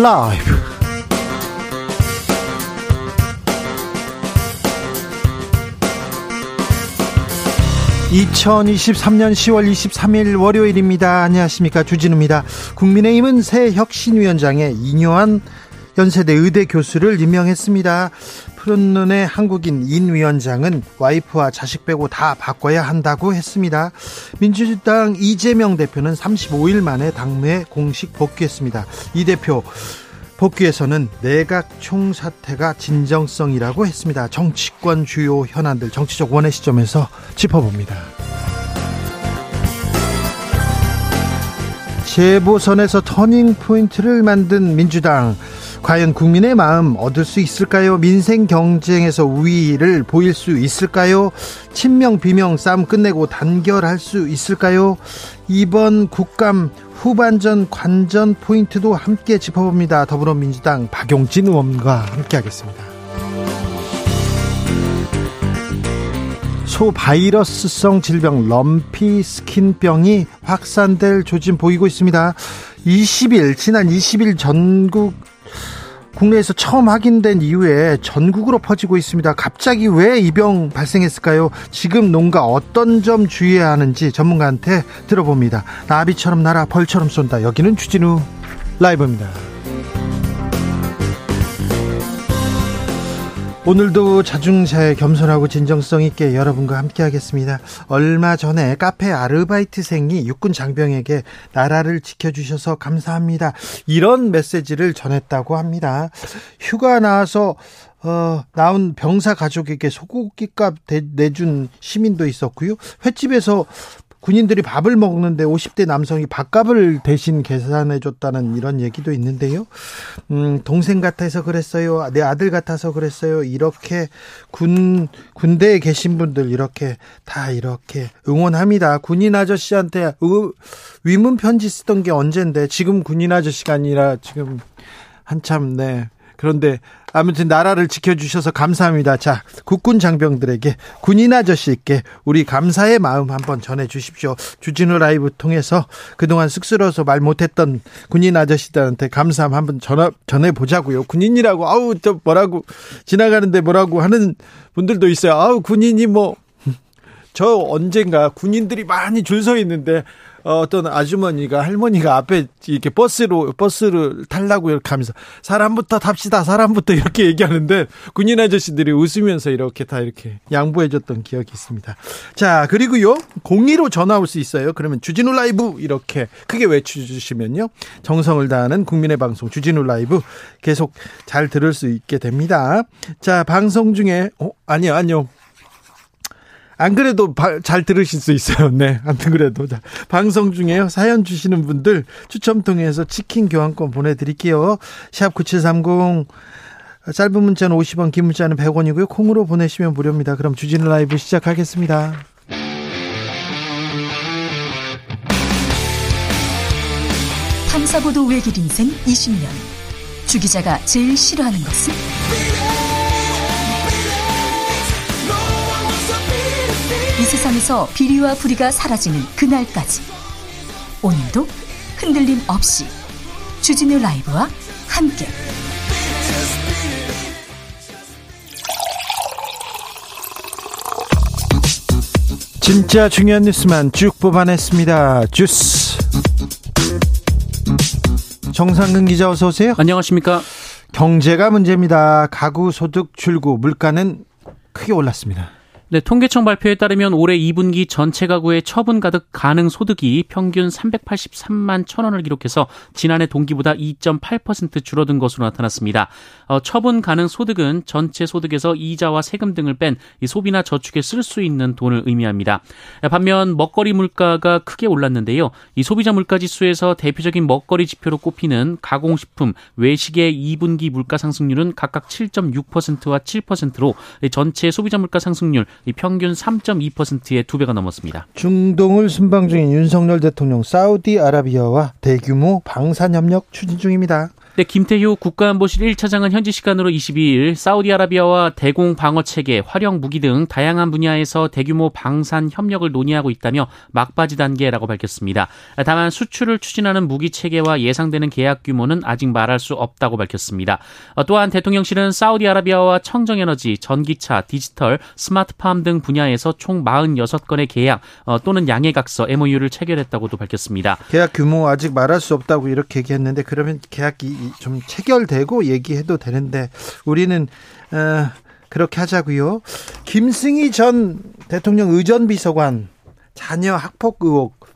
라이브. 2023년 10월 23일 월요일입니다. 안녕하십니까. 주진우입니다. 국민의힘은 새 혁신위원장에 이뇨한 연세대 의대 교수를 임명했습니다. 푸른 눈의 한국인 인 위원장은 와이프와 자식 빼고 다 바꿔야 한다고 했습니다. 민주당 이재명 대표는 35일 만에 당내 공식 복귀했습니다. 이 대표 복귀에서는 내각 총사태가 진정성이라고 했습니다. 정치권 주요 현안들 정치적 원의 시점에서 짚어봅니다. 재보선에서 터닝 포인트를 만든 민주당 과연 국민의 마음 얻을 수 있을까요? 민생 경쟁에서 우위를 보일 수 있을까요? 친명 비명 싸움 끝내고 단결할 수 있을까요? 이번 국감 후반전 관전 포인트도 함께 짚어봅니다. 더불어민주당 박용진 의원과 함께하겠습니다. 소바이러스성 질병 럼피 스킨병이 확산될 조짐 보이고 있습니다. 20일 지난 20일 전국 국내에서 처음 확인된 이후에 전국으로 퍼지고 있습니다. 갑자기 왜 이 병 발생했을까요? 지금 농가 어떤 점 주의해야 하는지 전문가한테 들어봅니다. 나비처럼 날아 벌처럼 쏜다. 여기는 주진우 라이브입니다. 오늘도 자중차에 겸손하고 진정성 있게 여러분과 함께 하겠습니다. 얼마 전에 카페 아르바이트생이 육군 장병에게 나라를 지켜주셔서 감사합니다. 이런 메시지를 전했다고 합니다. 휴가 나와서 어, 나온 병사 가족에게 소고기값 내준 시민도 있었고요. 횟집에서 군인들이 밥을 먹는데 50대 남성이 밥값을 대신 계산해 줬다는 이런 얘기도 있는데요. 음, 동생 같아서 그랬어요. 내 아들 같아서 그랬어요. 이렇게 군 군대에 계신 분들 이렇게 다 이렇게 응원합니다. 군인 아저씨한테 위문 편지 쓰던 게 언젠데 지금 군인 아저씨가 아니라 지금 한참 네. 그런데 아무튼 나라를 지켜주셔서 감사합니다. 자, 국군 장병들에게 군인 아저씨께 우리 감사의 마음 한번 전해주십시오. 주진우 라이브 통해서 그동안 쑥스러워서 말 못했던 군인 아저씨들한테 감사함 한번 전화, 전해보자고요. 군인이라고, 아우, 저 뭐라고, 지나가는데 뭐라고 하는 분들도 있어요. 아우, 군인이 뭐, 저 언젠가 군인들이 많이 줄 서 있는데 어, 어떤 아주머니가 할머니가 앞에 이렇게 버스로 버스를 탈라고 이렇게 하면서 사람부터 탑시다 사람부터 이렇게 얘기하는데 군인 아저씨들이 웃으면서 이렇게 다 이렇게 양보해줬던 기억이 있습니다. 자 그리고요 공의로 전화 올 수 있어요. 그러면 주진우 라이브 이렇게 크게 외쳐주시면요 정성을 다하는 국민의 방송 주진우 라이브 계속 잘 들을 수 있게 됩니다. 자 방송 중에 어 아니요 아니요 안 그래도 바, 잘 들으실 수 있어요. 네. 안 그래도. 자, 방송 중에 사연 주시는 분들 추첨 통해서 치킨 교환권 보내드릴게요. 샵 9730. 짧은 문자는 50원, 긴 문자는 100원이고요. 콩으로 보내시면 무료입니다. 그럼 주진우 라이브 시작하겠습니다. 탐사보도 외길 인생 20년. 주 기자가 제일 싫어하는 것은? 이 세상에서 비리와 부리가 사라지는 그날까지 오늘도 흔들림 없이 주진우 라이브와 함께 진짜 중요한 뉴스만 쭉 뽑아냈습니다. 주스 정상근 기자 어서 오세요. 안녕하십니까. 경제가 문제입니다. 가구 소득 줄고 물가는 크게 올랐습니다. 네, 통계청 발표에 따르면 올해 2분기 전체 가구의 처분 가득 가능 소득이 평균 383만 천 원을 기록해서 지난해 동기보다 2.8% 줄어든 것으로 나타났습니다. 어, 처분 가능 소득은 전체 소득에서 이자와 세금 등을 뺀 소비나 저축에 쓸 수 있는 돈을 의미합니다. 반면 먹거리 물가가 크게 올랐는데요. 이 소비자 물가 지수에서 대표적인 먹거리 지표로 꼽히는 가공식품, 외식의 2분기 물가 상승률은 각각 7.6%와 7%로 전체 소비자 물가 상승률 이 평균 3.2%의 두 배가 넘었습니다. 중동을 순방 중인 윤석열 대통령 사우디아라비아와 대규모 방산 협력 추진 중입니다. 네, 김태효 국가안보실 1차장은 현지 시간으로 22일 사우디아라비아와 대공 방어 체계, 활용 무기 등 다양한 분야에서 대규모 방산 협력을 논의하고 있다며 막바지 단계라고 밝혔습니다. 다만 수출을 추진하는 무기 체계와 예상되는 계약 규모는 아직 말할 수 없다고 밝혔습니다. 어, 또한 대통령실은 사우디아라비아와 청정에너지, 전기차, 디지털, 스마트팜 등 분야에서 총 46건의 계약 어, 또는 양해각서 MOU를 체결했다고도 밝혔습니다. 계약 규모 아직 말할 수 없다고 이렇게 얘기했는데 그러면 계약 이좀 체결되고 얘기해도 되는데 우리는 어, 그렇게 하자고요. 김승희 전 대통령 의전비서관 자녀 학폭 의혹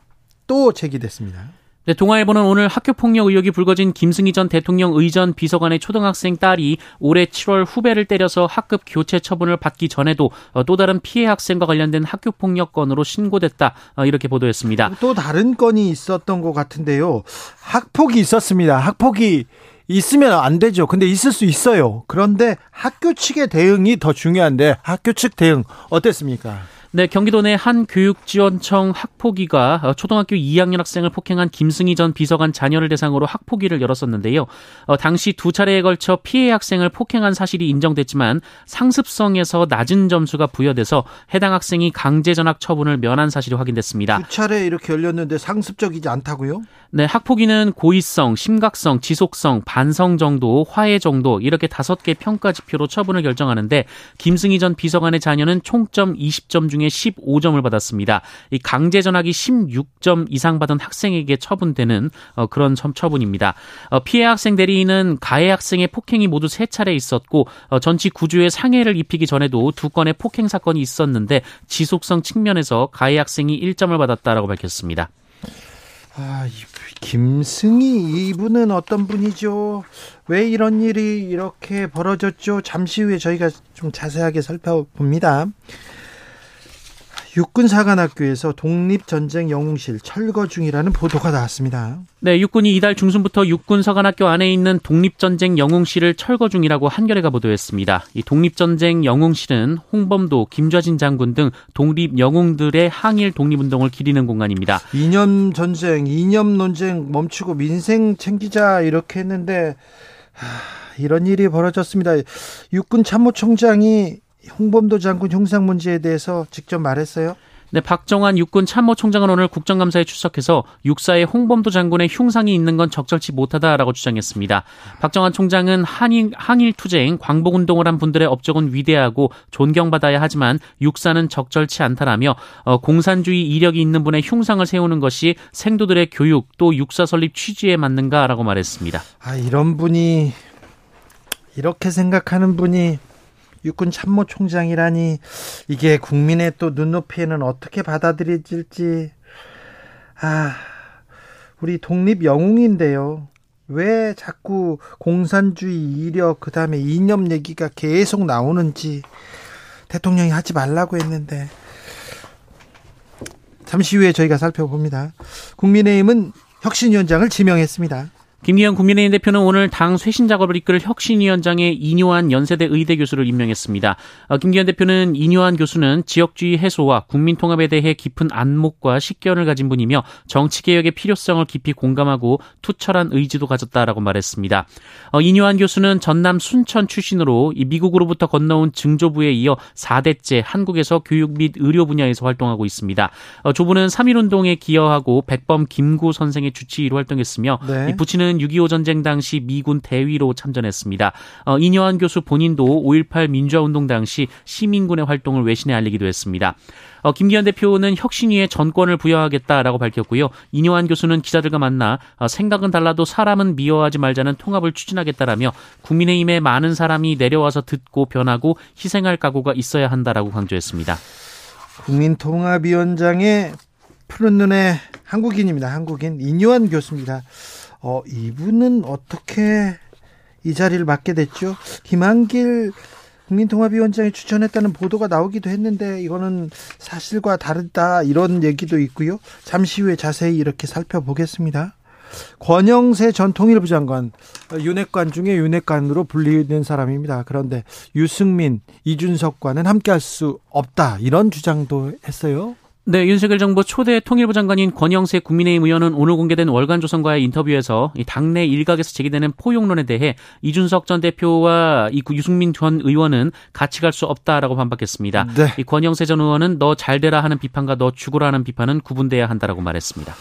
또 제기됐습니다. 네, 동아일보는 오늘 학교폭력 의혹이 불거진 김승희 전 대통령 의전 비서관의 초등학생 딸이 올해 7월 후배를 때려서 학급 교체 처분을 받기 전에도 어, 또 다른 피해 학생과 관련된 학교폭력 건으로 신고됐다 어, 이렇게 보도했습니다. 또 다른 건이 있었던 것 같은데요. 학폭이 있었습니다. 학폭이 있으면 안 되죠. 근데 있을 수 있어요. 그런데 학교 측의 대응이 더 중요한데 학교 측 대응 어땠습니까? 네, 경기도 내 한 교육지원청 학폭위가 어, 초등학교 2학년 학생을 폭행한 김승희 전 비서관 자녀를 대상으로 학폭위를 열었었는데요. 어, 당시 두 차례에 걸쳐 피해 학생을 폭행한 사실이 인정됐지만 상습성에서 낮은 점수가 부여돼서 해당 학생이 강제 전학 처분을 면한 사실이 확인됐습니다. 두 차례 이렇게 열렸는데 상습적이지 않다고요? 네, 학폭위는 고의성, 심각성, 지속성, 반성 정도, 화해 정도 이렇게 다섯 개 평가 지표로 처분을 결정하는데 김승희 전 비서관의 자녀는 총점 20점 중에 15점을 받았습니다. 이 강제 전학이 16점 이상 받은 학생에게 처분되는 어, 그런 처분입니다. 어, 피해 학생 대리인은 가해 학생의 폭행이 모두 세 차례 있었고 어, 전치 구주에 상해를 입히기 전에도 두 건의 폭행 사건이 있었는데 지속성 측면에서 가해 학생이 1점을 받았다라고 밝혔습니다. 아, 김승희 이분은 어떤 분이죠? 왜 이런 일이 이렇게 벌어졌죠? 잠시 후에 저희가 좀 자세하게 살펴봅니다. 육군사관학교에서 독립전쟁 영웅실 철거 중이라는 보도가 나왔습니다. 네, 육군이 이달 중순부터 육군사관학교 안에 있는 독립전쟁 영웅실을 철거 중이라고 한겨레가 보도했습니다. 이 독립전쟁 영웅실은 홍범도, 김좌진 장군 등 독립 영웅들의 항일 독립운동을 기리는 공간입니다. 이념 전쟁, 이념 논쟁 멈추고 민생 챙기자 이렇게 했는데 하, 이런 일이 벌어졌습니다. 육군 참모총장이 홍범도 장군 형상 문제에 대해서 직접 말했어요? 네, 박정환 육군 참모총장은 오늘 국정감사에 출석해서 육사의 홍범도 장군의 흉상이 있는 건 적절치 못하다라고 주장했습니다. 박정환 총장은 한일, 항일 투쟁, 광복운동을 한 분들의 업적은 위대하고 존경받아야 하지만 육사는 적절치 않다라며 어, 공산주의 이력이 있는 분의 흉상을 세우는 것이 생도들의 교육 또 육사 설립 취지에 맞는가라고 말했습니다. 아, 이런 분이 이렇게 생각하는 분이 육군 참모총장이라니 이게 국민의 또 눈높이에는 어떻게 받아들여질지 아 우리 독립 영웅인데요. 왜 자꾸 공산주의 이력 그다음에 이념 얘기가 계속 나오는지 대통령이 하지 말라고 했는데 잠시 후에 저희가 살펴봅니다. 국민의힘은 혁신위원장을 지명했습니다. 김기현 국민의힘 대표는 오늘 당 쇄신 작업을 이끌 혁신위원장에 이뇨한 연세대 의대 교수를 임명했습니다. 어, 김기현 대표는 이뇨한 교수는 지역주의 해소와 국민통합에 대해 깊은 안목과 식견을 가진 분이며 정치개혁의 필요성을 깊이 공감하고 투철한 의지도 가졌다라고 말했습니다. 어, 이뇨한 교수는 전남 순천 출신으로 미국으로부터 건너온 증조부에 이어 4대째 한국에서 교육 및 의료 분야에서 활동하고 있습니다. 어, 조부는 3.1운동에 기여하고 백범 김구 선생의 주치의로 활동했으며 네. 부친은 교수는 6.25 전쟁 당시 미군 대위로 참전했습니다. 어, 이녀환 교수 본인도 5.18 민주화운동 당시 시민군의 활동을 외신에 알리기도 했습니다. 어, 김기현 대표는 혁신위에 전권을 부여하겠다라고 밝혔고요. 이뇨한 교수는 기자들과 만나 어, 생각은 달라도 사람은 미워하지 말자는 통합을 추진하겠다라며 국민의힘에 많은 사람이 내려와서 듣고 변하고 희생할 각오가 있어야 한다라고 강조했습니다. 국민통합위원장의 푸른 눈의 한국인입니다. 한국인 이뇨한 교수입니다. 어, 이분은 어떻게 이 자리를 맡게 됐죠? 김한길 국민통합위원장이 추천했다는 보도가 나오기도 했는데 이거는 사실과 다르다 이런 얘기도 있고요. 잠시 후에 자세히 이렇게 살펴보겠습니다. 권영세 전 통일부 장관 윤핵관 중에 윤핵관으로 분리된 사람입니다. 그런데 유승민, 이준석과는 함께할 수 없다 이런 주장도 했어요. 네, 윤석열 정부 초대 통일부 장관인 권영세 국민의힘 의원은 오늘 공개된 월간 조선과의 인터뷰에서 당내 일각에서 제기되는 포용론에 대해 이준석 전 대표와 이 유승민 전 의원은 같이 갈 수 없다라고 반박했습니다. 네. 이 권영세 전 의원은 너 잘되라 하는 비판과 너 죽으라 하는 비판은 구분돼야 한다라고 말했습니다.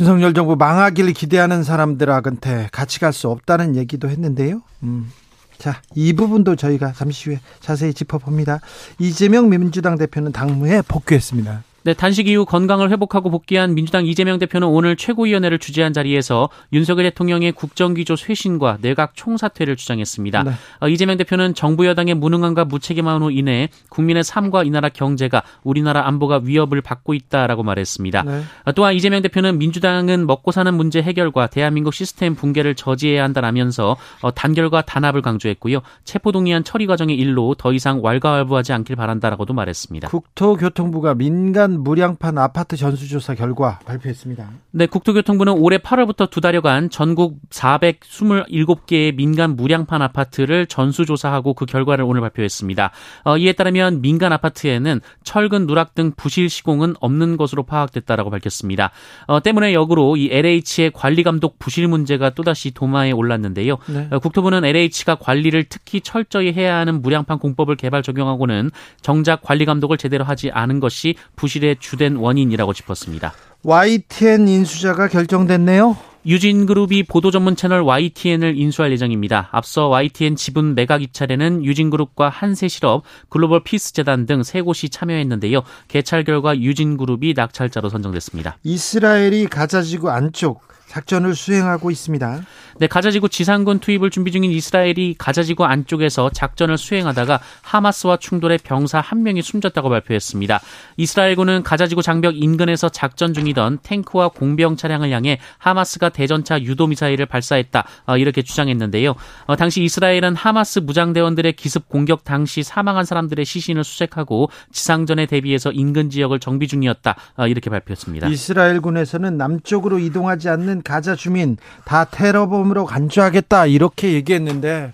윤석열 정부 망하기를 기대하는 사람들한테 같이 갈 수 없다는 얘기도 했는데요. 음. 자, 이 부분도 저희가 잠시 후에 자세히 짚어봅니다. 이재명 민주당 대표는 당무에 복귀했습니다. 네, 단식 이후 건강을 회복하고 복귀한 민주당 이재명 대표는 오늘 최고위원회를 주재한 자리에서 윤석열 대통령의 국정기조 쇄신과 내각 총사퇴를 주장했습니다. 네. 어, 이재명 대표는 정부 여당의 무능함과 무책임함으로 인해 국민의 삶과 이 나라 경제가 우리나라 안보가 위협을 받고 있다라고 말했습니다. 네. 어, 또한 이재명 대표는 민주당은 먹고 사는 문제 해결과 대한민국 시스템 붕괴를 저지해야 한다라면서 어, 단결과 단합을 강조했고요. 체포동의안 처리 과정의 일로 더 이상 왈가왈부하지 않길 바란다라고도 말했습니다. 국토교통부가 민간 무량판 아파트 전수조사 결과 발표했습니다. 네, 국토교통부는 올해 8월부터 두 달여간 전국 427개의 민간 무량판 아파트를 전수조사하고 그 결과를 오늘 발표했습니다. 어, 이에 따르면 민간 아파트에는 철근 누락 등 부실 시공은 없는 것으로 파악됐다라고 밝혔습니다. 어, 때문에 역으로 이 LH의 관리 감독 부실 문제가 또다시 도마에 올랐는데요. 네. 어, 국토부는 LH가 관리를 특히 철저히 해야 하는 무량판 공법을 개발 적용하고는 정작 관리 감독을 제대로 하지 않은 것이 부실의 부실의 주된 원인이라고 짚었습니다. YTN 인수자가 결정됐네요. 유진그룹이 보도 전문 채널 YTN을 인수할 예정입니다. 앞서 YTN 지분 매각 입찰에는 유진그룹과 한세실업, 글로벌 피스재단 등 세 곳이 참여했는데요. 개찰 결과 유진그룹이 낙찰자로 선정됐습니다. 이스라엘이 가자지구 안쪽 작전을 수행하고 있습니다. 네, 가자지구 지상군 투입을 준비 중인 이스라엘이 가자지구 안쪽에서 작전을 수행하다가 하마스와 충돌해 병사 한 명이 숨졌다고 발표했습니다. 이스라엘군은 가자지구 장벽 인근에서 작전 중이던 탱크와 공병 차량을 향해 하마스가 대전차 유도 미사일을 발사했다 어, 이렇게 주장했는데요. 어, 당시 이스라엘은 하마스 무장대원들의 기습 공격 당시 사망한 사람들의 시신을 수색하고 지상전에 대비해서 인근 지역을 정비 중이었다 어, 이렇게 발표했습니다. 이스라엘군에서는 남쪽으로 이동하지 않는 가자 주민 다 테러범으로 간주하겠다 이렇게 얘기했는데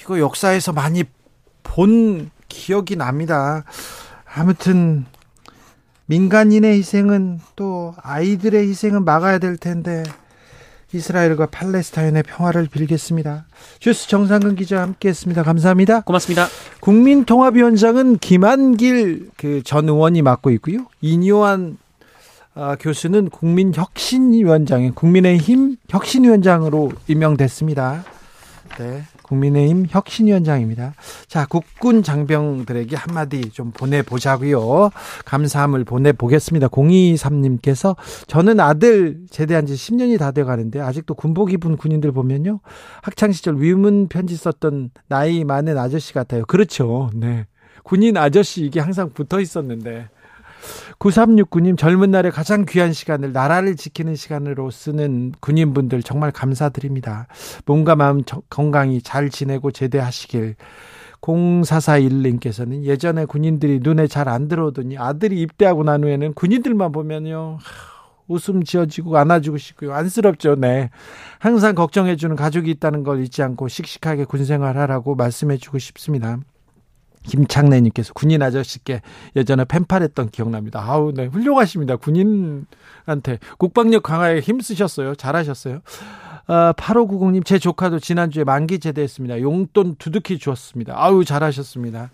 이거 역사에서 많이 본 기억이 납니다. 아무튼 민간인의 희생은 또 아이들의 희생은 막아야 될 텐데 이스라엘과 팔레스타인의 평화를 빌겠습니다. 주스 정상근 기자 함께했습니다. 감사합니다. 고맙습니다. 국민통합위원장은 김한길 그 전 의원이 맡고 있고요. 이뇨한 아, 교수는 국민혁신위원장인 국민의힘 혁신위원장으로 임명됐습니다. 네, 국민의힘 혁신위원장입니다. 자, 국군 장병들에게 한마디 좀 보내보자고요. 감사함을 보내보겠습니다. 023님께서 저는 아들 제대한 지 10년이 다 돼가는데 아직도 군복 입은 군인들 보면요. 학창시절 위문 편지 썼던 나이 많은 아저씨 같아요. 그렇죠. 네. 군인 아저씨 이게 항상 붙어 있었는데 9369님 젊은 날에 가장 귀한 시간을 나라를 지키는 시간으로 쓰는 군인분들 정말 감사드립니다. 몸과 마음 건강히 잘 지내고 제대하시길 0441님께서는 예전에 군인들이 눈에 잘 안 들어오더니 아들이 입대하고 난 후에는 군인들만 보면요. 웃음 지어지고 안아주고 싶고요. 안쓰럽죠. 네. 항상 걱정해주는 가족이 있다는 걸 잊지 않고 씩씩하게 군 생활 하라고 말씀해주고 싶습니다. 김창래님께서 군인 아저씨께 예전에 펜팔했던 기억납니다. 아우, 네, 훌륭하십니다. 군인한테 국방력 강화에 힘쓰셨어요. 잘하셨어요. 아, 8590님, 제 조카도 지난주에 만기 제대했습니다. 용돈 두둑히 주었습니다. 아우, 잘하셨습니다.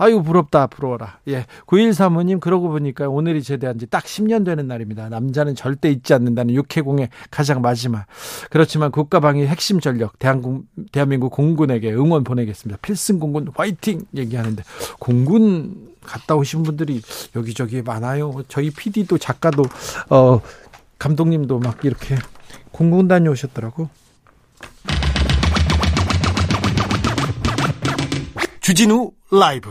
아유 부럽다 부러워라. 예. 9135님 그러고 보니까 오늘이 제대한 지 딱 10년 되는 날입니다. 남자는 절대 잊지 않는다는 육해공의 가장 마지막. 그렇지만 국가방위 핵심 전력 대한국, 대한민국 공군에게 응원 보내겠습니다. 필승 공군 화이팅 얘기하는데 공군 갔다 오신 분들이 여기저기 많아요. 저희 PD도 작가도 어 감독님도 막 이렇게 공군 다녀오셨더라고. 주진우 라이브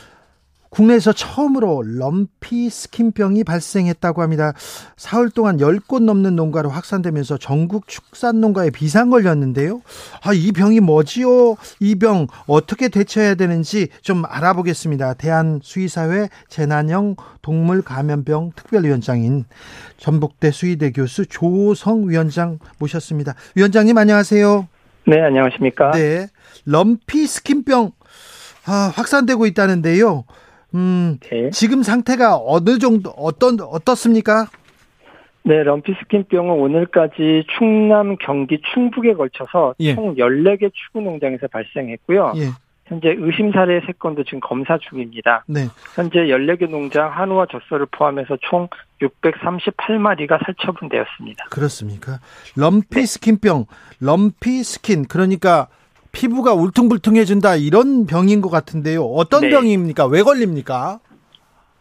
국내에서 처음으로 럼피 스킨병이 발생했다고 합니다. 사흘 동안 10곳 넘는 농가로 확산되면서 전국 축산 농가에 비상 걸렸는데요. 아, 이 병이 뭐지요? 이 병 어떻게 대처해야 되는지 좀 알아보겠습니다. 대한수의사회 재난형 동물 감염병 특별위원장인 전북대 수의대 교수 조성 위원장 모셨습니다. 위원장님 안녕하세요. 네, 안녕하십니까? 네. 럼피 스킨병 아, 확산되고 있다는데요. 음, 네. 지금 상태가 어느 정도 어떤 어떻습니까? 네, 럼피스킨병은 오늘까지 충남, 경기, 충북에 걸쳐서 예. 총 14개 추구 농장에서 발생했고요. 예. 현재 의심 사례 3건도 지금 검사 중입니다. 네. 현재 14개 농장 한우와 젖소를 포함해서 총 638마리가 살처분되었습니다. 그렇습니까? 럼피 스킨병, 럼피 스킨 그러니까 피부가 울퉁불퉁해진다 이런 병인 것 같은데요. 어떤 네. 병입니까? 왜 걸립니까?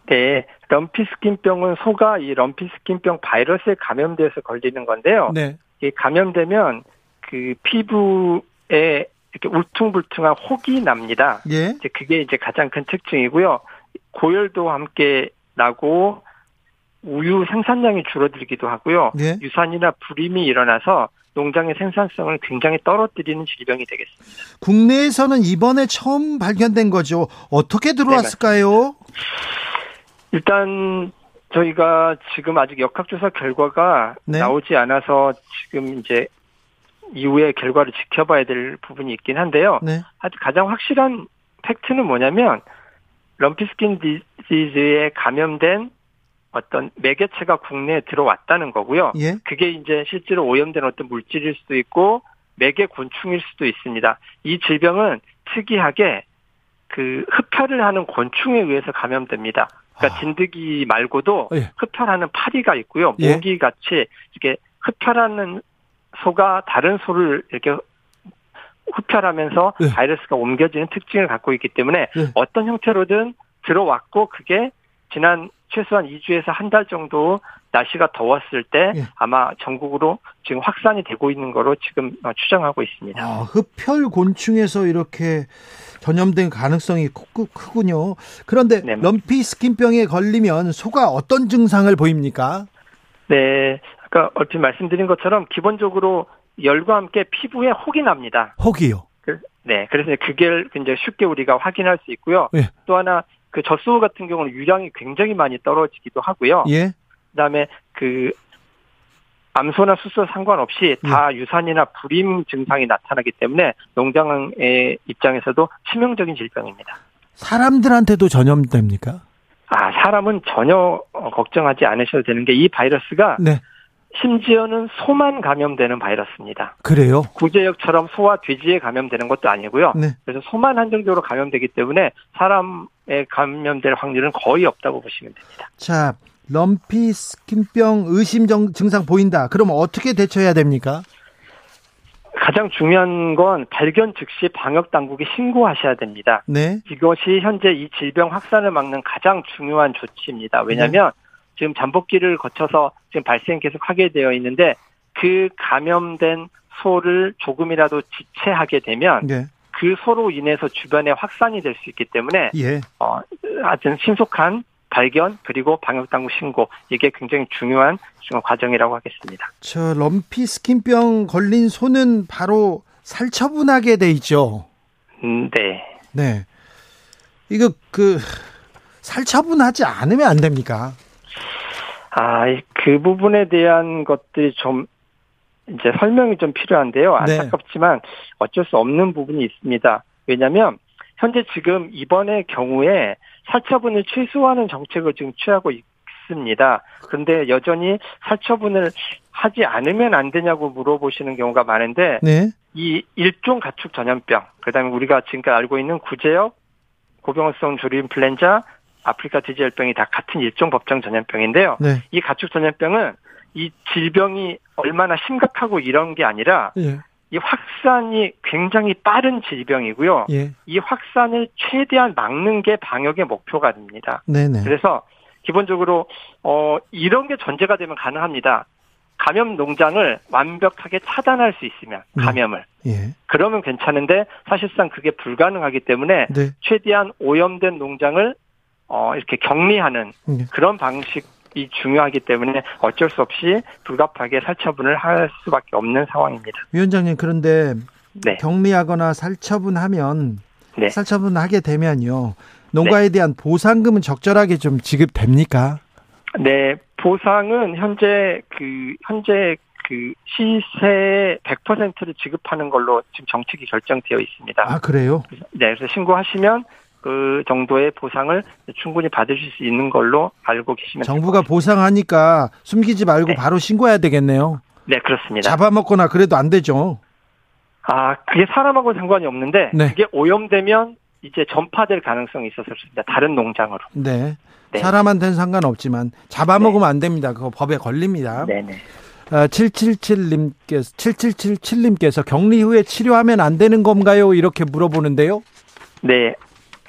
네, 럼피스킨병은 소가 이 럼피스킨병 바이러스에 감염돼서 걸리는 건데요. 네. 이 감염되면 그 피부에 이렇게 울퉁불퉁한 혹이 납니다. 예. 이제 그게 이제 가장 큰 특징이고요. 고열도 함께 나고 우유 생산량이 줄어들기도 하고요. 예. 유산이나 불임이 일어나서 농장의 생산성을 굉장히 떨어뜨리는 질병이 되겠습니다. 국내에서는 이번에 처음 발견된 거죠. 어떻게 들어왔을까요? 네, 일단 저희가 지금 아직 역학조사 결과가 네. 나오지 않아서 지금 이제 이후에 결과를 지켜봐야 될 부분이 있긴 한데요. 네. 아주 가장 확실한 팩트는 뭐냐면 lumpy skin disease에 감염된 어떤 매개체가 국내에 들어왔다는 거고요. 예? 그게 이제 실제로 오염된 어떤 물질일 수도 있고 매개 곤충일 수도 있습니다. 이 질병은 특이하게 그 흡혈을 하는 곤충에 의해서 감염됩니다. 그러니까 아. 진드기 말고도 예. 흡혈하는 파리가 있고요. 예. 모기 같이 이렇게 흡혈하는 소가 다른 소를 이렇게 흡혈하면서 예. 바이러스가 옮겨지는 특징을 갖고 있기 때문에 예. 어떤 형태로든 들어왔고 그게 지난 최소한 2주에서 한 달 정도 날씨가 더웠을 때 예. 아마 전국으로 지금 확산이 되고 있는 거로 지금 어, 추정하고 있습니다. 아, 흡혈 곤충에서 이렇게 전염된 가능성이 크군요. 그런데 네. 럼피 스킨병에 걸리면 소가 어떤 증상을 보입니까? 네, 아까 얼핏 말씀드린 것처럼 기본적으로 열과 함께 피부에 혹이 납니다. 혹이요? 그, 네, 그래서 그게 굉장히 쉽게 우리가 확인할 수 있고요. 예. 또 하나 그 젖소 같은 경우는 유량이 굉장히 많이 떨어지기도 하고요. 예. 그다음에 그 암소나 수소 상관없이 다 예. 유산이나 불임 증상이 나타나기 때문에 농장의 입장에서도 치명적인 질병입니다. 사람들한테도 전염됩니까? 아, 사람은 전혀 어, 걱정하지 않으셔도 되는 게 이 바이러스가 네. 심지어는 소만 감염되는 바이러스입니다. 그래요? 구제역처럼 소와 돼지에 감염되는 것도 아니고요. 네. 그래서 소만 한정적으로 감염되기 때문에 사람에 감염될 확률은 거의 없다고 보시면 됩니다. 자, 럼피 스킨병 의심 증상 보인다. 그럼 어떻게 대처해야 됩니까? 가장 중요한 건 발견 즉시 방역 당국에 신고하셔야 됩니다. 네. 이것이 현재 이 질병 확산을 막는 가장 중요한 조치입니다. 왜냐하면 네. 지금 잠복기를 거쳐서 지금 발생 계속 하게 되어 있는데 그 감염된 소를 조금이라도 지체하게 되면 네. 그 소로 인해서 주변에 확산이 될 수 있기 때문에 예. 어, 아주 신속한 발견 그리고 방역 당국 신고 이게 굉장히 중요한 과정이라고 하겠습니다. 저 럼피 스킨병 걸린 소는 바로 살처분하게 돼 있죠. 음, 네. 네. 이거 그 살처분하지 않으면 안 됩니까? 아, 그 부분에 대한 것들이 좀 이제 설명이 좀 필요한데요. 네. 안타깝지만 어쩔 수 없는 부분이 있습니다. 왜냐하면 현재 지금 이번의 경우에 살처분을 취소하는 정책을 지금 취하고 있습니다. 그런데 여전히 살처분을 하지 않으면 안 되냐고 물어보시는 경우가 많은데 네. 이 일종 가축 전염병, 그다음에 우리가 지금까지 알고 있는 구제역 고병원성 조류인플루엔자 아프리카 돼지열병이 다 같은 일종 법정 전염병인데요. 네. 이 가축 전염병은 이 질병이 얼마나 심각하고 이런 게 아니라 예. 이 확산이 굉장히 빠른 질병이고요. 예. 이 확산을 최대한 막는 게 방역의 목표가 됩니다. 네네. 그래서 기본적으로 어 이런 게 전제가 되면 가능합니다. 감염 농장을 완벽하게 차단할 수 있으면 네. 감염을 예. 그러면 괜찮은데 사실상 그게 불가능하기 때문에 네. 최대한 오염된 농장을 어, 이렇게 격리하는 네. 그런 방식 이 중요하기 때문에 어쩔 수 없이 불가피하게 살처분을 할 수밖에 없는 상황입니다. 위원장님 그런데 네. 격리하거나 살처분하면 네. 살처분하게 되면요 농가에 네. 대한 보상금은 적절하게 좀 지급됩니까? 네, 보상은 현재 그 현재 그 시세 100%를 지급하는 걸로 지금 정책이 결정되어 있습니다. 아 그래요? 네, 그래서 신고하시면 그 정도의 보상을 충분히 받으실 수 있는 걸로 알고 계시면 정부가 보상하니까 숨기지 말고 네. 바로 신고해야 되겠네요. 네, 그렇습니다. 잡아먹거나 그래도 안 되죠. 아, 그게 사람하고 상관이 없는데 네. 그게 오염되면 이제 전파될 가능성이 있어서 그렇습니다. 다른 농장으로. 네. 네. 사람한테는 상관없지만 잡아먹으면 네. 안 됩니다. 그거 법에 걸립니다. 네네. 아, 777님께서 7777님께서 격리 후에 치료하면 안 되는 건가요? 이렇게 물어보는데요. 네.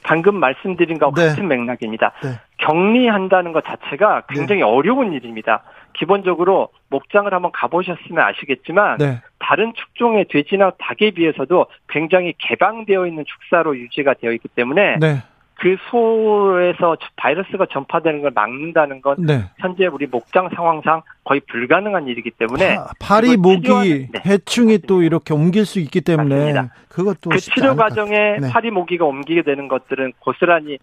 방금 말씀드린 것과 네. 같은 맥락입니다. 네. 격리한다는 것 자체가 굉장히 네. 어려운 일입니다. 기본적으로 목장을 한번 가보셨으면 아시겠지만 네. 다른 축종의 돼지나 닭에 비해서도 굉장히 개방되어 있는 축사로 유지가 되어 있기 때문에 네. 그 소에서 바이러스가 전파되는 걸 막는다는 건 네. 현재 우리 목장 상황상 거의 불가능한 일이기 때문에 파, 리 모기 네. 해충이 또 이렇게 옮길 수 있기 때문에 맞습니다. 그것도 그 치료 과정에 네. 파리 모기가 옮기게 되는 것들은 고스란히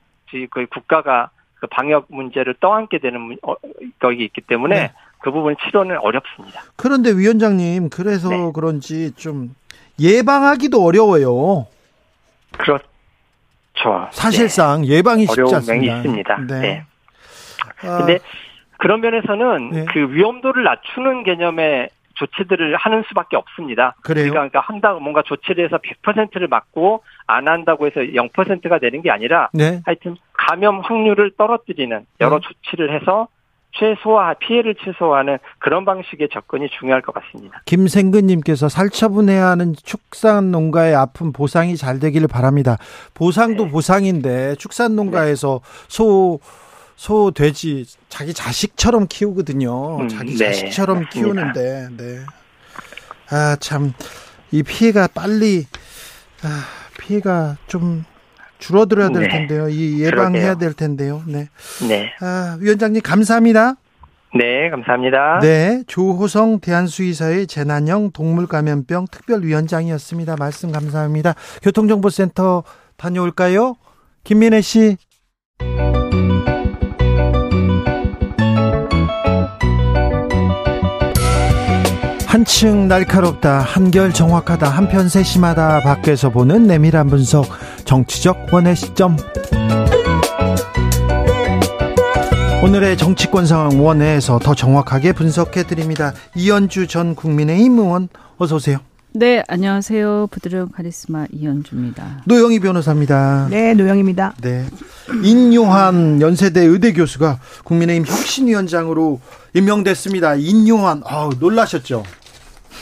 거의 국가가 그 방역 문제를 떠안게 되는 어, 것이 있기 때문에 네. 그 부분 치료는 어렵습니다. 그런데 위원장님 그래서 네. 그런지 좀 예방하기도 어려워요. 그렇 그렇죠. 사실상 네. 예방이 쉽지 어려운 않습니다. 면이 있습니다. 네. 네. 아, 근데 그런 면에서는 네. 그 위험도를 낮추는 개념의 조치들을 하는 수밖에 없습니다. 그래요? 그러니까 한다 뭔가 조치를 해서 100%를 막고 안 한다고 해서 0%가 되는 게 아니라 네. 하여튼 감염 확률을 떨어뜨리는 여러 네. 조치를 해서 최소화 피해를 최소화하는 그런 방식의 접근이 중요할 것 같습니다. 김생근님께서 살처분해야 하는 축산 농가의 아픈 보상이 잘 되기를 바랍니다. 보상도 네. 보상인데 축산 농가에서 네. 소, 소, 돼지 자기 자식처럼 키우거든요. 음, 자기 네, 자식처럼 맞습니다. 키우는데, 네. 아, 참, 이 피해가 빨리, 아, 피해가 좀 줄어들어야 될 네. 텐데요. 이 예방해야 그러게요. 될 텐데요. 네. 네. 아, 위원장님 감사합니다. 네, 감사합니다. 네, 조호성 대한수의사의 재난형 동물감염병 특별위원장이었습니다. 말씀 감사합니다. 교통정보센터 다녀올까요? 김민혜 씨. 한층 날카롭다, 한결 정확하다, 한편 세심하다, 밖에서 보는 내밀한 분석, 정치적 원의 시점. 오늘의 정치권 상황 원회에서 더 정확하게 분석해 드립니다. 이현주 전 국민의힘 의원 어서 오세요. 네, 안녕하세요. 부드러운 카리스마 이현주입니다. 노영희 변호사입니다. 네, 노영입니다. 네. 인요한 연세대 의대 교수가 국민의힘 혁신위원장으로 임명됐습니다. 인요한, 아 놀라셨죠?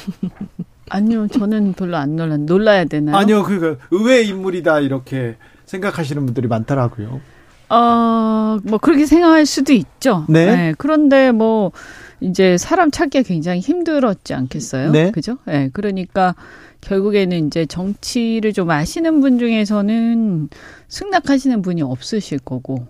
아니요, 저는 별로 안 놀라. 놀라야 되나요? 아니요, 그러니까 의외 인물이다 이렇게 생각하시는 분들이 많더라고요. 어, 뭐 그렇게 생각할 수도 있죠. 네. 네. 그런데 뭐 이제 사람 찾기가 굉장히 힘들었지 않겠어요? 네. 그죠? 예. 네. 그러니까 결국에는 이제 정치를 좀 아시는 분 중에서는 승낙하시는 분이 없으실 거고.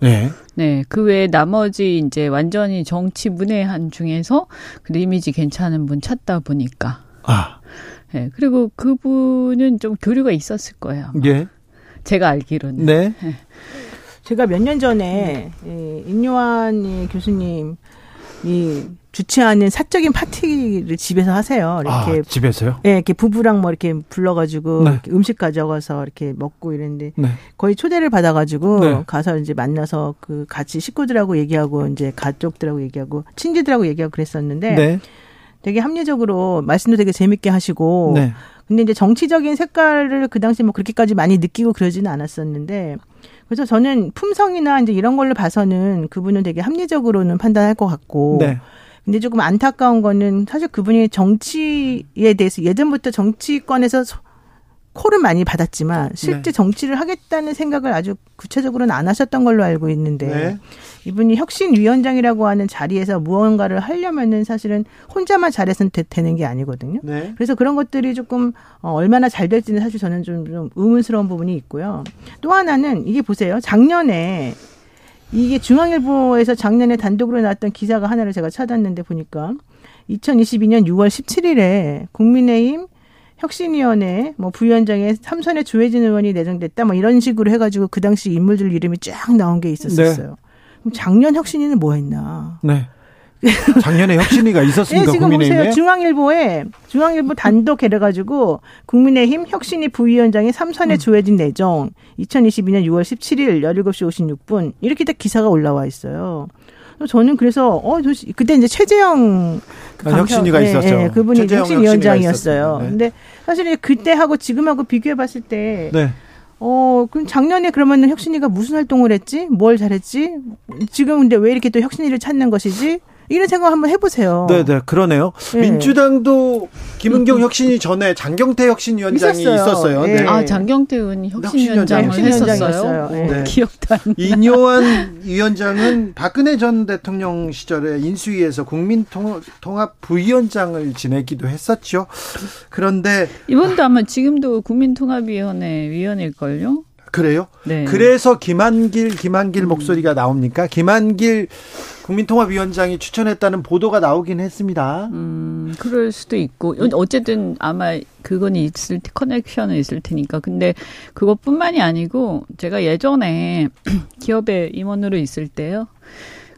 네. 네. 그 외에 나머지 이제 완전히 정치 문외한 중에서 그 이미지 괜찮은 분 찾다 보니까. 아. 네. 그리고 그분은 좀 교류가 있었을 거예요. 아마. 예. 제가 알기로는. 네. 네. 제가 몇 년 전에 네. 임요한 교수님 이 주최하는 사적인 파티를 집에서 하세요. 이렇게 아, 집에서요? 네, 이렇게 부부랑 뭐 이렇게 불러가지고 네. 이렇게 음식 가져가서 이렇게 먹고 이랬는데 네. 거의 초대를 받아가지고 네. 가서 이제 만나서 그 같이 식구들하고 얘기하고 이제 가족들하고 얘기하고 친지들하고 얘기하고 그랬었는데 네. 되게 합리적으로 말씀도 되게 재밌게 하시고 네. 근데 이제 정치적인 색깔을 그 당시 뭐 그렇게까지 많이 느끼고 그러지는 않았었는데 그래서 저는 품성이나 이제 이런 걸로 봐서는 그분은 되게 합리적으로는 판단할 것 같고 네. 근데 조금 안타까운 거는 사실 그분이 정치에 대해서 예전부터 정치권에서 콜을 많이 받았지만 실제 네. 정치를 하겠다는 생각을 아주 구체적으로는 안 하셨던 걸로 알고 있는데 네. 이분이 혁신위원장이라고 하는 자리에서 무언가를 하려면은 사실은 혼자만 잘해서는 되, 는게 아니거든요. 네. 그래서 그런 것들이 조금 어, 얼마나 잘 될지는 사실 저는 좀, 좀 의문스러운 부분이 있고요. 또 하나는 이게 보세요. 작년에 이게 중앙일보에서 작년에 단독으로 나왔던 기사가 하나를 제가 찾았는데 보니까 2022년 6월 17일에 국민의힘 혁신위원회 뭐 부위원장에 삼선에 조혜진 의원이 내정됐다 뭐 이런 식으로 해가지고 그 당시 인물들 이름이 쫙 나온 게 있었었어요. 네. 그럼 작년 혁신위는 뭐 했나? 네. 작년에 혁신위가 있었습니까? 네, 지금 국민의힘에? 보세요. 중앙일보에 중앙일보 단독 해가지고 국민의힘 혁신위 부위원장의 삼선에 음. 조혜진 내정 2022년 6월 17일 17시 56분 이렇게 딱 기사가 올라와 있어요. 저는 그래서 어 그때 이제 최재형 그 아, 혁신위가 네, 있었죠. 네, 그분이 혁신위원장이었어요. 네. 근데 사실 그때하고 지금하고 비교해 봤을 때 네. 어, 그럼 작년에 그러면은 혁신이가 무슨 활동을 했지? 뭘 잘했지? 지금 근데 왜 이렇게 또 혁신이를 찾는 것이지? 이런 생각 한번 해보세요. 네, 네, 그러네요. 네. 민주당도 김은경 혁신이 전에 장경태 혁신위원장이 있었어요. 있었어요. 네. 아, 장경태 의원이 혁신위원장을 했었어요. 네. 네. 기억도 안 나. 이뇨한 위원장은 박근혜 전 대통령 시절에 인수위에서 국민통합 부위원장을 지내기도 했었죠. 그런데 이번도 아마 지금도 국민통합위원회 위원일걸요? 그래요? 네. 그래서 김한길 김한길 음. 목소리가 나옵니까? 김한길 국민통합위원장이 추천했다는 보도가 나오긴 했습니다. 음, 그럴 수도 있고 어쨌든 아마 그건 있을 커넥션은 있을 테니까. 근데 그것뿐만이 아니고 제가 예전에 기업의 임원으로 있을 때요.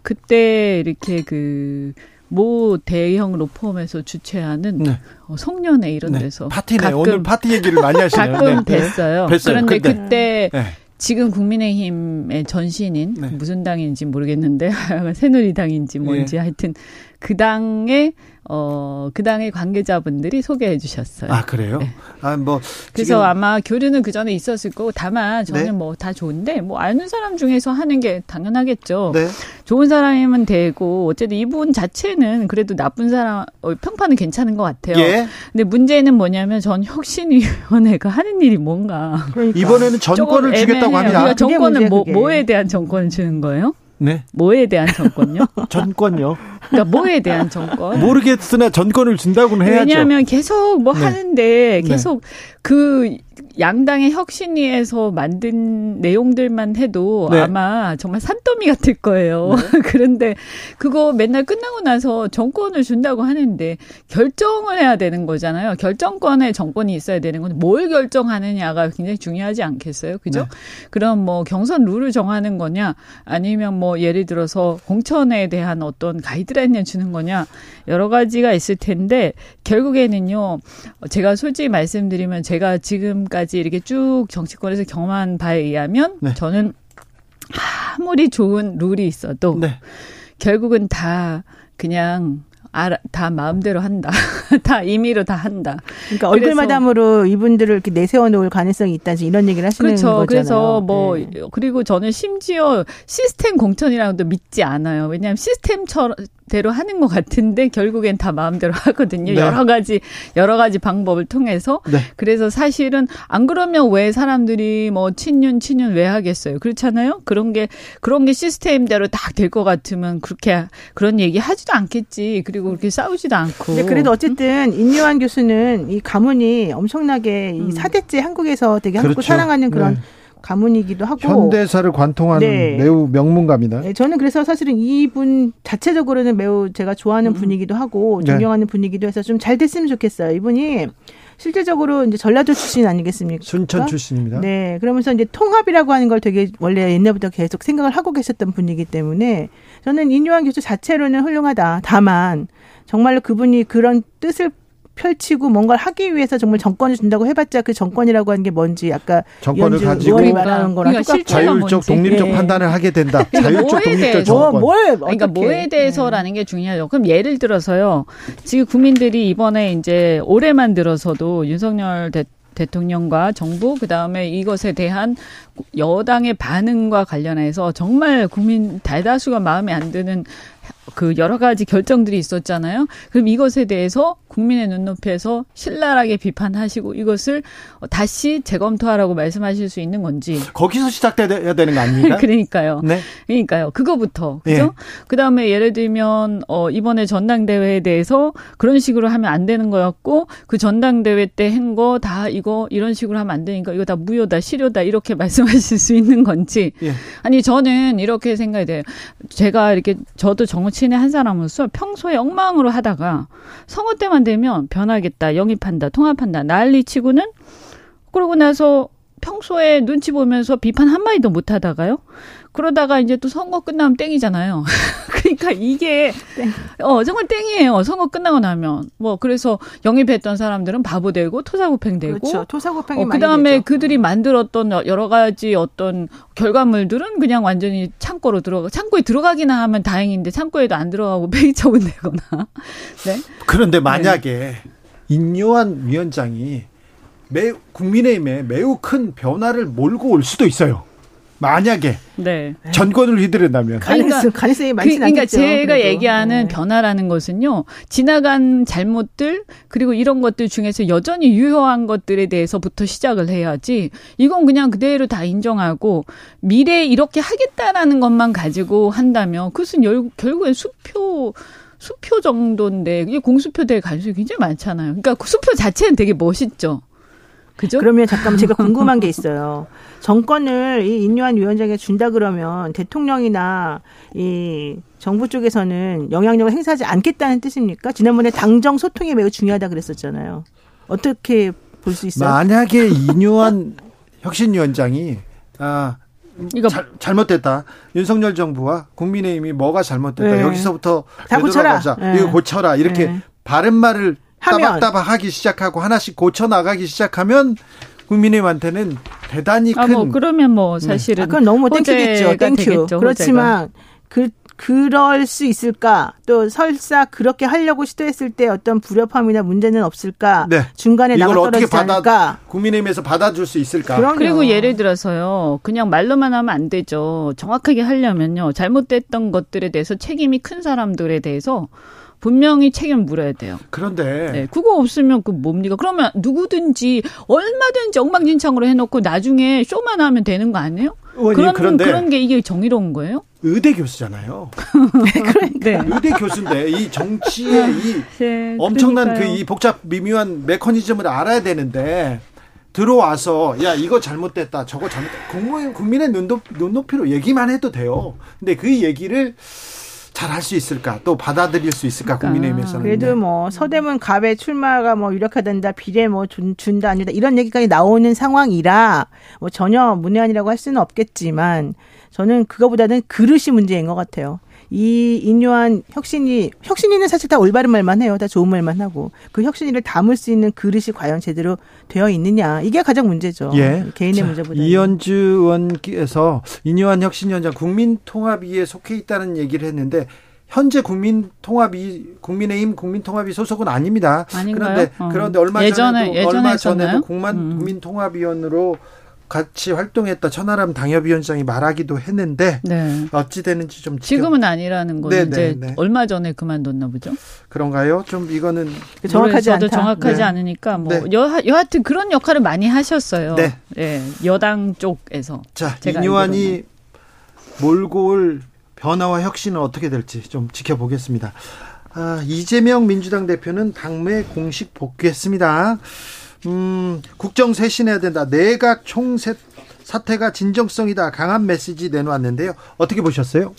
그때 이렇게 그 모 대형 로펌에서 주최하는 네. 어, 성년회 이런 네. 데서 파티네 가끔, 오늘 파티 얘기를 많이 하시네요. 가끔 네. 뵀어요. 네. 그런데 그때, 그때 네. 지금 국민의힘의 전신인 네. 무슨 당인지 모르겠는데 새누리당인지 뭔지 네. 하여튼 그 당의 어, 그 당의 관계자분들이 소개해 주셨어요. 아, 그래요? 네. 아, 뭐. 그래서 아마 교류는 그 전에 있었을 거고, 다만 저는 네. 뭐다 좋은데, 뭐 아는 사람 중에서 하는 게 당연하겠죠. 네. 좋은 사람이면 되고, 어쨌든 이분 자체는 그래도 나쁜 사람, 어, 평판은 괜찮은 것 같아요. 예. 근데 문제는 뭐냐면 전 혁신위원회가 하는 일이 뭔가. 그러니까. 이번에는 전권을 주겠다고 합니다. 그러니까 정권은 뭐, 뭐에 대한 정권을 주는 거예요? 네. 뭐에 대한 정권요? 전권요. 그러니까 뭐에 대한 정권? 모르겠으나 전권을 준다고는 해야죠. 왜냐하면 계속 뭐 네. 하는데 네. 계속 네. 그 양당의 혁신위에서 만든 내용들만 해도 네. 아마 정말 산더미 같을 거예요. 네. 그런데 그거 맨날 끝나고 나서 정권을 준다고 하는데 결정을 해야 되는 거잖아요. 결정권에 정권이 있어야 되는 건 뭘 결정하느냐가 굉장히 중요하지 않겠어요? 그죠? 네. 그럼 뭐 경선 룰을 정하는 거냐 아니면 뭐 예를 들어서 공천에 대한 어떤 가이드 라인을 주는 거냐 여러 가지가 있을 텐데 결국에는요. 제가 솔직히 말씀드리면 제가 지금까지 이렇게 쭉 정치권에서 경험한 바에 의하면 네. 저는 아무리 좋은 룰이 있어도 네. 결국은 다 그냥 알아, 다 마음대로 한다. 다 임의로 다 한다. 그러니까 얼굴 마담으로 이분들을 이렇게 내세워 놓을 가능성이 있다. 이런 얘기를 하시는 그렇죠. 거잖아요. 그래서 뭐 네. 그리고 저는 심지어 시스템 공천이라고도 믿지 않아요. 왜냐하면 시스템처럼 대로 하는 것 같은데 결국엔 다 마음대로 하거든요. 네. 여러 가지 여러 가지 방법을 통해서 네. 그래서 사실은 안 그러면 왜 사람들이 뭐 친윤 친윤 왜 하겠어요? 그렇잖아요. 그런 게 그런 게 시스템대로 딱 될 것 같으면 그렇게 그런 얘기 하지도 않겠지. 그리고 그렇게 싸우지도 않고. 네, 그래도 어쨌든 인류한 교수는 이 가문이 엄청나게 이 음. 사대째 한국에서 되게 한국을 그렇죠. 사랑하는 그런 네. 가문이기도 하고 현대사를 관통하는 네. 매우 명문가입니다. 네, 저는 그래서 사실은 이분 자체적으로는 매우 제가 좋아하는 음. 분이기도 하고 네. 존경하는 네. 분이기도 해서 좀 잘 됐으면 좋겠어요. 이분이 실제적으로 이제 전라도 출신 아니겠습니까? 순천 출신입니다. 네, 그러면서 이제 통합이라고 하는 걸 되게 원래 옛날부터 계속 생각을 하고 계셨던 분이기 때문에 저는 인류한 교수 자체로는 훌륭하다. 다만 정말로 그분이 그런 뜻을 펼치고 뭔가를 하기 위해서 정말 정권을 준다고 해봤자 그 정권이라고 하는 게 뭔지 아까 정권을 가지고 말하는 거랑 그러니까 자율적 독립적 네. 판단을 하게 된다. 그러니까 자율적 독립적 정권. 뭐, 뭘 그러니까 뭐에 대해서라는 게 중요하죠. 그럼 예를 들어서요. 지금 국민들이 이번에 이제 올해만 들어서도 윤석열 대 대통령과 정부 그다음에 이것에 대한 여당의 반응과 관련해서 정말 국민 대다수가 마음에 안 드는 그 여러 가지 결정들이 있었잖아요. 그럼 이것에 대해서 국민의 눈높이에서 신랄하게 비판하시고 이것을 다시 재검토하라고 말씀하실 수 있는 건지 거기서 시작돼야 되는 거 아닙니까? 그러니까요. 네. 그러니까요. 그거부터 그죠? 예. 그다음에 예를 들면 어 이번에 전당대회에 대해서 그런 식으로 하면 안 되는 거였고 그 전당대회 때 한 거 다 이거 이런 식으로 하면 안 되니까 이거 다 무효다 실효다 이렇게 말씀하실 수 있는 건지 예. 아니 저는 이렇게 생각이 돼요. 제가 이렇게 저도 정치인의 한 사람으로서 평소에 엉망으로 하다가 선거 때만 되면 변하겠다, 영입한다, 통합한다 난리치고는 그러고 나서 평소에 눈치 보면서 비판 한마디도 못 하다가요. 그러다가 이제 또 선거 끝나면 땡이잖아요. 그러니까 이게 땡. 어 정말 땡이에요. 선거 끝나고 나면 뭐 그래서 영입했던 사람들은 바보 되고 토사구팽 되고 그렇죠. 토사구팽이 어, 그다음에 그들이 만들었던 여러 가지 어떤 결과물들은 그냥 완전히 창고로 들어가 창고에 들어가기나 하면 다행인데 창고에도 안 들어가고 폐기처분 되거나. 네. 그런데 만약에 네. 인요한 위원장이 매 국민의힘에 매우 큰 변화를 몰고 올 수도 있어요. 만약에 네. 전권을 휘두른다면 가능성 가능성이 많지 그, 그러니까 제가 그래도. 얘기하는 네. 변화라는 것은요 지나간 잘못들 그리고 이런 것들 중에서 여전히 유효한 것들에 대해서부터 시작을 해야지 이건 그냥 그대로 다 인정하고 미래에 이렇게 하겠다라는 것만 가지고 한다면 그것은 열, 결국엔 수표 수표 정도인데 이게 공수표 될 가능성이 굉장히 많잖아요. 그러니까 그 수표 자체는 되게 멋있죠. 그죠? 그러면 잠깐만 제가 궁금한 게 있어요. 정권을 이 인류한 위원장에 준다 그러면 대통령이나 이 정부 쪽에서는 영향력을 행사하지 않겠다는 뜻입니까? 지난번에 당정 소통이 매우 중요하다 그랬었잖아요. 어떻게 볼 수 있어요? 만약에 인요한 혁신위원장이 아 이거 잘, 잘못됐다. 윤석열 정부와 국민의힘이 뭐가 잘못됐다. 네. 여기서부터 다 고쳐라. 네. 이거 고쳐라. 이렇게 네. 바른 말을 따박따박 하기 시작하고 하나씩 고쳐 나가기 시작하면 국민의힘한테는 대단히 큰. 아, 뭐 그러면 뭐 네. 사실은 네. 그건 너무 thank you겠죠. Thank you. 되겠죠, 그렇지만 그 그럴 수 있을까? 또 설사 그렇게 하려고 시도했을 때 어떤 불협화음이나 문제는 없을까? 네. 중간에 나가 떨어지지 받아, 않을까? 국민의힘에서 받아줄 수 있을까? 그럼요. 그리고 예를 들어서요. 그냥 말로만 하면 안 되죠. 정확하게 하려면요. 잘못됐던 것들에 대해서 책임이 큰 사람들에 대해서 분명히 책임 물어야 돼요. 그런데 네, 그거 없으면 그 뭡니까? 그러면 누구든지 얼마든지 엉망진창으로 해놓고 나중에 쇼만 하면 되는 거 아니에요? 그런 그런데 그런 게 이게 정의로운 거예요? 의대 교수잖아요. 네, 그러니까. 의대 교수인데 이 정치의 이 네, 엄청난 그 이 복잡 미묘한 메커니즘을 알아야 되는데 들어와서 야 이거 잘못됐다 저거 잘못 국민 국민의 눈높, 눈높이로 얘기만 해도 돼요. 근데 그 얘기를 잘 할 수 있을까? 또 받아들일 수 있을까? 그러니까. 국민의힘에서는. 그래도 뭐 서대문 갑의 출마가 뭐 유력하단다, 비례 뭐 준, 준다 아니다 이런 얘기까지 나오는 상황이라 뭐 전혀 문외한이라고 할 수는 없겠지만 저는 그거보다는 그릇이 문제인 것 같아요. 이 인요한 혁신이 혁신이는 사실 다 올바른 말만 해요. 다 좋은 말만 하고 그 혁신이를 담을 수 있는 그릇이 과연 제대로 되어 있느냐 이게 가장 문제죠. 예. 개인의 문제보다. 이현주 의원께서 인요한 혁신위원장 국민통합위에 속해 있다는 얘기를 했는데 현재 국민통합이 국민의힘 국민통합이 소속은 아닙니다. 아닌가요? 그런데 어. 그런데 얼마 예전에, 전에도 얼마 전에도 국만 음. 국민통합위원으로 같이 활동했다 천하람 당협위원장이 말하기도 했는데 네. 어찌 되는지 좀. 지금은 아니라는 거는 네, 네, 이제 네. 얼마 전에 그만뒀나 보죠. 그런가요? 좀 이거는 정확하지 않다. 정확하지 네. 않으니까 뭐 네. 여, 여하튼 그런 역할을 많이 하셨어요. 네. 네. 여당 쪽에서. 자, 이뇨환이 몰고 올 변화와 혁신은 어떻게 될지 좀 지켜보겠습니다. 아, 이재명 민주당 대표는 당내 공식 복귀했습니다. 음, 국정 쇄신해야 된다. 내각 총세 사태가 진정성이다. 강한 메시지 내놓았는데요. 어떻게 보셨어요?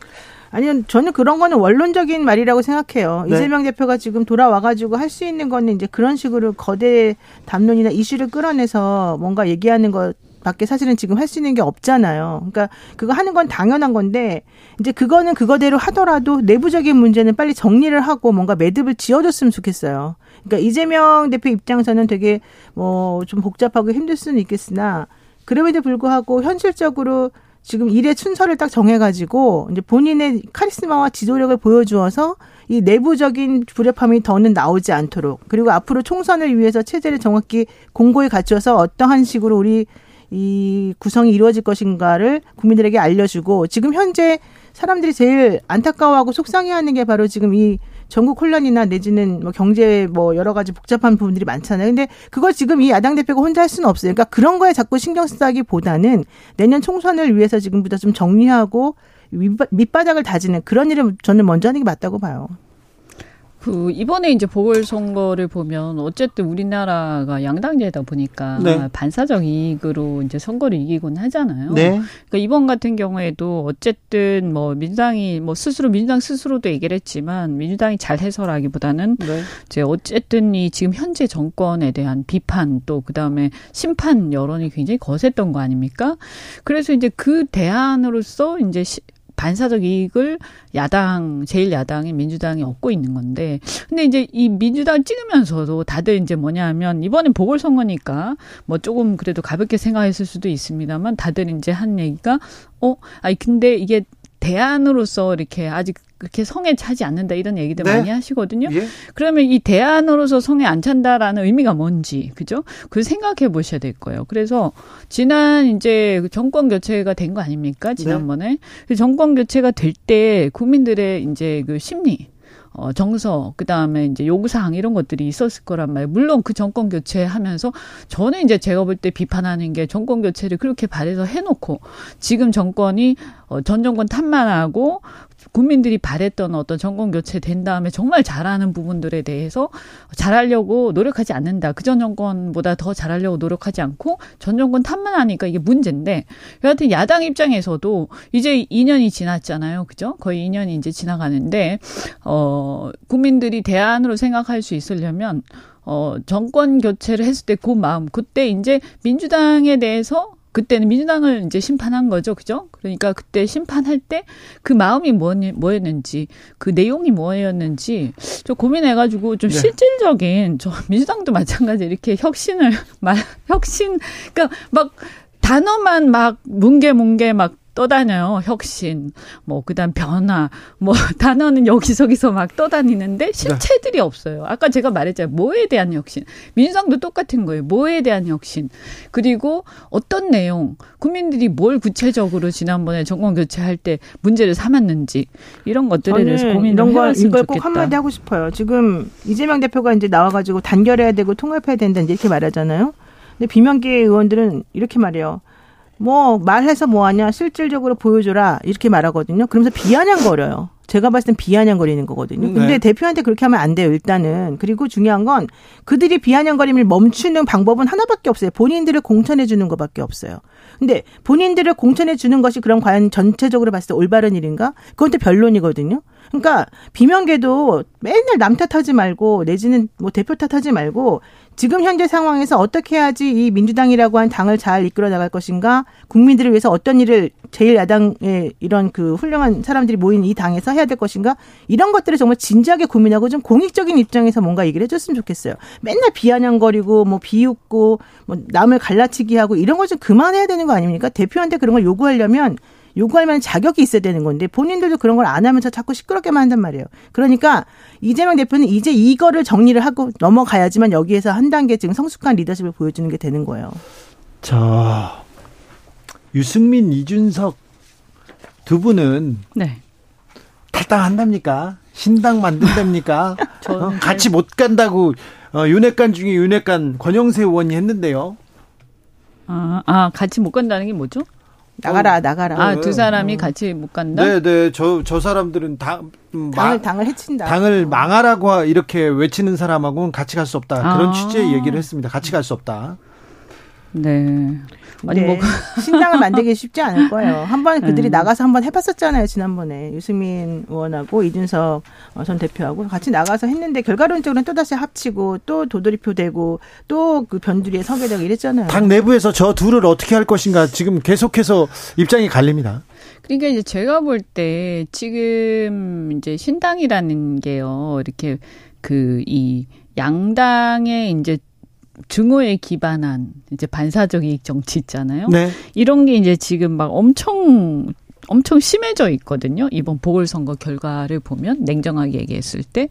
아니요, 저는 그런 거는 원론적인 말이라고 생각해요. 네. 이재명 대표가 지금 돌아와가지고 할 수 있는 거는 이제 그런 식으로 거대 담론이나 이슈를 끌어내서 뭔가 얘기하는 것 밖에 사실은 지금 할 수 있는 게 없잖아요. 그러니까 그거 하는 건 당연한 건데 이제 그거는 그거대로 하더라도 내부적인 문제는 빨리 정리를 하고 뭔가 매듭을 지어줬으면 좋겠어요. 그러니까 이재명 대표 입장에서는 되게 뭐 좀 복잡하고 힘들 수는 있겠으나 그럼에도 불구하고 현실적으로 지금 일의 순서를 딱 정해가지고 이제 본인의 카리스마와 지도력을 보여주어서 이 내부적인 불협화음이 더는 나오지 않도록 그리고 앞으로 총선을 위해서 체제를 정확히 공고히 갖춰서 어떠한 식으로 우리 이 구성이 이루어질 것인가를 국민들에게 알려주고 지금 현재 사람들이 제일 안타까워하고 속상해하는 게 바로 지금 이 전국 혼란이나 내지는 뭐 경제 뭐 여러 가지 복잡한 부분들이 많잖아요. 근데 그걸 지금 이 야당 대표가 혼자 할 수는 없어요. 그러니까 그런 거에 자꾸 신경 쓰다기보다는 내년 총선을 위해서 지금부터 좀 정리하고 밑바닥을 다지는 그런 일을 저는 먼저 하는 게 맞다고 봐요. 그 이번에 이제 보궐선거를 보면 어쨌든 우리나라가 양당제다 보니까 네. 반사적 이익으로 이제 선거를 이기곤 하잖아요. 네. 그러니까 이번 같은 경우에도 어쨌든 뭐 민주당이 뭐 스스로 민주당 스스로도 얘기를 했지만 민주당이 잘 해서라기보다는 네. 이제 어쨌든 이 지금 현재 정권에 대한 비판 또 그다음에 심판 여론이 굉장히 거셌던 거 아닙니까? 그래서 이제 그 대안으로서 이제 시, 반사적 이익을 야당 제일 야당인 민주당이 얻고 있는 건데 근데 이제 이 민주당 찍으면서도 다들 이제 뭐냐하면 이번엔 보궐선거니까 뭐 조금 그래도 가볍게 생각했을 수도 있습니다만 다들 이제 한 얘기가 어 아니 근데 이게 대안으로서 이렇게 아직 그렇게 성에 차지 않는다 이런 얘기들 네? 많이 하시거든요. 예? 그러면 이 대안으로서 성에 안 찬다라는 의미가 뭔지 그죠? 그 생각해 보셔야 될 거예요. 그래서 지난 이제 정권 교체가 된 거 아닙니까? 지난번에 네. 정권 교체가 될 때 국민들의 이제 그 심리 어, 정서, 그 다음에 이제 요구사항 이런 것들이 있었을 거란 말이에요. 물론 그 정권 교체 하면서 저는 이제 제가 볼 때 비판하는 게 정권 교체를 그렇게 바래서 해놓고 지금 정권이 어, 전 정권 탓만하고 국민들이 바랬던 어떤 정권 교체 된 다음에 정말 잘하는 부분들에 대해서 잘하려고 노력하지 않는다. 그 전 정권보다 더 잘하려고 노력하지 않고 전 정권 탓만 하니까 이게 문제인데 여하튼 야당 입장에서도 이제 2년이 지났잖아요. 그죠? 거의 2년이 이제 지나가는데 어 국민들이 대안으로 생각할 수 있으려면 어, 정권 교체를 했을 때 그 마음, 그때 이제 민주당에 대해서 그때는 민주당을 이제 심판한 거죠. 그죠? 그러니까 그때 심판할 때 그 마음이 뭐, 뭐였는지, 그 내용이 뭐였는지 좀 고민해가지고 좀 네. 실질적인, 저 민주당도 마찬가지 이렇게 혁신을, 말, 혁신, 그러니까 막 단어만 막 뭉게뭉게 막 떠다녀요. 혁신, 뭐, 그 다음 변화, 뭐, 단어는 여기저기서 막 떠다니는데 실체들이 네. 없어요. 아까 제가 말했잖아요. 뭐에 대한 혁신. 민주당도 똑같은 거예요. 뭐에 대한 혁신. 그리고 어떤 내용, 국민들이 뭘 구체적으로 지난번에 정권 교체할 때 문제를 삼았는지, 이런 것들에 대해서 고민을 해봤으면 이걸 꼭 한마디 하고 싶어요. 지금 이재명 대표가 이제 나와가지고 단결해야 되고 통합해야 된다 이렇게 말하잖아요. 근데 비명계 의원들은 이렇게 말해요. 뭐 말해서 뭐하냐 실질적으로 보여줘라 이렇게 말하거든요. 그러면서 비아냥거려요. 제가 봤을 땐 비아냥거리는 거거든요. 근데 네. 대표한테 그렇게 하면 안 돼요, 일단은. 그리고 중요한 건 그들이 비아냥거림을 멈추는 방법은 하나밖에 없어요. 본인들을 공천해 주는 것밖에 없어요. 근데 본인들을 공천해 주는 것이 그럼 과연 전체적으로 봤을 때 올바른 일인가? 그건 또 변론이거든요. 그러니까 비명계도 맨날 남 탓하지 말고 내지는 뭐 대표 탓하지 말고 지금 현재 상황에서 어떻게 해야지 이 민주당이라고 한 당을 잘 이끌어 나갈 것인가 국민들을 위해서 어떤 일을 제일 야당의 이런 그 훌륭한 사람들이 모인 이 당에서 해야 될 것인가 이런 것들을 정말 진지하게 고민하고 좀 공익적인 입장에서 뭔가 얘기를 해줬으면 좋겠어요. 맨날 비아냥거리고 뭐 비웃고 뭐 남을 갈라치기 하고 이런 걸 좀 그만해야 되는 거 아닙니까? 대표한테 그런 걸 요구하려면 요구할 만한 자격이 있어야 되는 건데 본인들도 그런 걸 안 하면서 자꾸 시끄럽게만 한단 말이에요. 그러니까 이재명 대표는 이제 이거를 정리를 하고 넘어가야지만 여기에서 한 단계 지금 성숙한 리더십을 보여주는 게 되는 거예요. 자, 유승민, 이준석 두 분은 네. 탈당한답니까? 신당 만든답니까? 어? 같이 못 간다고 어, 윤핵관 중에 윤핵관 권영세 의원이 했는데요. 아, 아 같이 못 간다는 게 뭐죠? 나가라 나가라. 아 두 사람이 어. 같이 못 간다. 네네 저 저 사람들은 당 음, 당을 당을 해친다. 당을 망하라고 이렇게 외치는 사람하고는 같이 갈 수 없다. 그런 아. 취지의 얘기를 했습니다. 같이 갈 수 없다. 네. 아니 뭐 신당을 만들기 쉽지 않을 거예요. 한번 그들이 음. 나가서 한번 해봤었잖아요 지난번에 유승민 의원하고 이준석 어, 전 대표하고 같이 나가서 했는데 결과론적으로는 또 다시 합치고 또 도돌이표 되고 또 그 변두리에 서게 되고 이랬잖아요. 당 내부에서 저 둘을 어떻게 할 것인가 지금 계속해서 입장이 갈립니다. 그러니까 이제 제가 볼 때 지금 이제 신당이라는 게요 이렇게 그 이 양당의 이제 증오에 기반한 이제 반사적 이익 정치 있잖아요. 네. 이런 게 이제 지금 막 엄청 엄청 심해져 있거든요. 이번 보궐선거 결과를 보면 냉정하게 얘기했을 때.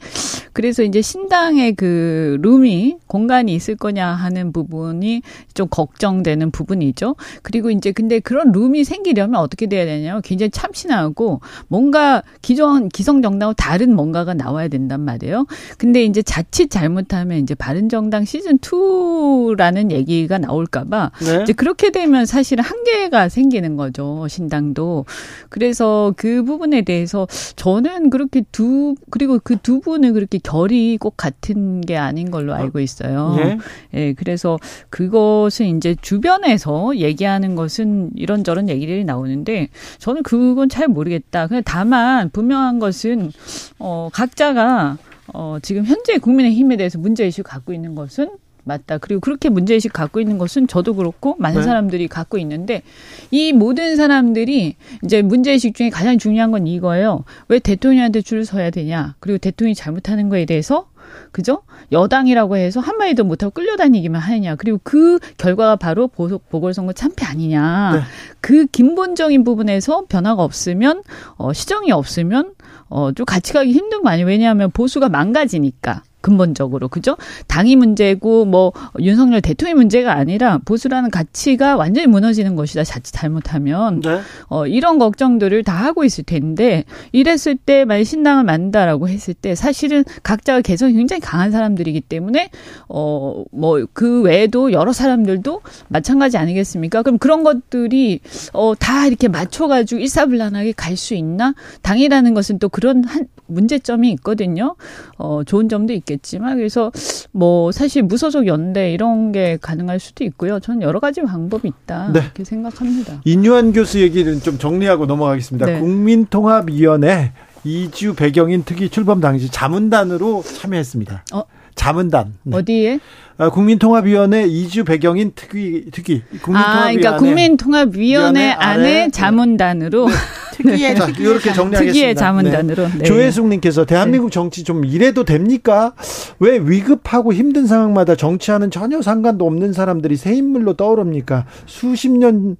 그래서 이제 신당의 그 룸이 공간이 있을 거냐 하는 부분이 좀 걱정되는 부분이죠. 그리고 이제 근데 그런 룸이 생기려면 어떻게 돼야 되냐면 굉장히 참신하고 뭔가 기존 기성 정당과 다른 뭔가가 나와야 된단 말이에요. 근데 이제 자칫 잘못하면 이제 바른 정당 시즌 2라는 얘기가 나올까 봐 네. 이제 그렇게 되면 사실은 한계가 생기는 거죠. 신당도. 그래서 그 부분에 대해서 저는 그렇게 두 그리고 그 두 분은 그렇게 결이 꼭 같은 게 아닌 걸로 알고 있어요. 예. 예 그래서 그것은 이제 주변에서 얘기하는 것은 이런저런 얘기들이 나오는데 저는 그건 잘 모르겠다. 그냥 다만 분명한 것은 어 각자가 어 지금 현재 국민의힘에 대해서 문제 의식 갖고 있는 것은 맞다. 그리고 그렇게 문제의식 갖고 있는 것은 저도 그렇고 많은 네. 사람들이 갖고 있는데 이 모든 사람들이 이제 문제의식 중에 가장 중요한 건 이거예요. 왜 대통령한테 줄을 서야 되냐. 그리고 대통령이 잘못하는 거에 대해서 그죠? 여당이라고 해서 한마디도 못하고 끌려다니기만 하느냐. 그리고 그 결과가 바로 보궐선거 참패 아니냐. 네. 그 근본적인 부분에서 변화가 없으면, 어, 시정이 없으면, 어, 좀 같이 가기 힘든 거 아니에요. 왜냐하면 보수가 망가지니까. 근본적으로 그죠? 당이 문제고 뭐 윤석열 대통령이 문제가 아니라 보수라는 가치가 완전히 무너지는 것이다. 자칫 잘못하면 네. 어 이런 걱정들을 다 하고 있을 텐데 이랬을 때 만약 신당을 만다라고 했을 때 사실은 각자가 개성이 굉장히 강한 사람들이기 때문에 어 뭐 그 외에도 여러 사람들도 마찬가지 아니겠습니까? 그럼 그런 것들이 어 다 이렇게 맞춰가지고 일사불란하게 갈 수 있나? 당이라는 것은 또 그런 한 문제점이 있거든요. 어, 좋은 점도 있겠 지만 그래서 뭐 사실 무소속 연대 이런 게 가능할 수도 있고요. 저는 여러 가지 방법이 있다 네. 이렇게 생각합니다. 인유한 교수 얘기는 좀 정리하고 넘어가겠습니다. 네. 국민통합위원회 이주 배경인 특위 출범 당시 자문단으로 참여했습니다. 어? 자문단. 네. 어디에? 아, 국민통합위원회 이주 배경인 특위 특위 국민통합위원회 아, 그러니까 국민통합위원회 안에 자문단으로 네. 특위에 자, 이렇게 정리하겠습니다. 특위의 자문단으로. 네. 네. 조혜숙님께서 대한민국 정치 좀 이래도 됩니까? 왜 위급하고 힘든 상황마다 정치하는 전혀 상관도 없는 사람들이 새 인물로 떠오릅니까? 수십 년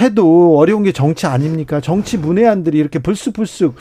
해도 어려운 게 정치 아닙니까? 정치 문외한들이 이렇게 불쑥불쑥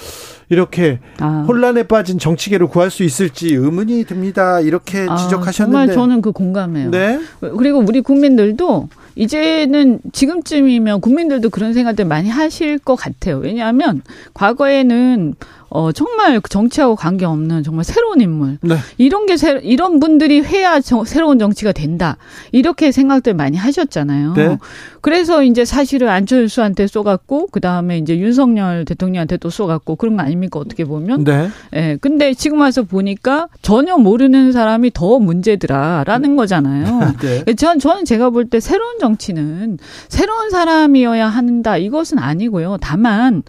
이렇게 아. 혼란에 빠진 정치계를 구할 수 있을지 의문이 듭니다. 이렇게 아, 지적하셨는데 정말 저는 그 공감해요. 네. 그리고 우리 국민들도 이제는 지금쯤이면 국민들도 그런 생각들 많이 하실 것 같아요. 왜냐하면 과거에는 어 정말 정치하고 관계없는 정말 새로운 인물 네. 이런 게 새, 이런 분들이 해야 저, 새로운 정치가 된다 이렇게 생각들 많이 하셨잖아요. 네. 그래서 이제 사실은 안철수한테 쏘갔고 그 다음에 이제 윤석열 대통령한테 또 쏘갔고 그런 거 아닙니까 어떻게 보면. 네. 예. 근데 지금 와서 보니까 전혀 모르는 사람이 더 문제더라라는 거잖아요. 네. 전 저는 제가 볼 때 새로운 정치는 새로운 사람이어야 한다 이것은 아니고요. 다만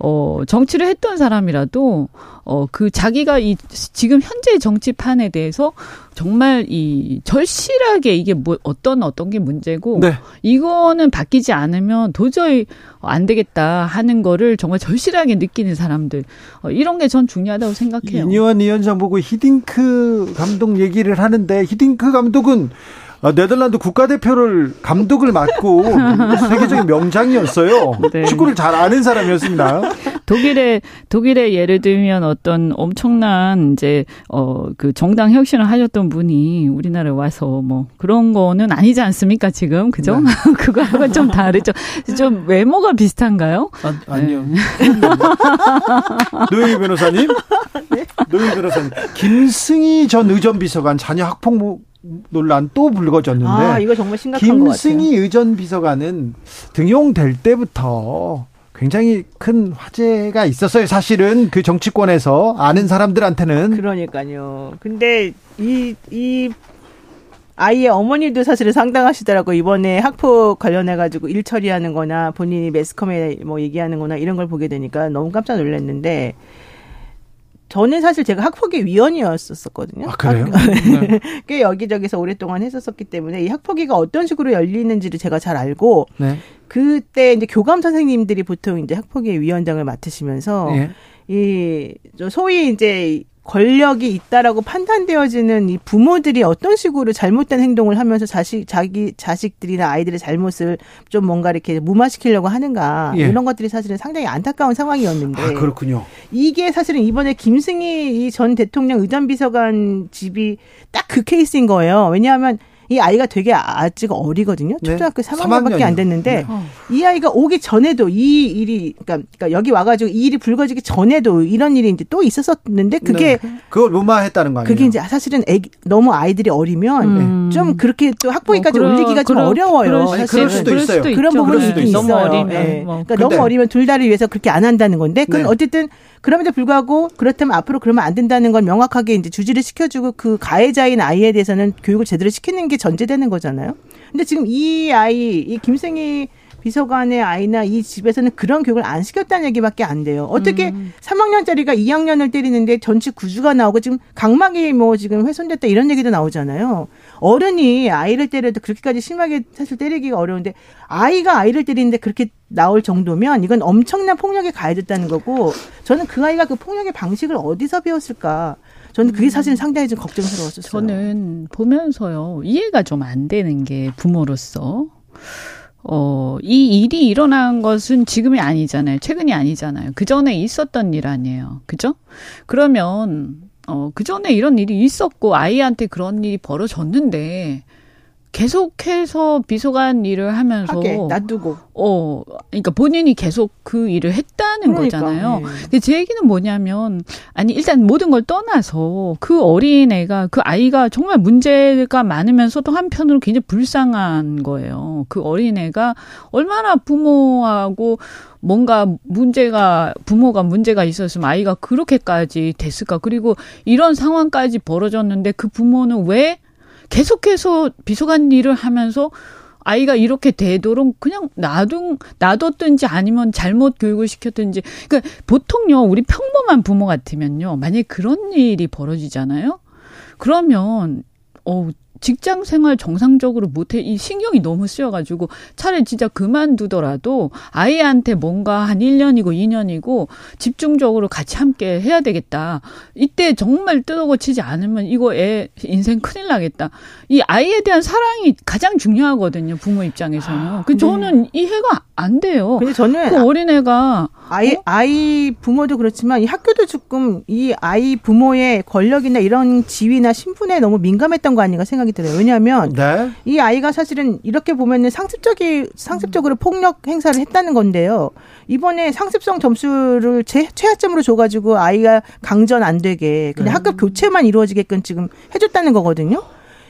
어, 정치를 했던 사람이라도, 어, 그 자기가 이, 지금 현재 정치판에 대해서 정말 이 절실하게 이게 뭐, 어떤 어떤 게 문제고, 네. 이거는 바뀌지 않으면 도저히 안 되겠다 하는 거를 정말 절실하게 느끼는 사람들, 어, 이런 게 전 중요하다고 생각해요. 이니원 위원장 보고 히딩크 감독 얘기를 하는데, 히딩크 감독은 아, 네덜란드 국가대표를 감독을 맡고 세계적인 명장이었어요. 네. 축구를 잘 아는 사람이었습니다. 독일의 독일의 예를 들면 어떤 엄청난 이제 어 그 정당 혁신을 하셨던 분이 우리나라에 와서 뭐 그런 거는 아니지 않습니까 지금 그죠? 네. 그거하고 좀 다르죠. 좀 외모가 비슷한가요? 아, 아니요. 네. 노영희 변호사님, 네? 노영희 변호사님, 김승희 전 의전 비서관 자녀 학폭 논란 또 불거졌는데 아, 이거 정말 심각한 김승희 의전 비서관은 등용될 때부터 굉장히 큰 화제가 있었어요. 사실은 그 정치권에서 아는 사람들한테는 그러니까요. 근데 이이 아이의 어머니도 사실은 상당하시더라고 이번에 학폭 관련해 가지고 일 처리하는 거나 본인이 매스컴에 뭐 얘기하는 거나 이런 걸 보게 되니까 너무 깜짝 놀랐는데 저는 사실 제가 학폭위 위원이었었거든요. 아, 그래요? 네. 꽤 여기저기서 오랫동안 했었었기 때문에 이 학폭위가 어떤 식으로 열리는지를 제가 잘 알고 네. 그때 이제 교감 선생님들이 보통 이제 학폭위 위원장을 맡으시면서 네. 이 소위 이제 권력이 있다라고 판단되어지는 이 부모들이 어떤 식으로 잘못된 행동을 하면서 자식 자기 자식들이나 아이들의 잘못을 좀 뭔가 이렇게 무마시키려고 하는가 예. 이런 것들이 사실은 상당히 안타까운 상황이었는데 아, 그렇군요. 이게 사실은 이번에 김승희 전 대통령 의전비서관 집이 딱 그 케이스인 거예요. 왜냐하면 이 아이가 되게 아직 어리거든요. 네. 초등학교 네. 3학년밖에 안 됐는데 네. 이 아이가 오기 전에도 이 일이 그러니까, 그러니까 여기 와가지고 이 일이 불거지기 전에도 이런 일이 이제 또 있었었는데 그게 네. 그걸 무마했다는 거 아니에요? 그게 이제 사실은 애기, 너무 아이들이 어리면 음. 좀 그렇게 또 학부기까지 뭐 올리기가 좀 어려워요. 그럴, 그럴 수도 있어요. 그런 부분이 있긴 있어요. 너무 어리면 네. 뭐. 그러니까 너무 어리면 둘 다를 위해서 그렇게 안 한다는 건데 그건 네. 어쨌든 그럼에도 불구하고 그렇다면 앞으로 그러면 안 된다는 건 명확하게 이제 주지를 시켜주고 그 가해자인 아이에 대해서는 교육을 제대로 시키는 게 전제되는 거잖아요. 근데 지금 이 아이, 이 김생희 비서관의 아이나 이 집에서는 그런 교육을 안 시켰다는 얘기밖에 안 돼요. 어떻게 음. 3학년짜리가 2학년을 때리는데 전치 구주가 나오고 지금 각막이 뭐 지금 훼손됐다 이런 얘기도 나오잖아요. 어른이 아이를 때려도 그렇게까지 심하게 사실 때리기가 어려운데 아이가 아이를 때리는데 그렇게 나올 정도면 이건 엄청난 폭력에 가해졌다는 거고 저는 그 아이가 그 폭력의 방식을 어디서 배웠을까 저는 그게 사실 상당히 좀 걱정스러웠어요. 저는 보면서요 이해가 좀 안 되는 게 부모로서 어, 이 일이 일어난 것은 지금이 아니잖아요. 최근이 아니잖아요. 그 전에 있었던 일 아니에요. 그죠? 그러면, 어, 그 전에 이런 일이 있었고, 아이한테 그런 일이 벌어졌는데, 계속해서 비서관 일을 하면서 하게, 놔두고 어 그러니까 본인이 계속 그 일을 했다는 그러니까, 거잖아요. 네. 근데 제 얘기는 뭐냐면 아니 일단 모든 걸 떠나서 그 어린 애가 그 아이가 정말 문제가 많으면서도 한편으로 굉장히 불쌍한 거예요. 그 어린 애가 얼마나 부모하고 뭔가 문제가 부모가 문제가 있었으면 아이가 그렇게까지 됐을까? 그리고 이런 상황까지 벌어졌는데 그 부모는 왜 계속해서 비서관 일을 하면서 아이가 이렇게 되도록 그냥 놔둔 놔뒀든지 아니면 잘못 교육을 시켰든지. 그러니까 보통요 우리 평범한 부모 같으면요 만약에 그런 일이 벌어지잖아요? 그러면 어 직장 생활 정상적으로 못해 이 신경이 너무 쓰여가지고 차라리 진짜 그만두더라도 아이한테 뭔가 한 1년이고 2년이고 집중적으로 같이 함께 해야 되겠다. 이때 정말 뜯어고치지 않으면 이거 애 인생 큰일 나겠다. 이 아이에 대한 사랑이 가장 중요하거든요. 부모 입장에서는. 아, 그 저는 네. 이해가 안 돼요. 근데 저는 그 어린애가 아이 어? 아이 부모도 그렇지만 이 학교도 조금 이 아이 부모의 권력이나 이런 지위나 신분에 너무 민감했던 거 아닌가 생각이 들어요. 왜냐하면 네? 이 아이가 사실은 이렇게 보면은 상습적이 상습적으로 폭력 행사를 했다는 건데요. 이번에 상습성 점수를 제, 최하점으로 줘가지고 아이가 강전 안 되게 그냥 음. 학급 교체만 이루어지게끔 지금 해줬다는 거거든요.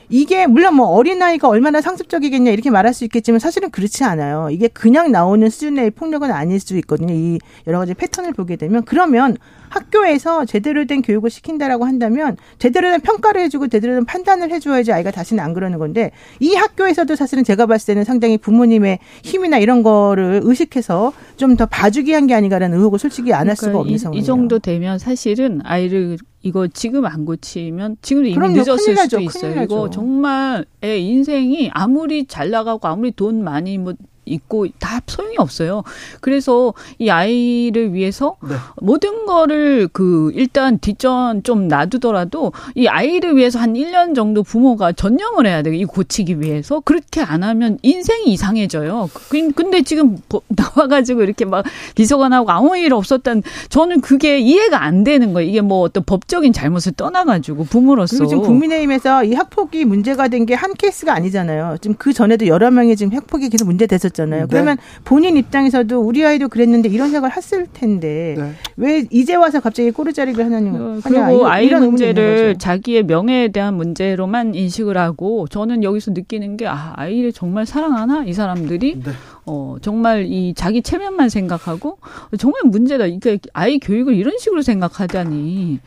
이게 물론 뭐 어린아이가 얼마나 상습적이겠냐 이렇게 말할 수 있겠지만 사실은 그렇지 않아요. 이게 그냥 나오는 수준의 폭력은 아닐 수 있거든요. 이 여러 가지 패턴을 보게 되면 그러면 학교에서 제대로 된 교육을 시킨다라고 한다면 제대로 된 평가를 해주고 제대로 된 판단을 해줘야지 아이가 다시는 안 그러는 건데 이 학교에서도 사실은 제가 봤을 때는 상당히 부모님의 힘이나 이런 거를 의식해서 좀 더 봐주기 한 게 아닌가라는 의혹을 솔직히 안할 그러니까 수가 없는 상황이에요. 이 정도 되면 사실은 아이를 이거 지금 안 고치면 지금도 이미 그럼요, 늦었을 수도 있어요. 이거 정말 애 인생이 아무리 잘 나가고 아무리 돈 많이 뭐 있고 다 소용이 없어요. 그래서 이 아이를 위해서 네. 모든 거를 그 일단 뒷전 좀 놔두더라도 이 아이를 위해서 한 1년 정도 부모가 전념을 해야 돼요. 이 고치기 위해서. 그렇게 안 하면 인생이 이상해져요. 그, 근데 지금 나와가지고 이렇게 막 비서관하고 아무 일 없었단 저는 그게 이해가 안 되는 거예요. 이게 뭐 어떤 법적인 잘못을 떠나가지고 부모로서. 그리고 지금 국민의힘에서 이 학폭이 문제가 된 게 한 케이스가 아니잖아요. 지금 그 전에도 여러 명이 지금 학폭이 계속 문제 됐었죠. 있었잖아요. 네. 그러면 본인 입장에서도 우리 아이도 그랬는데 이런 생각을 했을 텐데 네. 왜 이제 와서 갑자기 꼬르자리를 하냐는 어, 그리고 아이 문제를 자기의 명예에 대한 문제로만 인식을 하고 저는 여기서 느끼는 게 아, 아이를 정말 사랑하나 이 사람들이 네. 어, 정말 이 자기 체면만 생각하고 정말 문제다. 이게 아이 교육을 이런 식으로 생각하다니.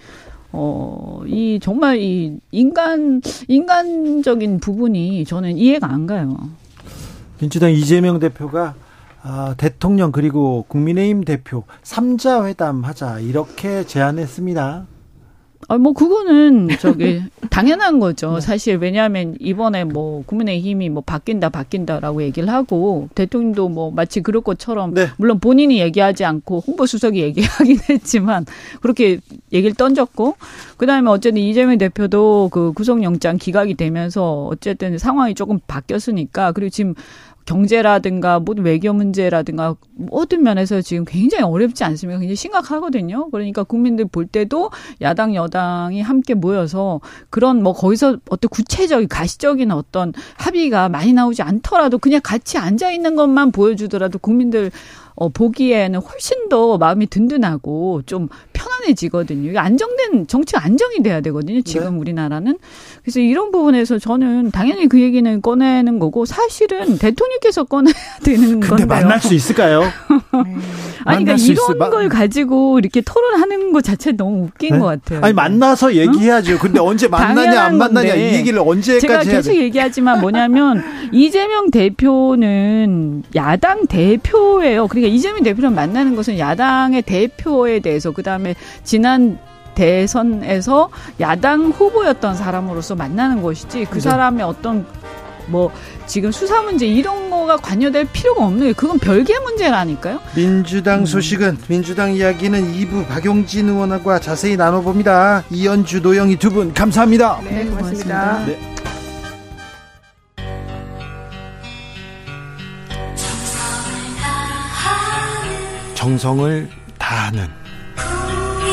어, 이 정말 이 인간 인간적인 부분이 저는 이해가 안 가요. 민주당 이재명 대표가 아, 대통령 그리고 국민의힘 대표 3자 회담 하자 이렇게 제안했습니다. 아, 뭐, 그거는 저기, 당연한 거죠. 네. 사실, 왜냐하면 이번에 뭐, 국민의힘이 뭐, 바뀐다, 바뀐다라고 얘기를 하고, 대통령도 뭐, 마치 그럴 것처럼, 네. 물론 본인이 얘기하지 않고, 홍보 수석이 얘기하긴 했지만, 그렇게 얘기를 던졌고, 그 다음에 어쨌든 이재명 대표도 그 구속영장 기각이 되면서, 어쨌든 상황이 조금 바뀌었으니까, 그리고 지금, 경제라든가 모든 외교 문제라든가 모든 면에서 지금 굉장히 어렵지 않습니까? 굉장히 심각하거든요. 그러니까 국민들 볼 때도 야당 여당이 함께 모여서 그런 뭐 거기서 어떤 구체적인 가시적인 어떤 합의가 많이 나오지 않더라도 그냥 같이 앉아 있는 것만 보여주더라도 국민들 어, 보기에는 훨씬 더 마음이 든든하고 좀 편안해지거든요. 안정된 정치가 안정이 돼야 되거든요. 지금 네. 우리나라는 그래서 이런 부분에서 저는 당연히 그 얘기는 꺼내는 거고 사실은 대통령께서 꺼내야 되는 건데요. 근데 만날 수 있을까요? 네. 아니 그러니까 이런 있... 걸 가지고 이렇게 토론하는 것 자체 너무 웃긴 네? 것 같아요. 아니 만나서 얘기해야죠. 근데 언제 만나냐 안 만나냐 이 얘기를 언제까지 제가 계속 얘기하지만 뭐냐면 이재명 대표는 야당 대표예요. 그러니까 이재명 대표랑 만나는 것은 야당의 대표에 대해서 그 다음에 지난 대선에서 야당 후보였던 사람으로서 만나는 것이지 그 네. 사람의 어떤 뭐 지금 수사 문제 이런 거가 관여될 필요가 없는 게 그건 별개 문제라니까요. 민주당 음. 소식은 민주당 이야기는 2부 박용진 의원과 자세히 나눠봅니다. 이현주 노영희 두 분 감사합니다. 네, 고맙습니다. 네. 정성을 다하는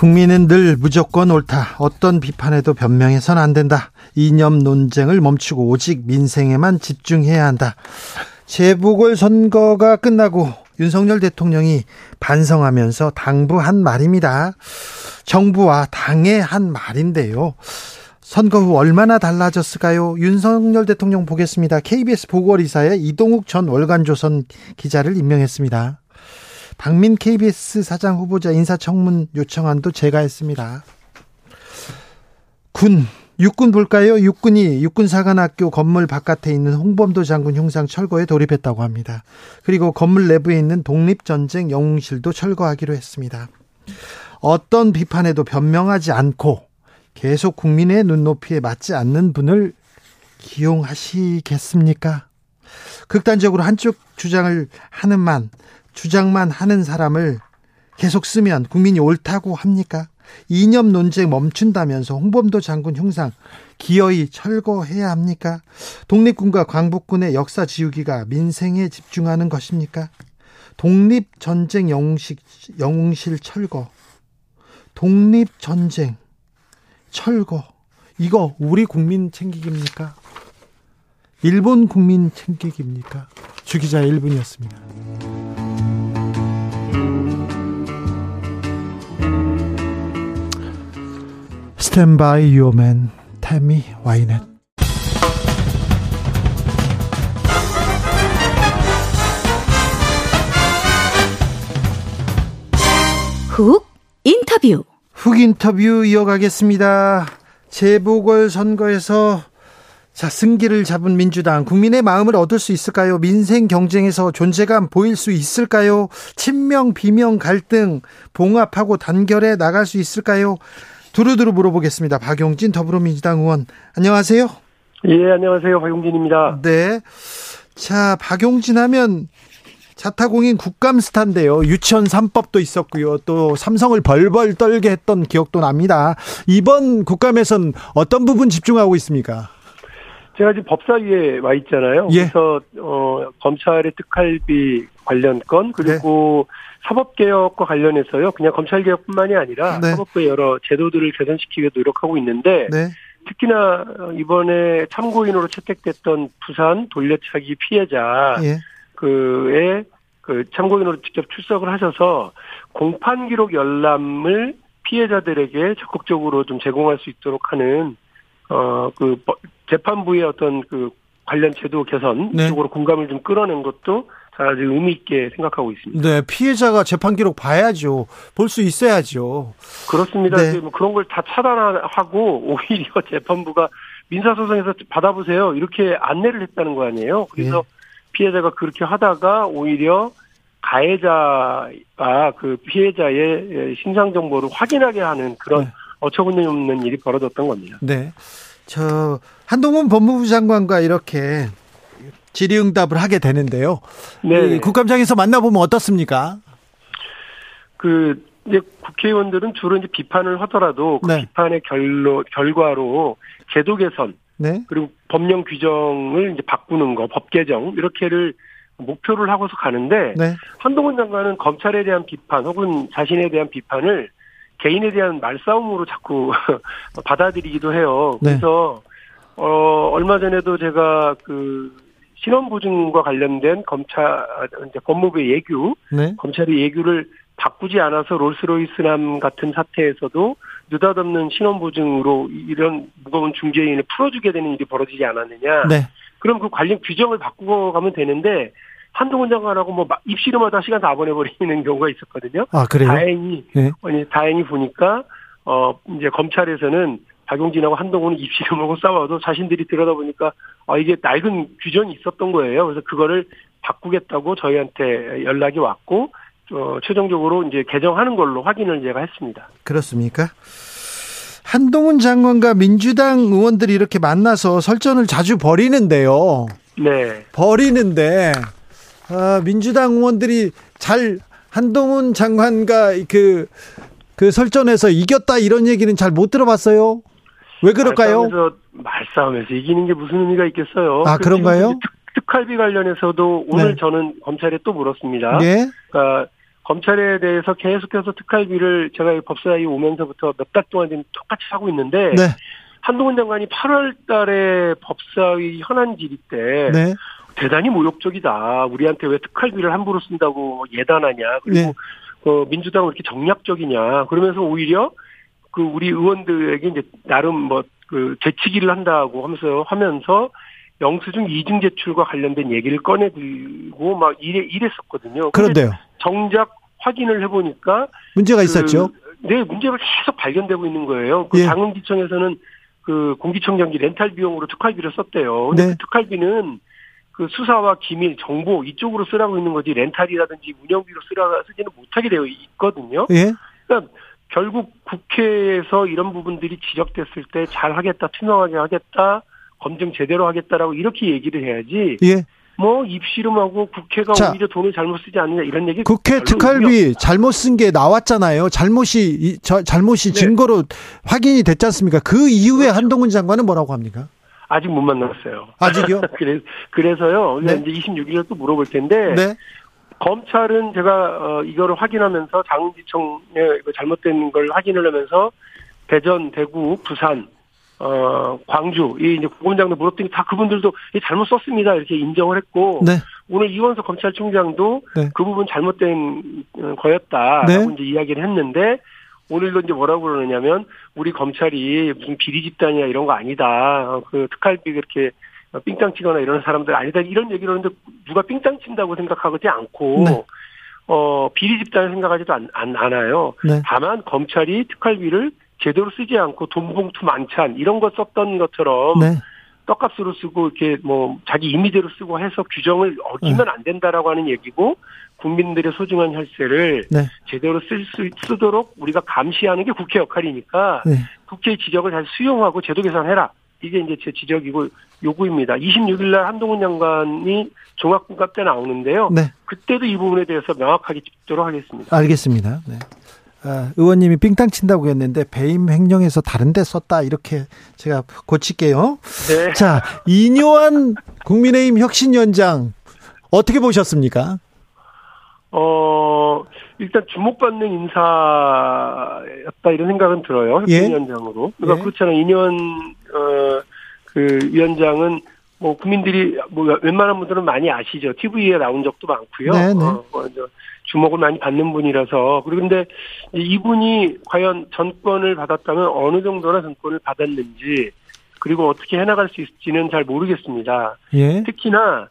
국민은 늘 무조건 옳다. 어떤 비판에도 변명해선 안 된다. 이념 논쟁을 멈추고 오직 민생에만 집중해야 한다. 재보궐 선거가 끝나고 윤석열 대통령이 반성하면서 당부한 말입니다. 정부와 당의 한 말인데요. 선거 후 얼마나 달라졌을까요? 윤석열 대통령 보겠습니다. KBS 보궐이사에 이동욱 전 월간조선 기자를 임명했습니다. 박민 KBS 사장 후보자 인사청문 요청안도 제가 했습니다. 군 육군 볼까요? 육군이 육군사관학교 건물 바깥에 있는 홍범도 장군 흉상 철거에 돌입했다고 합니다. 그리고 건물 내부에 있는 독립전쟁 영웅실도 철거하기로 했습니다. 어떤 비판에도 변명하지 않고 계속 국민의 눈높이에 맞지 않는 분을 기용하시겠습니까? 극단적으로 한쪽 주장을 하는 만 주장만 하는 사람을 계속 쓰면 국민이 옳다고 합니까? 이념 논쟁 멈춘다면서 홍범도 장군 흉상 기어이 철거해야 합니까? 독립군과 광복군의 역사 지우기가 민생에 집중하는 것입니까? 독립 전쟁 영웅식, 영웅실 철거, 독립 전쟁 철거, 이거 우리 국민 챙기기입니까? 일본 국민 챙기기입니까? 주기자 1분이었습니다. 스탠바이 유어맨 태미 와이넷 훅 인터뷰 훅 인터뷰 이어가겠습니다. 재보궐 선거에서 자, 승기를 잡은 민주당 국민의 마음을 얻을 수 있을까요? 민생 경쟁에서 존재감 보일 수 있을까요? 친명 비명 갈등 봉합하고 단결해 나갈 수 있을까요? 두루두루 물어보겠습니다. 박용진 더불어민주당 의원 안녕하세요. 예, 안녕하세요. 박용진입니다. 네. 자, 박용진 하면 자타공인 국감 스타인데요. 유치원 3법도 있었고요. 또 삼성을 벌벌 떨게 했던 기억도 납니다. 이번 국감에선 어떤 부분 집중하고 있습니까? 제가 지금 법사위에 와 있잖아요. 예. 그래서 어, 검찰의 특활비 관련 건 그리고 네. 사법개혁과 관련해서요. 그냥 검찰개혁뿐만이 아니라 네. 사법부의 여러 제도들을 개선시키기 위해 노력하고 있는데 네. 특히나 이번에 참고인으로 채택됐던 부산 돌려차기 피해자 예. 그의 그 참고인으로 직접 출석을 하셔서 공판 기록 열람을 피해자들에게 적극적으로 좀 제공할 수 있도록 하는 어 그 재판부의 어떤 그 관련 제도 개선 네. 쪽으로 공감을 좀 끌어낸 것도 아주 의미 있게 생각하고 있습니다. 네, 피해자가 재판 기록 봐야죠. 볼 수 있어야죠. 그렇습니다. 네. 뭐 그런 걸 다 차단하고 오히려 재판부가 민사소송에서 받아보세요. 이렇게 안내를 했다는 거 아니에요. 그래서 네. 피해자가 그렇게 하다가 오히려 가해자가 그 피해자의 신상 정보를 확인하게 하는 그런 네. 어처구니 없는 일이 벌어졌던 겁니다. 네. 저 한동훈 법무부 장관과 이렇게 질의응답을 하게 되는데요. 네. 국감장에서 만나보면 어떻습니까? 그 이제 국회의원들은 주로 이제 비판을 하더라도 그 네. 비판의 결로 결과로 제도 개선 네. 그리고 법령 규정을 이제 바꾸는 거, 법 개정 이렇게를 목표를 하고서 가는데 네. 한동훈 장관은 검찰에 대한 비판 혹은 자신에 대한 비판을 개인에 대한 말싸움으로 자꾸 받아들이기도 해요. 네. 그래서 어 얼마 전에도 제가 그 신원보증과 관련된 검찰 이제 법무부의 예규, 네. 검찰의 예규를 바꾸지 않아서 롤스로이스남 같은 사태에서도 느닷없는 신원보증으로 이런 무거운 중재인을 풀어주게 되는 일이 벌어지지 않았느냐. 네. 그럼 그 관련 규정을 바꾸고 가면 되는데 한동훈 장관하고 뭐 입시름하다 시간 다 보내버리는 경우가 있었거든요. 아 그래요? 다행히 네. 아니 다행히 보니까 어 이제 검찰에서는 박용진하고 한동훈은 입시름하고 싸워도 자신들이 들여다보니까 아 이게 낡은 규정이 있었던 거예요. 그래서 그거를 바꾸겠다고 저희한테 연락이 왔고 어, 최종적으로 이제 개정하는 걸로 확인을 제가 했습니다. 그렇습니까? 한동훈 장관과 민주당 의원들이 이렇게 만나서 설전을 자주 벌이는데요. 네. 벌이는데 아, 민주당 의원들이 잘 한동훈 장관과 그, 그 설전에서 이겼다 이런 얘기는 잘 못 들어봤어요. 왜 그럴까요? 말싸움에서, 말싸움에서 이기는 게 무슨 의미가 있겠어요. 아, 그런가요? 특, 할비 관련해서도 오늘 네. 저는 검찰에 또 물었습니다. 네. 그러니까 검찰에 대해서 계속해서 특활비를 제가 법사위 오면서부터 몇 달 동안 지금 똑같이 하고 있는데 네. 한동훈 장관이 8월 달에 법사위 현안 질의 때 네. 대단히 모욕적이다. 우리한테 왜 특활비를 함부로 쓴다고 예단하냐. 그리고 네. 그 민주당은 이렇게 정략적이냐. 그러면서 오히려 그 우리 의원들에게 이제 나름 뭐 그 재치기를 한다고 하면서 하면서 영수증 이중 제출과 관련된 얘기를 꺼내들고 막 이래 이랬었거든요. 그런데요. 정작 확인을 해보니까 문제가 그, 있었죠. 네, 문제가 계속 발견되고 있는 거예요. 그 예. 장흥지청에서는 그 공기청정기 렌탈 비용으로 특활비를 썼대요. 근데 네. 그 특활비는 그 수사와 기밀, 정보 이쪽으로 쓰라고 있는 거지 렌탈이라든지 운영비로 쓰라 쓰지는 못하게 되어 있거든요. 예. 그러니까 결국 국회에서 이런 부분들이 지적됐을 때 잘 하겠다, 투명하게 하겠다, 검증 제대로 하겠다라고 이렇게 얘기를 해야지. 예. 뭐 입씨름하고 국회가 자, 오히려 돈을 잘못 쓰지 않느냐 이런 얘기. 국회 특활비 잘못 쓴 게 나왔잖아요. 잘못이 저, 잘못이 네. 증거로 확인이 됐지 않습니까? 그 이후에 그렇죠. 한동훈 장관은 뭐라고 합니까? 아직 못 만났어요. 아직요? 그래, 그래서요. 네. 이제 26일에 또 물어볼 텐데. 네. 검찰은 제가 어, 이거를 확인하면서 장지청에 잘못된 걸 확인을 하면서 대전, 대구, 부산 어, 광주, 이 이제 고검장도 물었더니 다 그분들도 잘못 썼습니다. 이렇게 인정을 했고. 네. 오늘 이원석 검찰총장도 네. 그 부분 잘못된 어, 거였다라고 네. 이제 이야기를 했는데 오늘도 이제 뭐라고 그러느냐면 우리 검찰이 무슨 비리 집단이야 이런 거 아니다. 어, 그 특활비 그렇게 삥땅 치거나 이런 사람들 아니다. 이런 얘기를 하는데 누가 삥땅 친다고 생각하지 않고 네. 어, 비리 집단을 생각하지도 않, 않, 않아요. 네. 다만 검찰이 특활비를 제대로 쓰지 않고 돈봉투 만찬 이런 거 썼던 것처럼 네. 떡값으로 쓰고 이렇게 뭐 자기 임의대로 쓰고 해서 규정을 어기면 네. 안 된다라고 하는 얘기고 국민들의 소중한 혈세를 네. 제대로 쓸 수 쓰도록 우리가 감시하는 게 국회 역할이니까 네. 국회의 지적을 잘 수용하고 제도 개선해라. 이게 이제 제 지적이고 요구입니다. 26일 날 한동훈 장관이 종합군갑 때 나오는데요. 네. 그때도 이 부분에 대해서 명확하게 짚도록 하겠습니다. 알겠습니다. 네. 아, 의원님이 삥땅 친다고 했는데 배임 횡령해서 다른 데 썼다 이렇게 제가 고칠게요. 네. 자, 이뇨한 국민의힘 혁신위원장 어떻게 보셨습니까? 어, 일단 주목받는 인사였다 이런 생각은 들어요. 예. 혁신위원장으로. 그러니까 예. 그렇잖아요. 이뇨한 어, 그 위원장은 뭐 국민들이 뭐 웬만한 분들은 많이 아시죠. TV에 나온 적도 많고요. 네, 네. 어, 뭐 주목을 많이 받는 분이라서 그런데 이분이 과연 전권을 받았다면 어느 정도나 전권을 받았는지 그리고 어떻게 해나갈 수 있을지는 잘 모르겠습니다. 예. 특히나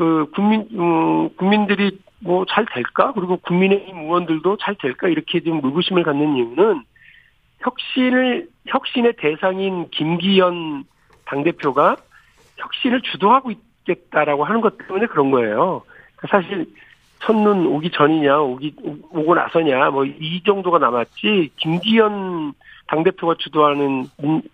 그 국민 음, 국민들이 뭐 잘 될까 그리고 국민의힘 의원들도 잘 될까 이렇게 좀 의구심을 갖는 이유는 혁신을 혁신의 대상인 김기현 당 대표가 혁신을 주도하고 있겠다라고 하는 것 때문에 그런 거예요. 사실 첫눈 오기 전이냐 오기 오고 나서냐 뭐 이 정도가 남았지 김기현 당 대표가 주도하는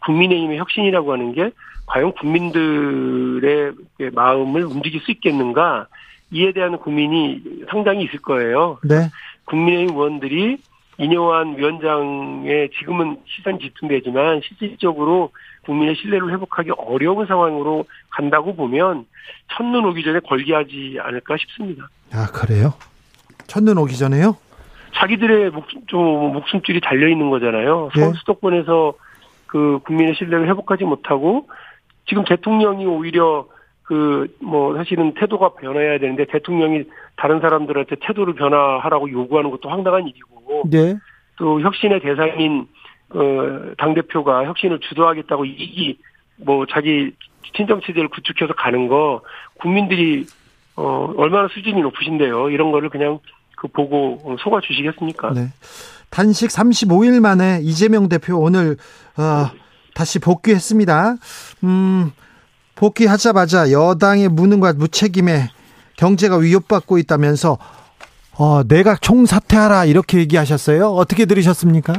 국민의힘의 혁신이라고 하는 게 과연 국민들의 마음을 움직일 수 있겠는가 이에 대한 고민이 상당히 있을 거예요. 네. 국민의힘 의원들이 이뇨한 위원장의 지금은 시선이 집중되지만 실질적으로 국민의 신뢰를 회복하기 어려운 상황으로 간다고 보면 첫눈 오기 전에 걸기하지 않을까 싶습니다. 아 그래요? 첫눈 오기 전에요? 자기들의 목숨, 좀 목숨줄이 달려 있는 거잖아요. 예? 서울 수도권에서 그 국민의 신뢰를 회복하지 못하고 지금 대통령이 오히려 그 뭐 사실은 태도가 변해야 되는데 대통령이 다른 사람들한테 태도를 변화하라고 요구하는 것도 황당한 일이고 네. 또 혁신의 대상인 어, 당 대표가 혁신을 주도하겠다고 이기 뭐 자기 친정 체제를 구축해서 가는 거 국민들이 어 얼마나 수준이 높으신데요. 이런 거를 그냥 그 보고 속아 주시겠습니까? 네. 단식 35일 만에 이재명 대표 오늘 어, 다시 복귀했습니다. 음, 복귀하자마자 여당의 무능과 무책임에 경제가 위협받고 있다면서 어, 내각 총사퇴하라 이렇게 얘기하셨어요. 어떻게 들으셨습니까?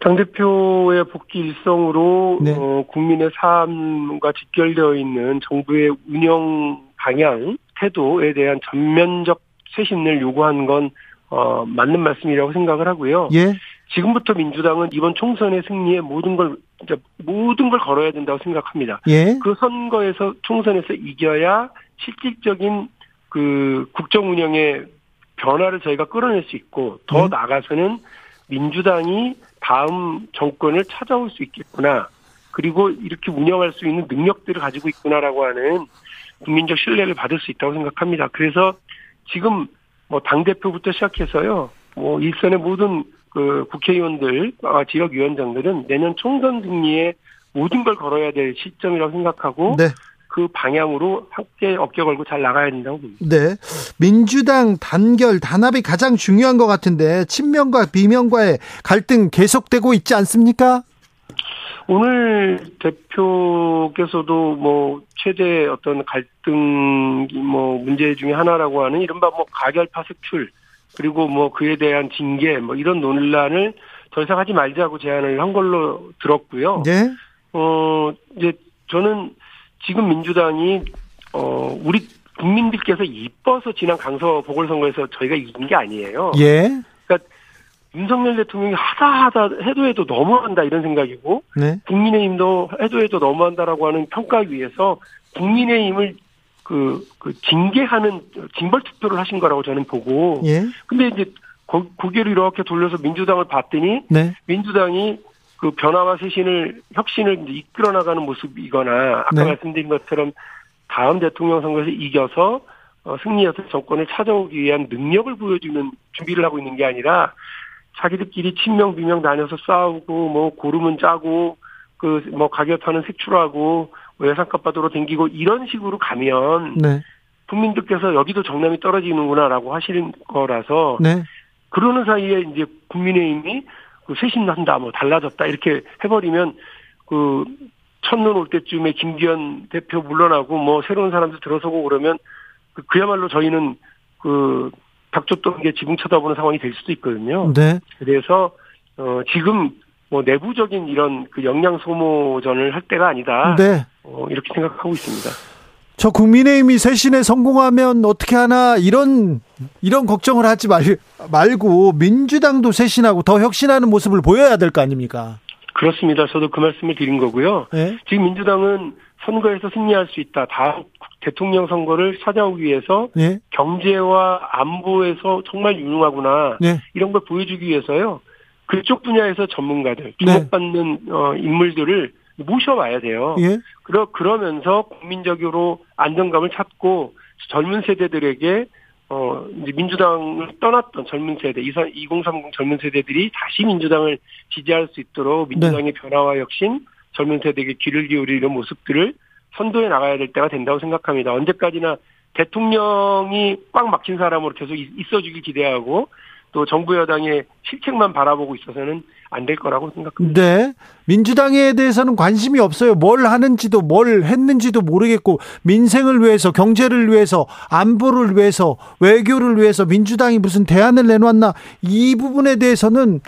당 대표의 복귀 일성으로 네. 어, 국민의 삶과 직결되어 있는 정부의 운영 방향, 태도에 대한 전면적 쇄신을 요구한 건 어, 맞는 말씀이라고 생각을 하고요. 예. 지금부터 민주당은 이번 총선의 승리에 모든 걸 이제 모든 걸 걸어야 된다고 생각합니다. 예. 그 선거에서 총선에서 이겨야 실질적인 그 국정 운영의 변화를 저희가 끌어낼 수 있고 더 음. 나아가서는 민주당이 다음 정권을 찾아올 수 있겠구나. 그리고 이렇게 운영할 수 있는 능력들을 가지고 있구나라고 하는 국민적 신뢰를 받을 수 있다고 생각합니다. 그래서 지금 뭐 당대표부터 시작해서요, 뭐 일선의 모든 그 국회의원들, 아, 지역위원장들은 내년 총선 승리에 모든 걸 걸어야 될 시점이라고 생각하고 네. 그 방향으로 함께 어깨 걸고 잘 나가야 된다고 봅니다. 네. 민주당 단결, 단합이 가장 중요한 것 같은데, 친명과 비명과의 갈등 계속되고 있지 않습니까? 오늘 대표께서도 뭐 최대 어떤 갈등 뭐 문제 중에 하나라고 하는 이른바 뭐 가결파 색출 그리고 뭐 그에 대한 징계 뭐 이런 논란을 더 이상 하지 말자고 제안을 한 걸로 들었고요. 네. 어 이제 저는 지금 민주당이 어 우리 국민들께서 이뻐서 지난 강서 보궐선거에서 저희가 이긴 게 아니에요. 예. 그러니까 윤석열 대통령이 하다 하다 해도 해도 너무한다 이런 생각이고 네. 국민의힘도 해도 해도 너무한다라고 하는 평가 위에서 국민의힘을 그, 그 징계하는 징벌 투표를 하신 거라고 저는 보고. 예. 근데 이제 고, 고개를 이렇게 돌려서 민주당을 봤더니 네. 민주당이 그 변화와 쇄신을 혁신을 이끌어 나가는 모습이거나 아까 네. 말씀드린 것처럼 다음 대통령 선거에서 이겨서 어, 승리해서 정권을 찾아오기 위한 능력을 보여주는 준비를 하고 있는 게 아니라 자기들끼리 친명 비명 다녀서 싸우고 뭐 고르면 짜고 그 뭐 가격하는 색출하고 뭐 예산값 받으러 댕기고 이런 식으로 가면 네. 국민들께서 여기도 정남이 떨어지는구나라고 하시는 거라서 네. 그러는 사이에 이제 국민의힘이 그 쇄신한다, 뭐 달라졌다 이렇게 해버리면 그 첫눈 올 때쯤에 김기현 대표 물러나고 뭐 새로운 사람들 들어서고 그러면 그 그야말로 저희는 그 닥쳤던 게 지붕 쳐다보는 상황이 될 수도 있거든요. 네. 그래서 어 지금 뭐 내부적인 이런 그 역량 소모전을 할 때가 아니다. 네. 어 이렇게 생각하고 있습니다. 저 국민의힘이 쇄신에 성공하면 어떻게 하나 이런 이런 걱정을 하지 말, 말고 민주당도 쇄신하고 더 혁신하는 모습을 보여야 될 거 아닙니까? 그렇습니다. 저도 그 말씀을 드린 거고요. 네? 지금 민주당은 선거에서 승리할 수 있다. 다음 대통령 선거를 찾아오기 위해서 네? 경제와 안보에서 정말 유능하구나. 네? 이런 걸 보여주기 위해서요. 그쪽 분야에서 전문가들, 네. 주목받는 어, 인물들을 모셔와야 돼요. 예? 그러, 그러면서 국민적으로 안정감을 찾고 젊은 세대들에게 어, 이제 민주당을 떠났던 젊은 세대, 2030 젊은 세대들이 다시 민주당을 지지할 수 있도록 민주당의 네. 변화와 혁신, 젊은 세대에게 귀를 기울이는 모습들을 선도해 나가야 될 때가 된다고 생각합니다. 언제까지나 대통령이 꽉 막힌 사람으로 계속 있어주길 기대하고 또 정부 여당의 실책만 바라보고 있어서는 안 될 거라고 생각합니다. 네. 민주당에 대해서는 관심이 없어요. 뭘 하는지도 뭘 했는지도 모르겠고 민생을 위해서 경제를 위해서 안보를 위해서 외교를 위해서 민주당이 무슨 대안을 내놓았나 이 부분에 대해서는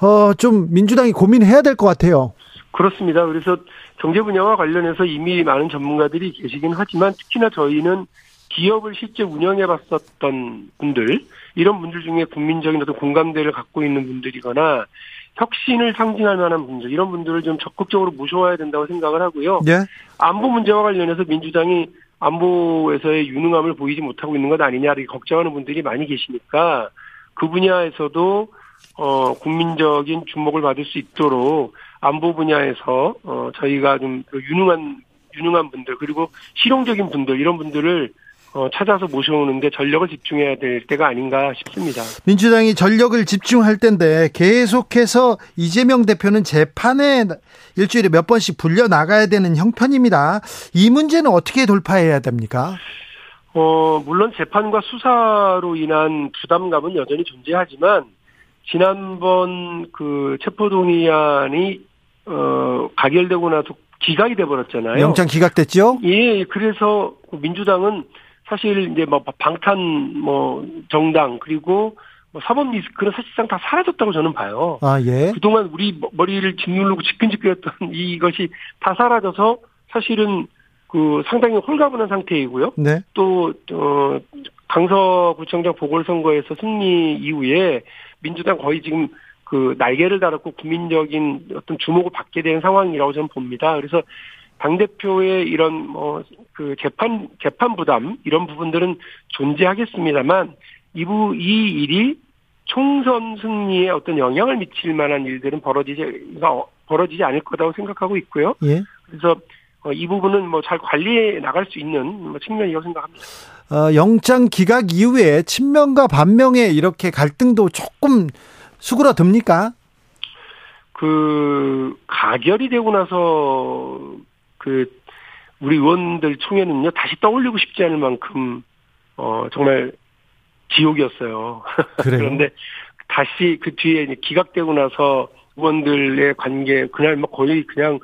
어, 좀 민주당이 고민해야 될 것 같아요. 그렇습니다. 그래서 경제 분야와 관련해서 이미 많은 전문가들이 계시긴 하지만 특히나 저희는 기업을 실제 운영해 봤었던 분들, 이런 분들 중에 국민적인 어떤 공감대를 갖고 있는 분들이거나 혁신을 상징할 만한 분들, 이런 분들을 좀 적극적으로 모셔와야 된다고 생각을 하고요. 네. 안보 문제와 관련해서 민주당이 안보에서의 유능함을 보이지 못하고 있는 것 아니냐, 이렇게 걱정하는 분들이 많이 계시니까 그 분야에서도 어, 국민적인 주목을 받을 수 있도록 안보 분야에서 어, 저희가 좀 유능한 유능한 분들 그리고 실용적인 분들 이런 분들을 어, 찾아서 모셔오는 데 전력을 집중해야 될 때가 아닌가 싶습니다. 민주당이 전력을 집중할 때인데 계속해서 이재명 대표는 재판에 일주일에 몇 번씩 불려 나가야 되는 형편입니다. 이 문제는 어떻게 돌파해야 됩니까? 어, 물론 재판과 수사로 인한 부담감은 여전히 존재하지만 지난번 그 체포동의안이 어 가결되고 나서 기각이 돼 버렸잖아요. 영장 기각됐죠? 예, 그래서 민주당은 사실 이제 뭐 방탄 뭐 정당 그리고 뭐 사법 리스크는 사실상 다 사라졌다고 저는 봐요. 아 예. 그동안 우리 머리를 짓누르고 지끈지끈했던 이것이 다 사라져서 사실은 그 상당히 홀가분한 상태이고요. 네. 또 어 강서구청장 보궐선거에서 승리 이후에 민주당 거의 지금 그 날개를 달았고 국민적인 어떤 주목을 받게 된 상황이라고 저는 봅니다. 그래서 당 대표의 이런 뭐 그 재판 재판 부담 이런 부분들은 존재하겠습니다만 이부 이 일이 총선 승리에 어떤 영향을 미칠 만한 일들은 벌어지지 벌어지지 않을 거라고 생각하고 있고요. 예. 그래서 어, 이 부분은 뭐 잘 관리해 나갈 수 있는 뭐 측면이라고 생각합니다. 어, 영장 기각 이후에 친명과 반명의 이렇게 갈등도 조금 수그러듭니까? 그 가결이 되고 나서 그 우리 의원들 총회는요 다시 떠올리고 싶지 않을 만큼 어 정말 지옥이었어요. 그런데 다시 그 뒤에 기각되고 나서 의원들의 관계 그날 뭐 거의 그냥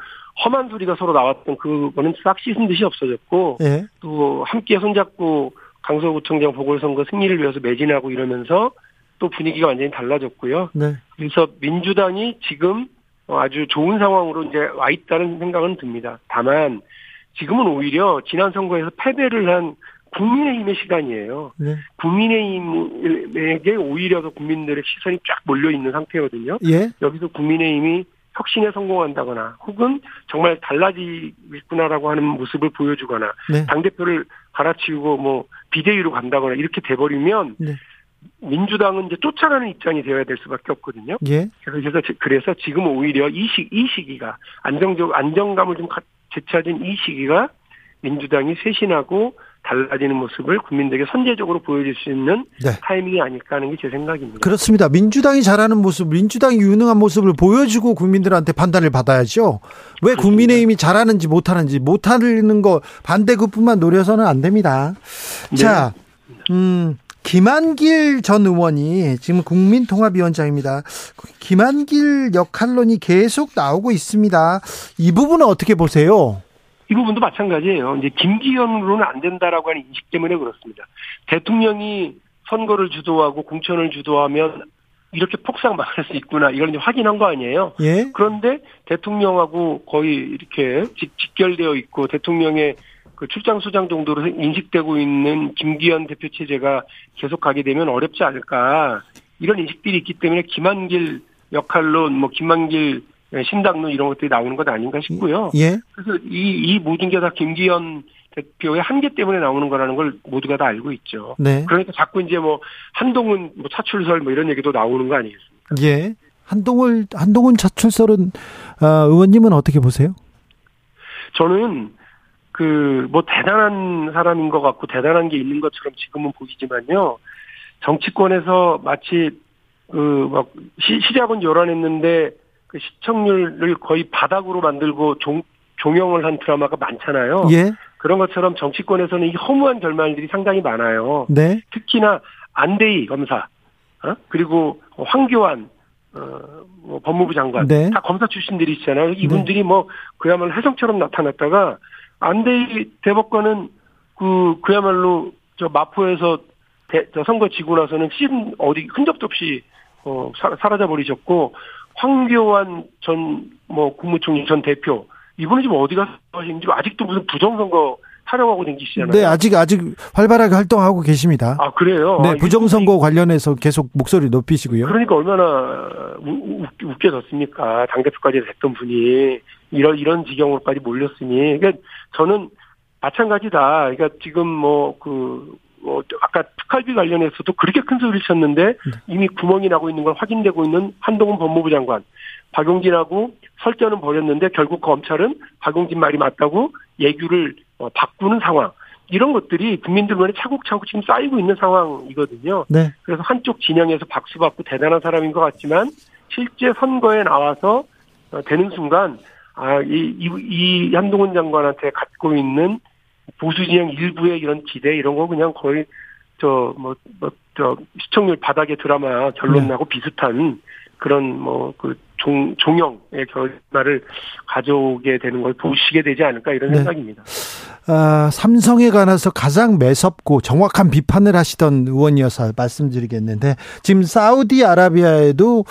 험한 소리가 서로 나왔던 그거는 싹 씻은 듯이 없어졌고 네. 또 함께 손잡고 강서구청장 보궐선거 승리를 위해서 매진하고 이러면서 또 분위기가 완전히 달라졌고요. 네. 그래서 민주당이 지금 아주 좋은 상황으로 이제 와 있다는 생각은 듭니다. 다만 지금은 오히려 지난 선거에서 패배를 한 국민의힘의 시간이에요. 네. 국민의힘에게 오히려 더 국민들의 시선이 쫙 몰려 있는 상태거든요. 예. 여기서 국민의힘이 혁신에 성공한다거나 혹은 정말 달라지겠구나라고 하는 모습을 보여주거나 네. 당 대표를 갈아치우고 뭐 비대위로 간다거나 이렇게 돼버리면 네. 민주당은 이제 쫓아가는 입장이 되어야 될 수밖에 없거든요. 예. 그래서 그래서 지금 오히려 이 시 이 시기가 안정적 안정감을 좀 되찾은 이 시기가 민주당이 쇄신하고 달라지는 모습을 국민들에게 선제적으로 보여줄 수 있는 네. 타이밍이 아닐까 하는 게 제 생각입니다. 그렇습니다. 민주당이 잘하는 모습, 민주당이 유능한 모습을 보여주고 국민들한테 판단을 받아야죠. 왜 그렇습니다. 국민의힘이 잘하는지 못하는지 못하는 거 반대급부만 노려서는 안 됩니다. 네. 자, 음, 김한길 전 의원이 지금 국민통합위원장입니다. 김한길 역할론이 계속 나오고 있습니다. 이 부분은 어떻게 보세요? 이 부분도 마찬가지예요. 이제 김기현으로는 안 된다라고 하는 인식 때문에 그렇습니다. 대통령이 선거를 주도하고 공천을 주도하면 이렇게 폭삭 망할 수 있구나. 이걸 이제 확인한 거 아니에요. 예? 그런데 대통령하고 거의 이렇게 직결되어 있고 대통령의 그 출장 수장 정도로 인식되고 있는 김기현 대표 체제가 계속 가게 되면 어렵지 않을까 이런 인식들이 있기 때문에 김한길 역할로 뭐 김한길 신당론 이런 것들이 나오는 것 아닌가 싶고요. 예. 그래서 이, 이 모든 게 다 김기현 대표의 한계 때문에 나오는 거라는 걸 모두가 다 알고 있죠. 네. 그러니까 자꾸 이제 뭐 한동훈 뭐 차출설 뭐 이런 얘기도 나오는 거 아니겠습니까? 예. 한동훈 한동훈 차출설은 어, 의원님은 어떻게 보세요? 저는 그 뭐 대단한 사람인 것 같고 대단한 게 있는 것처럼 지금은 보이지만요. 정치권에서 마치 그막 시작은 요란했는데 그 시청률을 거의 바닥으로 만들고 종, 종영을 한 드라마가 많잖아요. 예. 그런 것처럼 정치권에서는 이 허무한 결말들이 상당히 많아요. 네. 특히나 안대희 검사, 어? 그리고 황교안 어, 뭐 법무부 장관 네. 다 검사 출신들이 있잖아요. 이분들이 네. 뭐 그야말로 해성처럼 나타났다가 안대희 대법관은 그 그야말로 저 마포에서 대, 저 선거 지고 나서는 신 어디 흔적도 없이 어 사, 사라져 버리셨고 황교안 전 뭐 국무총리 전 대표 이분은 지금 어디 가서 하시는지 아직도 무슨 부정선거 촬영하고 댕기시잖아요. 네, 아직 아직 활발하게 활동하고 계십니다. 아 그래요? 네, 아, 부정선거 관련해서 계속 목소리 높이시고요. 그러니까 얼마나 우, 웃겨졌습니까? 당 대표까지 됐던 분이 이런 이런 지경으로까지 몰렸으니, 그러니까 저는 마찬가지다. 그러니까 지금 뭐그 뭐 아까 특활비 관련해서도 그렇게 큰 소리를 쳤는데 네. 이미 구멍이 나고 있는 걸 확인되고 있는 한동훈 법무부 장관 박용진하고 설전은 벌였는데 결국 검찰은 박용진 말이 맞다고 예규를 어, 바꾸는 상황. 이런 것들이 국민들 만에 차곡차곡 지금 쌓이고 있는 상황이거든요. 네. 그래서 한쪽 진영에서 박수 받고 대단한 사람인 것 같지만 실제 선거에 나와서 어, 되는 순간 아, 이, 이, 이 한동훈 장관한테 갖고 있는 보수 진영 일부의 이런 기대 이런 거 그냥 거의 저 뭐 뭐 저 시청률 바닥의 드라마 결론 네. 나고 비슷한 그런 뭐 그 종, 종영의 결말을 가져오게 되는 걸 보시게 되지 않을까 이런 네. 생각입니다. 아, 삼성에 관해서 가장 매섭고 정확한 비판을 하시던 의원이어서 말씀드리겠는데 지금 사우디아라비아에도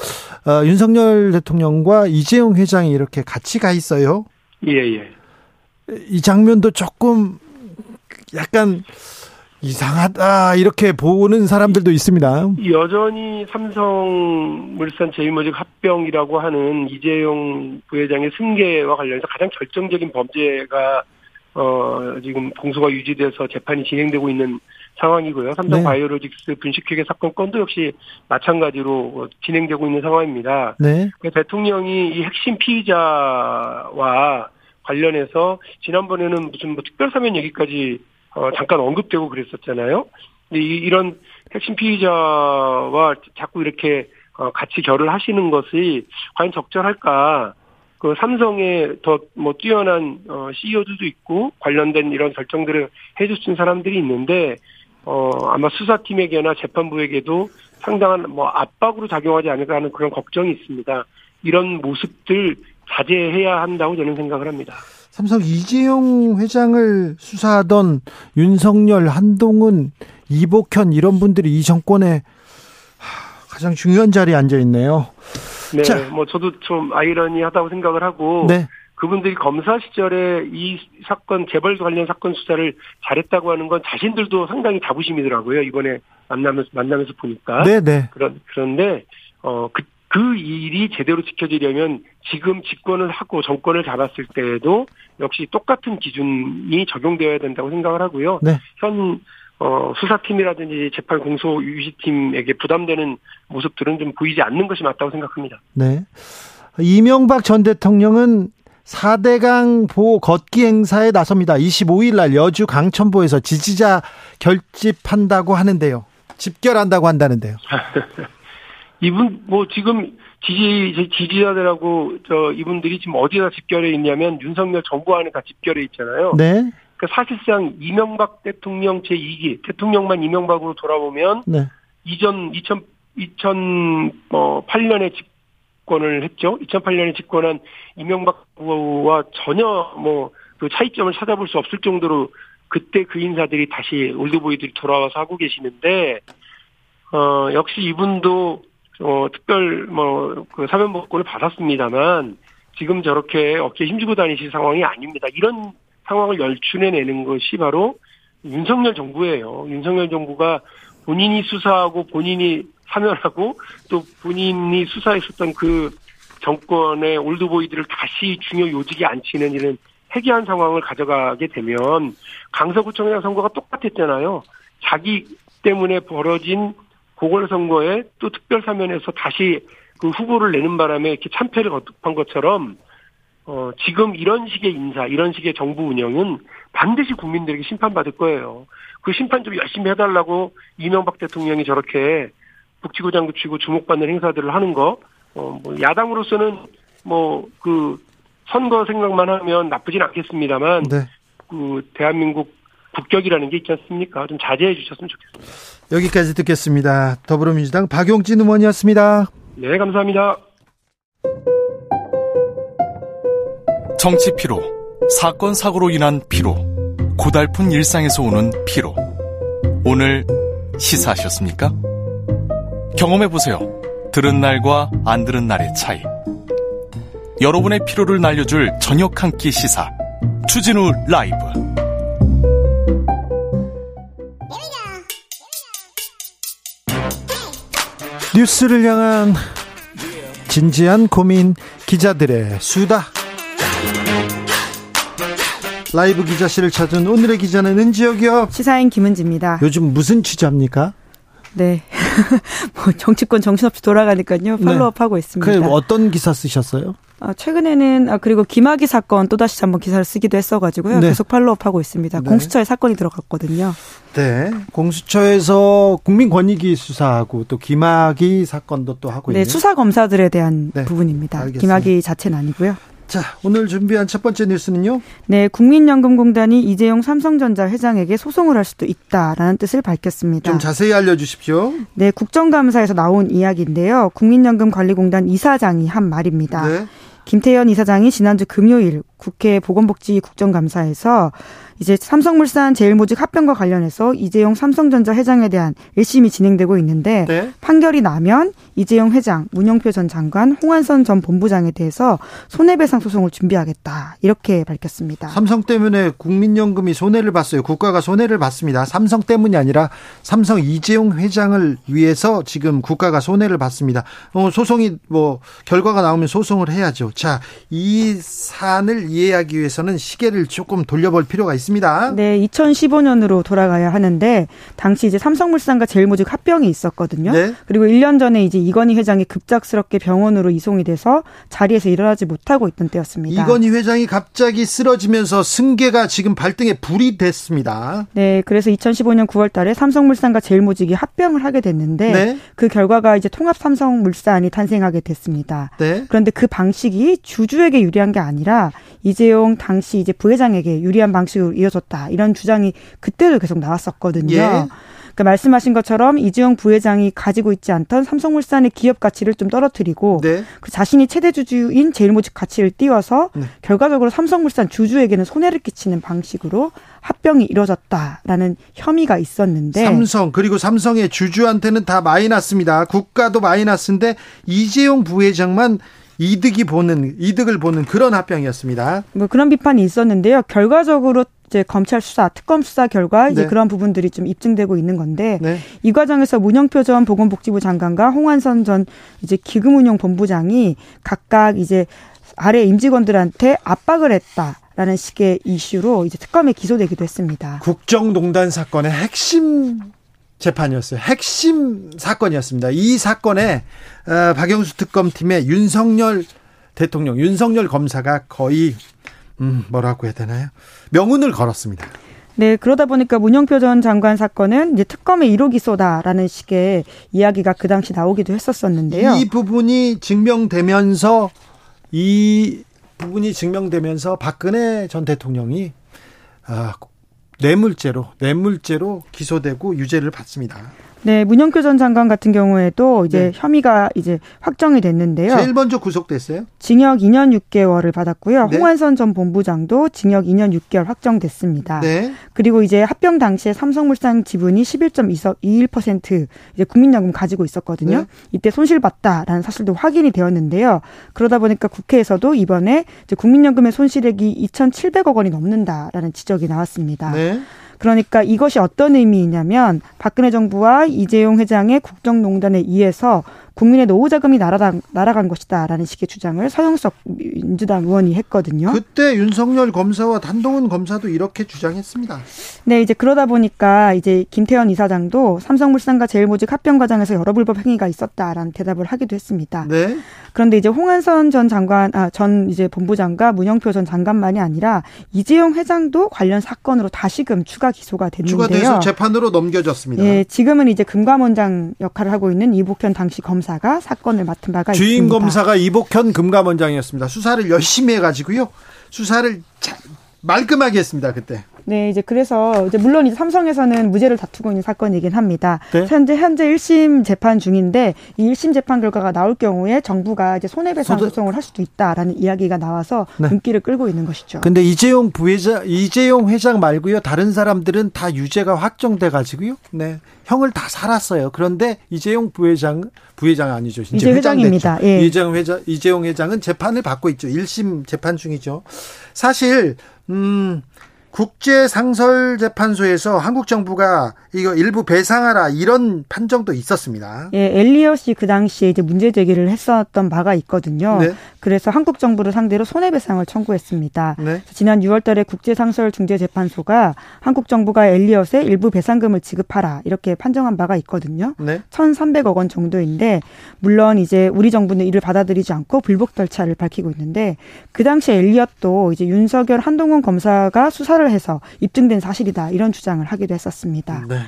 어, 윤석열 대통령과 이재용 회장이 이렇게 같이 가 있어요. 예, 예. 이 장면도 조금 약간 이상하다 이렇게 보는 사람들도 있습니다. 여전히 삼성물산 제일모직 합병이라고 하는 이재용 부회장의 승계와 관련해서 가장 결정적인 범죄가 어 지금 공소가 유지돼서 재판이 진행되고 있는 상황이고요. 삼성바이오로직스 네. 분식회계 사건 건도 역시 마찬가지로 진행되고 있는 상황입니다. 네. 대통령이 이 핵심 피의자와 관련해서 지난번에는 무슨 뭐 특별사면 얘기까지 어, 잠깐 언급되고 그랬었잖아요. 이, 이런 핵심 피의자와 자꾸 이렇게 어, 같이 결을 하시는 것이 과연 적절할까? 그 삼성에 더뭐 뛰어난 어, CEO들도 있고 관련된 이런 결정들을 해주신 사람들이 있는데 어 아마 수사팀에게나 재판부에게도 상당한 뭐 압박으로 작용하지 않을까 하는 그런 걱정이 있습니다. 이런 모습들 자제해야 한다고 저는 생각을 합니다. 삼성 이재용 회장을 수사하던 윤석열, 한동훈, 이복현 이런 분들이 이 정권에 가장 중요한 자리에 앉아 있네요. 네, 자. 뭐 저도 좀 아이러니하다고 생각을 하고 네. 그분들이 검사 시절에 이 사건 재벌 관련 사건 수사를 잘했다고 하는 건 자신들도 상당히 자부심이더라고요. 이번에 만나면서 만나면서 보니까. 네, 네. 그런 그런데 어 그 그 일이 제대로 지켜지려면 지금 집권을 하고 정권을 잡았을 때에도 역시 똑같은 기준이 적용되어야 된다고 생각을 하고요. 네. 현 어, 수사팀이라든지 재판 공소 유시팀에게 부담되는 모습들은 좀 보이지 않는 것이 맞다고 생각합니다. 네. 이명박 전 대통령은 4대강 보호 걷기 행사에 나섭니다. 25일 날 여주 강천보에서 지지자 결집한다고 하는데요. 집결한다고 한다는데요. 이분 뭐 지금 지지 지지자들하고 저 이분들이 지금 어디다 집결해 있냐면 윤석열 정부 안에 다 집결해 있잖아요. 네. 그 사실상 이명박 대통령 제 2기 대통령만 이명박으로 돌아보면 네. 이전 2000 2008년에 집권을 했죠. 2008년에 집권한 이명박 후보와 전혀 뭐 그 차이점을 찾아볼 수 없을 정도로 그때 그 인사들이 다시 올드보이들이 돌아와서 하고 계시는데 어 역시 이분도 어, 특별, 뭐, 그 사면복권을 받았습니다만, 지금 저렇게 어깨에 힘주고 다니실 상황이 아닙니다. 이런 상황을 열춘해내는 것이 바로 윤석열 정부예요. 윤석열 정부가 본인이 수사하고 본인이 사면하고 또 본인이 수사했었던 그 정권의 올드보이들을 다시 중요 요직에 앉히는 이런 해괴한 상황을 가져가게 되면 강서구청장 선거가 똑같았잖아요. 자기 때문에 벌어진 보궐선거에 또 특별사면에서 다시 그 후보를 내는 바람에 이렇게 참패를 거듭한 것처럼 어, 지금 이런 식의 인사, 이런 식의 정부 운영은 반드시 국민들에게 심판받을 거예요. 그 심판 좀 열심히 해달라고 이명박 대통령이 저렇게 북치고 장 구치고 주목받는 행사들을 하는 거, 어, 뭐 야당으로서는 뭐 그 선거 생각만 하면 나쁘진 않겠습니다만 네. 그 대한민국 국격이라는 게 있지 않습니까? 좀 자제해 주셨으면 좋겠습니다. 여기까지 듣겠습니다. 더불어민주당 박용진 의원이었습니다. 네, 감사합니다. 정치 피로, 사건 사고로 인한 피로, 고달픈 일상에서 오는 피로. 오늘 시사하셨습니까? 경험해 보세요. 들은 날과 안 들은 날의 차이. 여러분의 피로를 날려줄 저녁 한 끼 시사. 추진우 라이브. 뉴스를 향한 진지한 고민 기자들의 수다. 라이브 기자실을 찾은 오늘의 기자는 은지혁이요. 시사인 김은지입니다. 요즘 무슨 취재합니까? 네. 뭐 정치권 정신없이 돌아가니까요. 네. 있습니다. 그 어떤 기사 쓰셨어요? 아, 최근에는 아 그리고 김학의 사건 또 다시 한번 기사를 쓰기도 했어가지고요. 네. 계속 팔로우업하고 있습니다. 네. 공수처에 사건이 들어갔거든요. 네, 공수처에서 국민권익위 수사하고 또 김학의 사건도 또 하고 있는. 네, 수사 검사들에 대한 네. 부분입니다. 알겠습니다. 김학의 자체는 아니고요. 자, 오늘 준비한 첫 번째 뉴스는요? 네, 국민연금공단이 이재용 삼성전자 회장에게 소송을 할 수도 있다라는 뜻을 밝혔습니다. 좀 자세히 알려주십시오. 네, 국정감사에서 나온 이야기인데요. 국민연금관리공단 이사장이 한 말입니다. 네. 김태현 이사장이 지난주 금요일 국회 보건복지 국정감사에서 이제 삼성물산 제일모직 합병과 관련해서 이재용 삼성전자 회장에 대한 1심이 진행되고 있는데 네. 판결이 나면 이재용 회장, 문영표 전 장관, 홍한선 전 본부장에 대해서 손해배상 소송을 준비하겠다 이렇게 밝혔습니다. 삼성 때문에 국민연금이 손해를 봤어요. 국가가 손해를 봤습니다. 삼성 때문이 아니라 삼성 이재용 회장을 위해서 지금 국가가 손해를 봤습니다. 어, 소송이 뭐 결과가 나오면 소송을 해야죠. 자, 이 사안을 이해하기 위해서는 시계를 조금 돌려볼 필요가 있습니다. 네, 2015년으로 돌아가야 하는데 당시 이제 삼성물산과 제일모직 합병이 있었거든요. 네. 그리고 1년 전에 이제 이건희 회장이 급작스럽게 병원으로 이송이 돼서 자리에서 일어나지 못하고 있던 때였습니다. 이건희 회장이 갑자기 쓰러지면서 승계가 지금 발등에 불이 됐습니다. 네, 그래서 2015년 9월 달에 삼성물산과 제일모직이 합병을 하게 됐는데 네. 그 결과가 이제 통합 삼성물산이 탄생하게 됐습니다. 네. 그런데 그 방식이 주주에게 유리한 게 아니라 이재용 당시 이제 부회장에게 유리한 방식으로 이어졌다. 이런 주장이 그때도 계속 나왔었거든요. 예. 그러니까 말씀하신 것처럼 이재용 부회장이 가지고 있지 않던 삼성물산의 기업 가치를 좀 떨어뜨리고 네. 그 자신이 최대 주주인 제일모직 가치를 띄워서 네. 결과적으로 삼성물산 주주에게는 손해를 끼치는 방식으로 합병이 이루어졌다라는 혐의가 있었는데 삼성 그리고 삼성의 주주한테는 다 마이너스입니다. 국가도 마이너스인데 이재용 부회장만 이득이 보는 이득을 보는 그런 합병이었습니다. 뭐 그런 비판이 있었는데요. 결과적으로 이제 검찰 수사, 특검 수사 결과 이제 네. 그런 부분들이 좀 입증되고 있는 건데 네. 이 과정에서 문영표 전 보건복지부 장관과 홍한선 전 이제 기금운용본부장이 각각 이제 아래 임직원들한테 압박을 했다. 라는 식의 이슈로 이제 특검에 기소되기도 했습니다. 국정농단 사건의 핵심 재판이었어요. 핵심 사건이었습니다. 이 사건에 어, 박영수 특검팀의 윤석열 대통령, 윤석열 검사가 거의 음, 뭐라고 해야 되나요? 명운을 걸었습니다. 네, 그러다 보니까 문영표 전 장관 사건은 이제 특검의 1호 기소다라는 식의 이야기가 그 당시 나오기도 했었었는데요. 이 부분이 증명되면서 이 부분이 증명되면서 박근혜 전 대통령이 아, 뇌물죄로 뇌물죄로 기소되고 유죄를 받습니다. 네, 문영표 전 장관 같은 경우에도 이제 네. 혐의가 이제 확정이 됐는데요. 제일 먼저 구속됐어요? 징역 2년 6개월을 받았고요. 네. 홍한선 전 본부장도 징역 2년 6개월 확정됐습니다. 네. 그리고 이제 합병 당시에 삼성물산 지분이 11.21% 이제 국민연금 가지고 있었거든요. 네. 이때 손실 봤다라는 사실도 확인이 되었는데요. 그러다 보니까 국회에서도 이번에 이제 국민연금의 손실액이 2,700억 원이 넘는다라는 지적이 나왔습니다. 네. 그러니까 이것이 어떤 의미이냐면 박근혜 정부와 이재용 회장의 국정농단에 의해서 국민의 노후 자금이 날아간, 날아간 것이다라는 식의 주장을 서영석 민주당 의원이 했거든요. 그때 윤석열 검사와 단동훈 검사도 이렇게 주장했습니다. 네, 이제 그러다 보니까 이제 김태현 이사장도 삼성물산과 제일모직 합병 과정에서 여러 불법 행위가 있었다라는 대답을 하기도 했습니다. 네. 그런데 이제 홍한선 전 장관, 아, 전 이제 본부장과 문영표 전 장관만이 아니라 이재용 회장도 관련 사건으로 다시금 추가 기소가 됐는데요. 추가돼서 재판으로 넘겨졌습니다. 예, 지금은 이제 금감원장 역할을 하고 있는 이복현 당시 검 검사가 사건을 맡은 바가 주임 있습니다. 주임 검사가 이복현 금감원장이었습니다. 수사를 열심히 해가지고요. 수사를 말끔하게 했습니다. 그때. 네, 이제 그래서 이제 물론 이제 삼성에서는 무죄를 다투고 있는 사건이긴 합니다. 네? 현재 현재 1심 재판 중인데 이 1심 재판 결과가 나올 경우에 정부가 이제 손해배상 소득... 소송을 할 수도 있다라는 이야기가 나와서 네. 눈길을 끌고 있는 것이죠. 근데 이재용 부회장 이재용 회장 말고요. 다른 사람들은 다 유죄가 확정돼 가지고요. 네. 형을 다 살았어요. 그런데 이재용 부회장 부회장 아니죠. 이제 회장입니다. 예. 이재용 회장 이재용 회장은 재판을 받고 있죠. 1심 재판 중이죠. 사실 음 국제상설재판소에서 한국 정부가 이거 일부 배상하라 이런 판정도 있었습니다. 예, 엘리엇이 그 당시에 이제 문제 제기를 했었던 바가 있거든요. 네. 그래서 한국 정부를 상대로 손해배상을 청구했습니다. 네. 지난 6월달에 국제상설중재재판소가 한국 정부가 엘리엇에 일부 배상금을 지급하라 이렇게 판정한 바가 있거든요. 네. 1,300억 원 정도인데 물론 이제 우리 정부는 이를 받아들이지 않고 불복 절차를 밝히고 있는데 그 당시 엘리엇도 이제 윤석열 한동훈 검사가 수사를 해서 입증된 사실이다 이런 주장을 하기도 했었습니다. 네.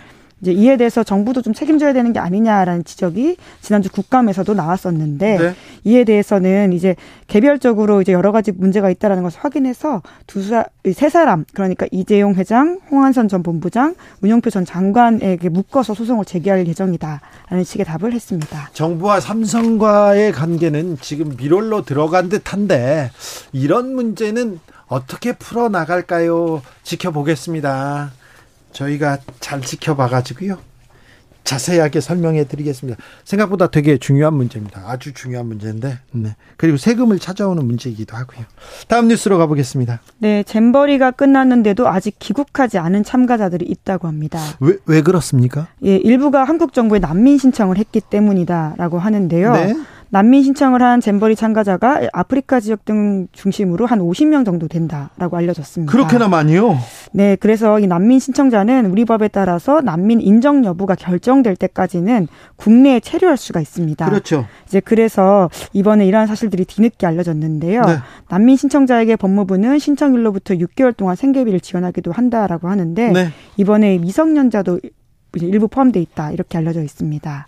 이제 이에 대해서 정부도 좀 책임져야 되는 게 아니냐라는 지적이 지난주 국감에서도 나왔었는데 네. 이에 대해서는 이제 개별적으로 이제 여러 가지 문제가 있다라는 것을 확인해서 두세 사람 그러니까 이재용 회장, 홍한선 전 본부장, 문영표 전 장관에게 묶어서 소송을 제기할 예정이다라는 식의 답을 했습니다. 정부와 삼성과의 관계는 지금 미롤로 들어간 듯한데 이런 문제는 어떻게 풀어 나갈까요? 지켜보겠습니다. 저희가 잘 지켜봐 가지고요. 자세하게 설명해 드리겠습니다. 생각보다 되게 중요한 문제입니다. 아주 중요한 문제인데. 네. 그리고 세금을 찾아오는 문제이기도 하고요. 다음 뉴스로 가보겠습니다. 네, 잼버리가 끝났는데도 아직 귀국하지 않은 참가자들이 있다고 합니다. 왜, 왜 그렇습니까? 예, 일부가 한국 정부에 난민 신청을 했기 때문이다라고 하는데요. 네. 난민 신청을 한 잼버리 참가자가 아프리카 지역 등 중심으로 한 50명 정도 된다라고 알려졌습니다. 그렇게나 많이요? 네, 그래서 이 난민 신청자는 우리 법에 따라서 난민 인정 여부가 결정될 때까지는 국내에 체류할 수가 있습니다. 그렇죠. 이제 그래서 이번에 이러한 사실들이 뒤늦게 알려졌는데요. 네. 난민 신청자에게 법무부는 신청일로부터 6개월 동안 생계비를 지원하기도 한다라고 하는데 네. 이번에 미성년자도 일부 포함돼 있다 이렇게 알려져 있습니다.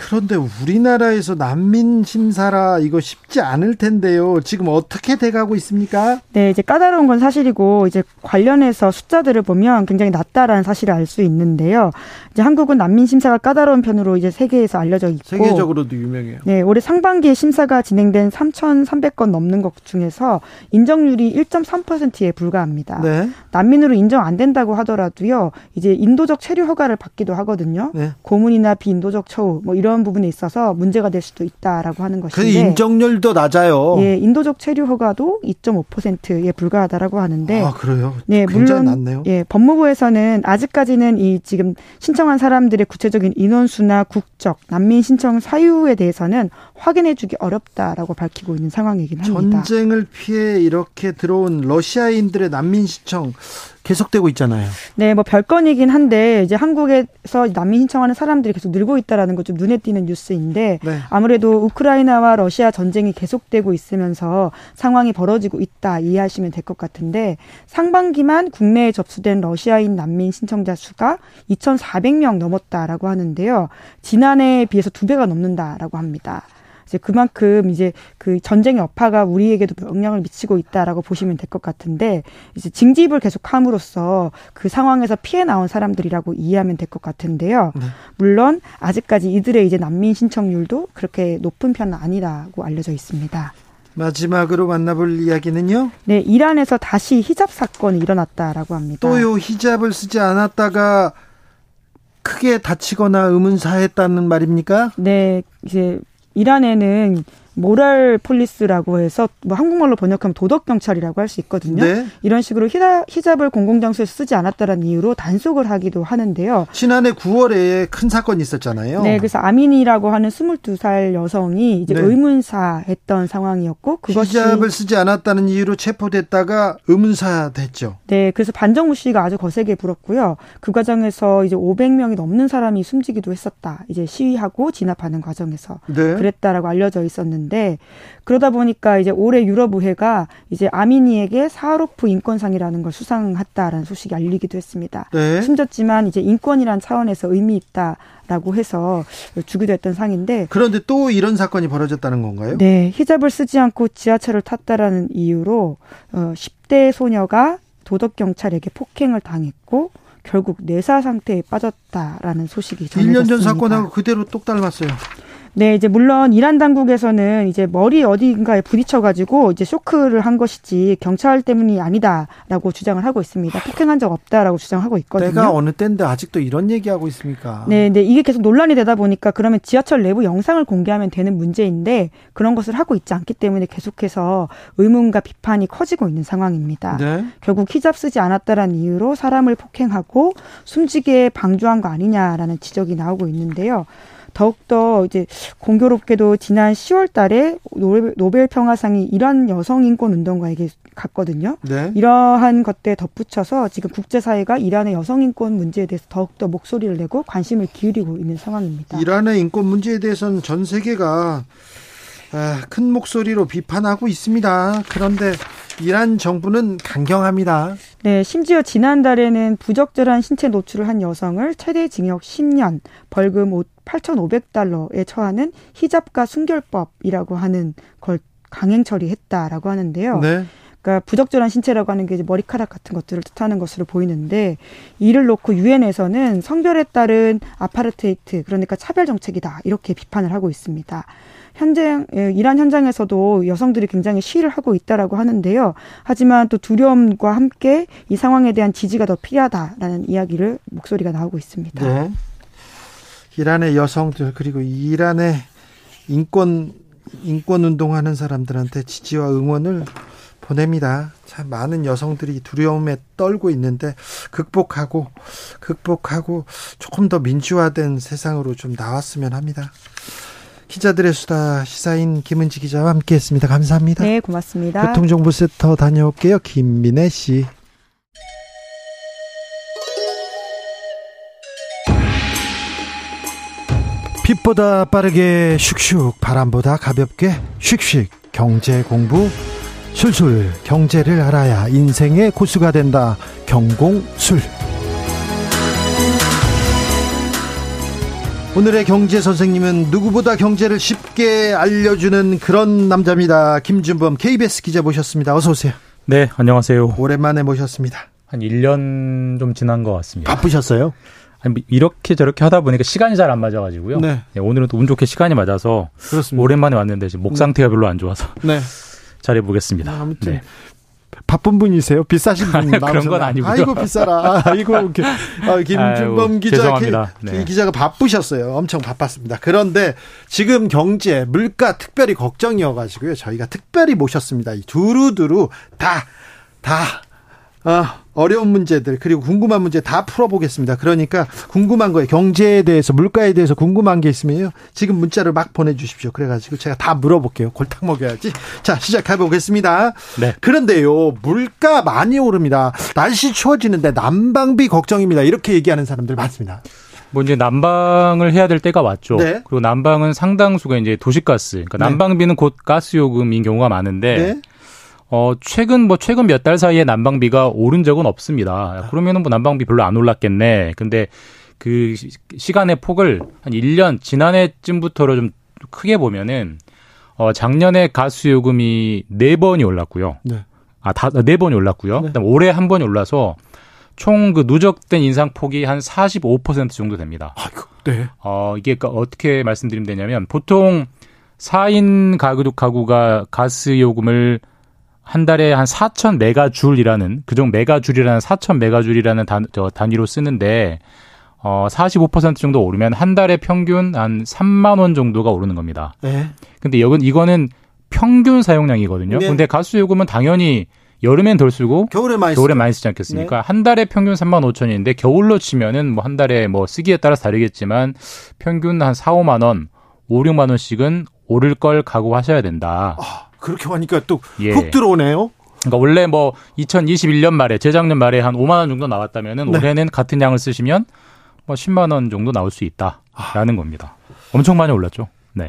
그런데 우리나라에서 난민 심사라 이거 쉽지 않을 텐데요. 지금 어떻게 돼가고 있습니까? 네, 이제 까다로운 건 사실이고 이제 관련해서 숫자들을 보면 굉장히 낮다라는 사실을 알 수 있는데요. 이제 한국은 난민 심사가 까다로운 편으로 이제 세계에서 알려져 있고 세계적으로도 유명해요. 네, 올해 상반기에 심사가 진행된 3,300건 넘는 것 중에서 인정률이 1.3%에 불과합니다. 네. 난민으로 인정 안 된다고 하더라도요. 이제 인도적 체류 허가를 받기도 하거든요. 네. 고문이나 비인도적 처우 뭐 이런 이런 부분에 있어서 문제가 될 수도 있다라고 하는 것인데. 그 인정률도 낮아요. 예, 인도적 체류 허가도 2.5%에 불과하다고 하는데. 아 그래요? 네, 물론 낮네요. 예, 법무부에서는 아직까지는 이 지금 신청한 사람들의 구체적인 인원수나 국적, 난민 신청 사유에 대해서는 확인해주기 어렵다라고 밝히고 있는 상황이긴 합니다. 전쟁을 피해 이렇게 들어온 러시아인들의 난민 신청 계속되고 있잖아요. 네, 뭐 별건이긴 한데 이제 한국에서 난민 신청하는 사람들이 계속 늘고 있다라는 것 좀 눈에 띄는 뉴스인데 네. 아무래도 우크라이나와 러시아 전쟁이 계속되고 있으면서 상황이 벌어지고 있다 이해하시면 될 것 같은데 상반기만 국내에 접수된 러시아인 난민 신청자 수가 2,400명 넘었다라고 하는데요. 지난해에 비해서 두 배가 넘는다라고 합니다. 이제 그만큼 이제 그 전쟁의 여파가 우리에게도 영향을 미치고 있다라고 보시면 될 것 같은데 이제 징집을 계속 함으로써 그 상황에서 피해 나온 사람들이라고 이해하면 될 것 같은데요. 네. 물론 아직까지 이들의 이제 난민 신청률도 그렇게 높은 편은 아니라고 알려져 있습니다. 마지막으로 만나볼 이야기는요? 네, 이란에서 다시 히잡 사건이 일어났다라고 합니다. 또요, 히잡을 쓰지 않았다가 크게 다치거나 의문사했다는 말입니까? 네, 이제 이란에는 모랄 폴리스라고 해서 뭐 한국말로 번역하면 도덕 경찰이라고 할 수 있거든요. 네. 이런 식으로 히잡을 공공장소에 쓰지 않았다는 이유로 단속을 하기도 하는데요. 지난해 9월에 큰 사건이 있었잖아요. 네, 그래서 아민이라고 하는 22살 여성이 이제 네. 의문사했던 상황이었고 그것이 히잡을 쓰지 않았다는 이유로 체포됐다가 의문사됐죠. 네, 그래서 반정부 시위가 아주 거세게 불었고요. 그 과정에서 이제 500명이 넘는 사람이 숨지기도 했었다. 이제 시위하고 진압하는 과정에서 네. 그랬다라고 알려져 있었는데. 있었는데 그러다 보니까 이제 올해 유럽 의회가 이제 아미니에게 사하로프 인권상이라는 걸 수상했다라는 소식이 알리기도 했습니다. 네. 숨졌지만 이제 인권이란 차원에서 의미 있다 라고 해서 주기도 했던 상인데 그런데 또 이런 사건이 벌어졌다는 건가요? 네, 히잡을 쓰지 않고 지하철을 탔다라는 이유로 어 10대 소녀가 도덕 경찰에게 폭행을 당했고 결국 뇌사 상태에 빠졌다라는 소식이 전해졌습니다. 1년 전 사건하고 그대로 똑 닮았어요. 네, 이제 물론 이란 당국에서는 이제 머리 어디인가에 부딪혀가지고 이제 쇼크를 한 것이지 경찰 때문이 아니다라고 주장을 하고 있습니다. 폭행한 적 없다라고 주장하고 있거든요. 때가 어느 때인데 아직도 이런 얘기하고 있습니까? 네, 네, 이게 계속 논란이 되다 보니까 그러면 지하철 내부 영상을 공개하면 되는 문제인데 그런 것을 하고 있지 않기 때문에 계속해서 의문과 비판이 커지고 있는 상황입니다. 네. 결국 히잡 쓰지 않았다라는 이유로 사람을 폭행하고 숨지게 방조한 거 아니냐라는 지적이 나오고 있는데요. 더욱더 이제 공교롭게도 지난 10월 달에 노벨 평화상이 이란 여성 인권 운동가에게 갔거든요. 네. 이러한 것들에 덧붙여서 지금 국제사회가 이란의 여성 인권 문제에 대해서 더욱더 목소리를 내고 관심을 기울이고 있는 상황입니다. 이란의 인권 문제에 대해서는 전 세계가 아, 큰 목소리로 비판하고 있습니다. 그런데 이란 정부는 강경합니다. 네, 심지어 지난달에는 부적절한 신체 노출을 한 여성을 최대 징역 10년, 벌금 8,500달러에 처하는 히잡과 순결법이라고 하는 걸 강행 처리했다라고 하는데요. 네. 그러니까 부적절한 신체라고 하는 게 이제 머리카락 같은 것들을 뜻하는 것으로 보이는데 이를 놓고 유엔에서는 성별에 따른 아파르테이트 그러니까 차별 정책이다 이렇게 비판을 하고 있습니다. 현재 예, 이란 현장에서도 여성들이 굉장히 시위를 하고 있다라고 하는데요. 하지만 또 두려움과 함께 이 상황에 대한 지지가 더 필요하다라는 이야기를 목소리가 나오고 있습니다. 네. 이란의 여성들 그리고 이란의 인권 인권 운동하는 사람들한테 지지와 응원을 보냅니다. 참 많은 여성들이 두려움에 떨고 있는데 극복하고 극복하고 조금 더 민주화된 세상으로 좀 나왔으면 합니다. 기자들의 수다 시사인 김은지 기자와 함께했습니다. 감사합니다. 네, 고맙습니다. 교통정보센터 다녀올게요. 김민혜 씨. 빛보다 빠르게 슉슉 바람보다 가볍게 슉슉 경제 공부 술술 경제를 알아야 인생의 고수가 된다 경공술 오늘의 경제 선생님은 누구보다 경제를 쉽게 알려주는 그런 남자입니다 김준범 KBS 기자 모셨습니다 어서 오세요 네 안녕하세요 오랜만에 모셨습니다 한 1년 좀 지난 것 같습니다 바쁘셨어요? 아니, 뭐 이렇게 저렇게 하다 보니까 시간이 잘 안 맞아가지고요. 네. 네, 오늘은 또 운 좋게 시간이 맞아서 그렇습니다. 오랜만에 왔는데 지금 목 상태가 별로 안 좋아서 네. 잘해 보겠습니다. 아, 아무튼 네. 바쁜 분이세요? 비싸신 분 그런 건 아니고요. 아이고 비싸라. 아이고 아, 김준범 기자 죄송합니다. 네. 기자가 바쁘셨어요. 엄청 바빴습니다. 그런데 지금 경제, 물가 특별히 걱정이어가지고요. 저희가 특별히 모셨습니다. 두루두루 다 다. 어, 어려운 문제들 그리고 궁금한 문제 다 풀어보겠습니다. 그러니까 궁금한 거에 경제에 대해서 물가에 대해서 궁금한 게 있으면요. 지금 문자를 막 보내주십시오. 그래가지고 제가 다 물어볼게요. 골탕 먹여야지. 자 시작해 보겠습니다. 네. 그런데요 물가 많이 오릅니다. 날씨 추워지는데 난방비 걱정입니다. 이렇게 얘기하는 사람들 많습니다. 뭐 이제 난방을 해야 될 때가 왔죠. 네. 그리고 난방은 상당수가 이제 도시가스, 그러니까 네. 난방비는 곧 가스 요금인 경우가 많은데. 네. 어, 최근 뭐 최근 몇 달 사이에 난방비가 오른 적은 없습니다. 그러면은 뭐 난방비 별로 안 올랐겠네. 근데 그 시간의 폭을 한 1년 지난해쯤부터로 좀 크게 보면은 어, 작년에 가스 요금이 4번이 올랐고요. 네. 아, 다, 4번이 올랐고요. 네. 그다음 올해 한 번이 올라서 총 그 누적된 인상 폭이 한 45% 정도 됩니다. 아이고, 네. 어, 이게 어떻게 말씀드리면 되냐면 보통 4인 가구, 가구가 가스 요금을 한 달에 한 4천 메가줄이라는 그정 메가줄이라는 4천 메가줄이라는 단, 저 단위로 쓰는데 어, 45% 정도 오르면 한 달에 평균 한 3만 원 정도가 오르는 겁니다. 네. 근데 여긴 이거는 평균 사용량이거든요. 네. 근데 가스 요금은 당연히 여름엔 덜 쓰고 겨울에 많이, 겨울에 많이 쓰지 않겠습니까? 네. 한 달에 평균 3만 5천인데 겨울로 치면은 뭐 한 달에 뭐 쓰기에 따라 다르겠지만 평균 한 4, 5만 원, 5, 6만 원씩은 오를 걸 각오하셔야 된다. 아. 그렇게 하니까 또훅 예. 들어오네요. 그러니까 원래 뭐 2021년 말에 재작년 말에 한 5만 원 정도 나왔다면은 네. 올해는 같은 양을 쓰시면 뭐 10만 원 정도 나올 수 있다라는 아. 겁니다. 엄청 많이 올랐죠. 네.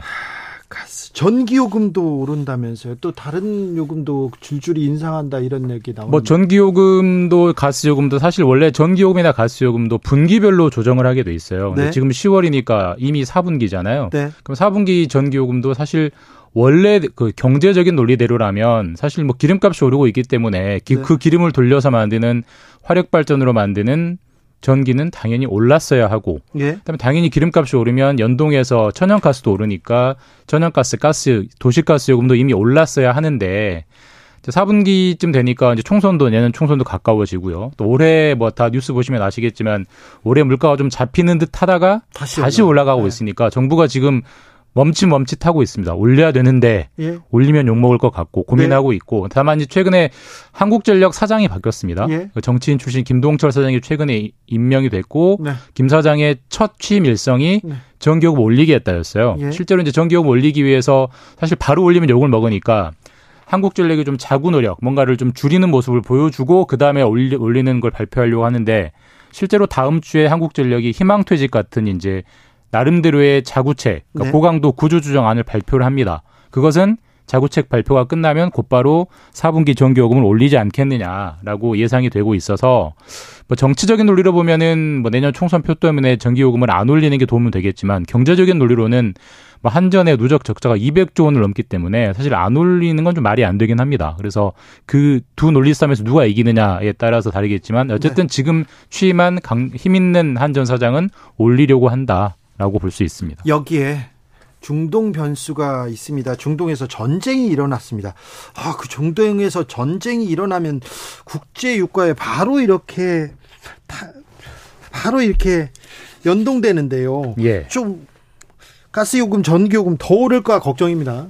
가스, 전기 요금도 오른다면서요. 또 다른 요금도 줄줄이 인상한다 이런 얘기 나오는데. 뭐 전기 요금도 가스 요금도 사실 원래 전기 요금이나 가스 요금도 분기별로 조정을 하게 돼 있어요. 근데 네. 지금 10월이니까 이미 4분기잖아요. 네. 그럼 4분기 전기 요금도 사실 원래 그 경제적인 논리대로라면 사실 뭐 기름값이 오르고 있기 때문에 기, 네. 그 기름을 돌려서 만드는 화력 발전으로 만드는 전기는 당연히 올랐어야 하고 예. 그다음에 당연히 기름값이 오르면 연동해서 천연가스도 오르니까 천연가스, 가스, 도시가스 요금도 이미 올랐어야 하는데 4분기쯤 되니까 이제 총선도 내년 총선도 가까워지고요. 또 올해 뭐 다 뉴스 보시면 아시겠지만 올해 물가가 좀 잡히는 듯 하다가 다시, 다시 올라가고 네. 있으니까 정부가 지금 멈칫멈칫하고 있습니다. 올려야 되는데 예. 올리면 욕 먹을 것 같고 고민하고 네. 있고 다만 전최근에 한국전력 사장이 바뀌었습니다. 예. 그 정치인 출신 김동철 사장이 최근에 임명이 됐고 네. 김 사장의 첫 취임 일성이 네. 전기요금 올리기 했다였어요. 예. 실제로 이제 전기요금 올리기 위해서 사실 바로 올리면 욕을 먹으니까 한국전력이 좀 자구 노력, 뭔가를 좀 줄이는 모습을 보여주고 그 다음에 올리, 올리는 걸 발표하려고 하는데 실제로 다음 주에 한국전력이 희망퇴직 같은 이제 나름대로의 자구책, 그러니까 네. 고강도 구조조정안을 발표를 합니다. 그것은 자구책 발표가 끝나면 곧바로 4분기 전기요금을 올리지 않겠느냐라고 예상이 되고 있어서 뭐 정치적인 논리로 보면은 뭐 내년 총선 표 때문에 전기요금을 안 올리는 게 도움은 되겠지만 경제적인 논리로는 뭐 한전의 누적 적자가 200조 원을 넘기 때문에 사실 안 올리는 건 좀 말이 안 되긴 합니다. 그래서 그 두 논리 싸움에서 누가 이기느냐에 따라서 다르겠지만 어쨌든 네. 지금 취임한 강, 힘 있는 한전 사장은 올리려고 한다. 라고 볼 수 있습니다. 여기에 중동 변수가 있습니다. 중동에서 전쟁이 일어났습니다. 아, 그 중동에서 전쟁이 일어나면 국제 유가에 바로 이렇게 바로 이렇게 연동되는데요. 예. 좀 가스 요금, 전기 요금 더 오를까 걱정입니다.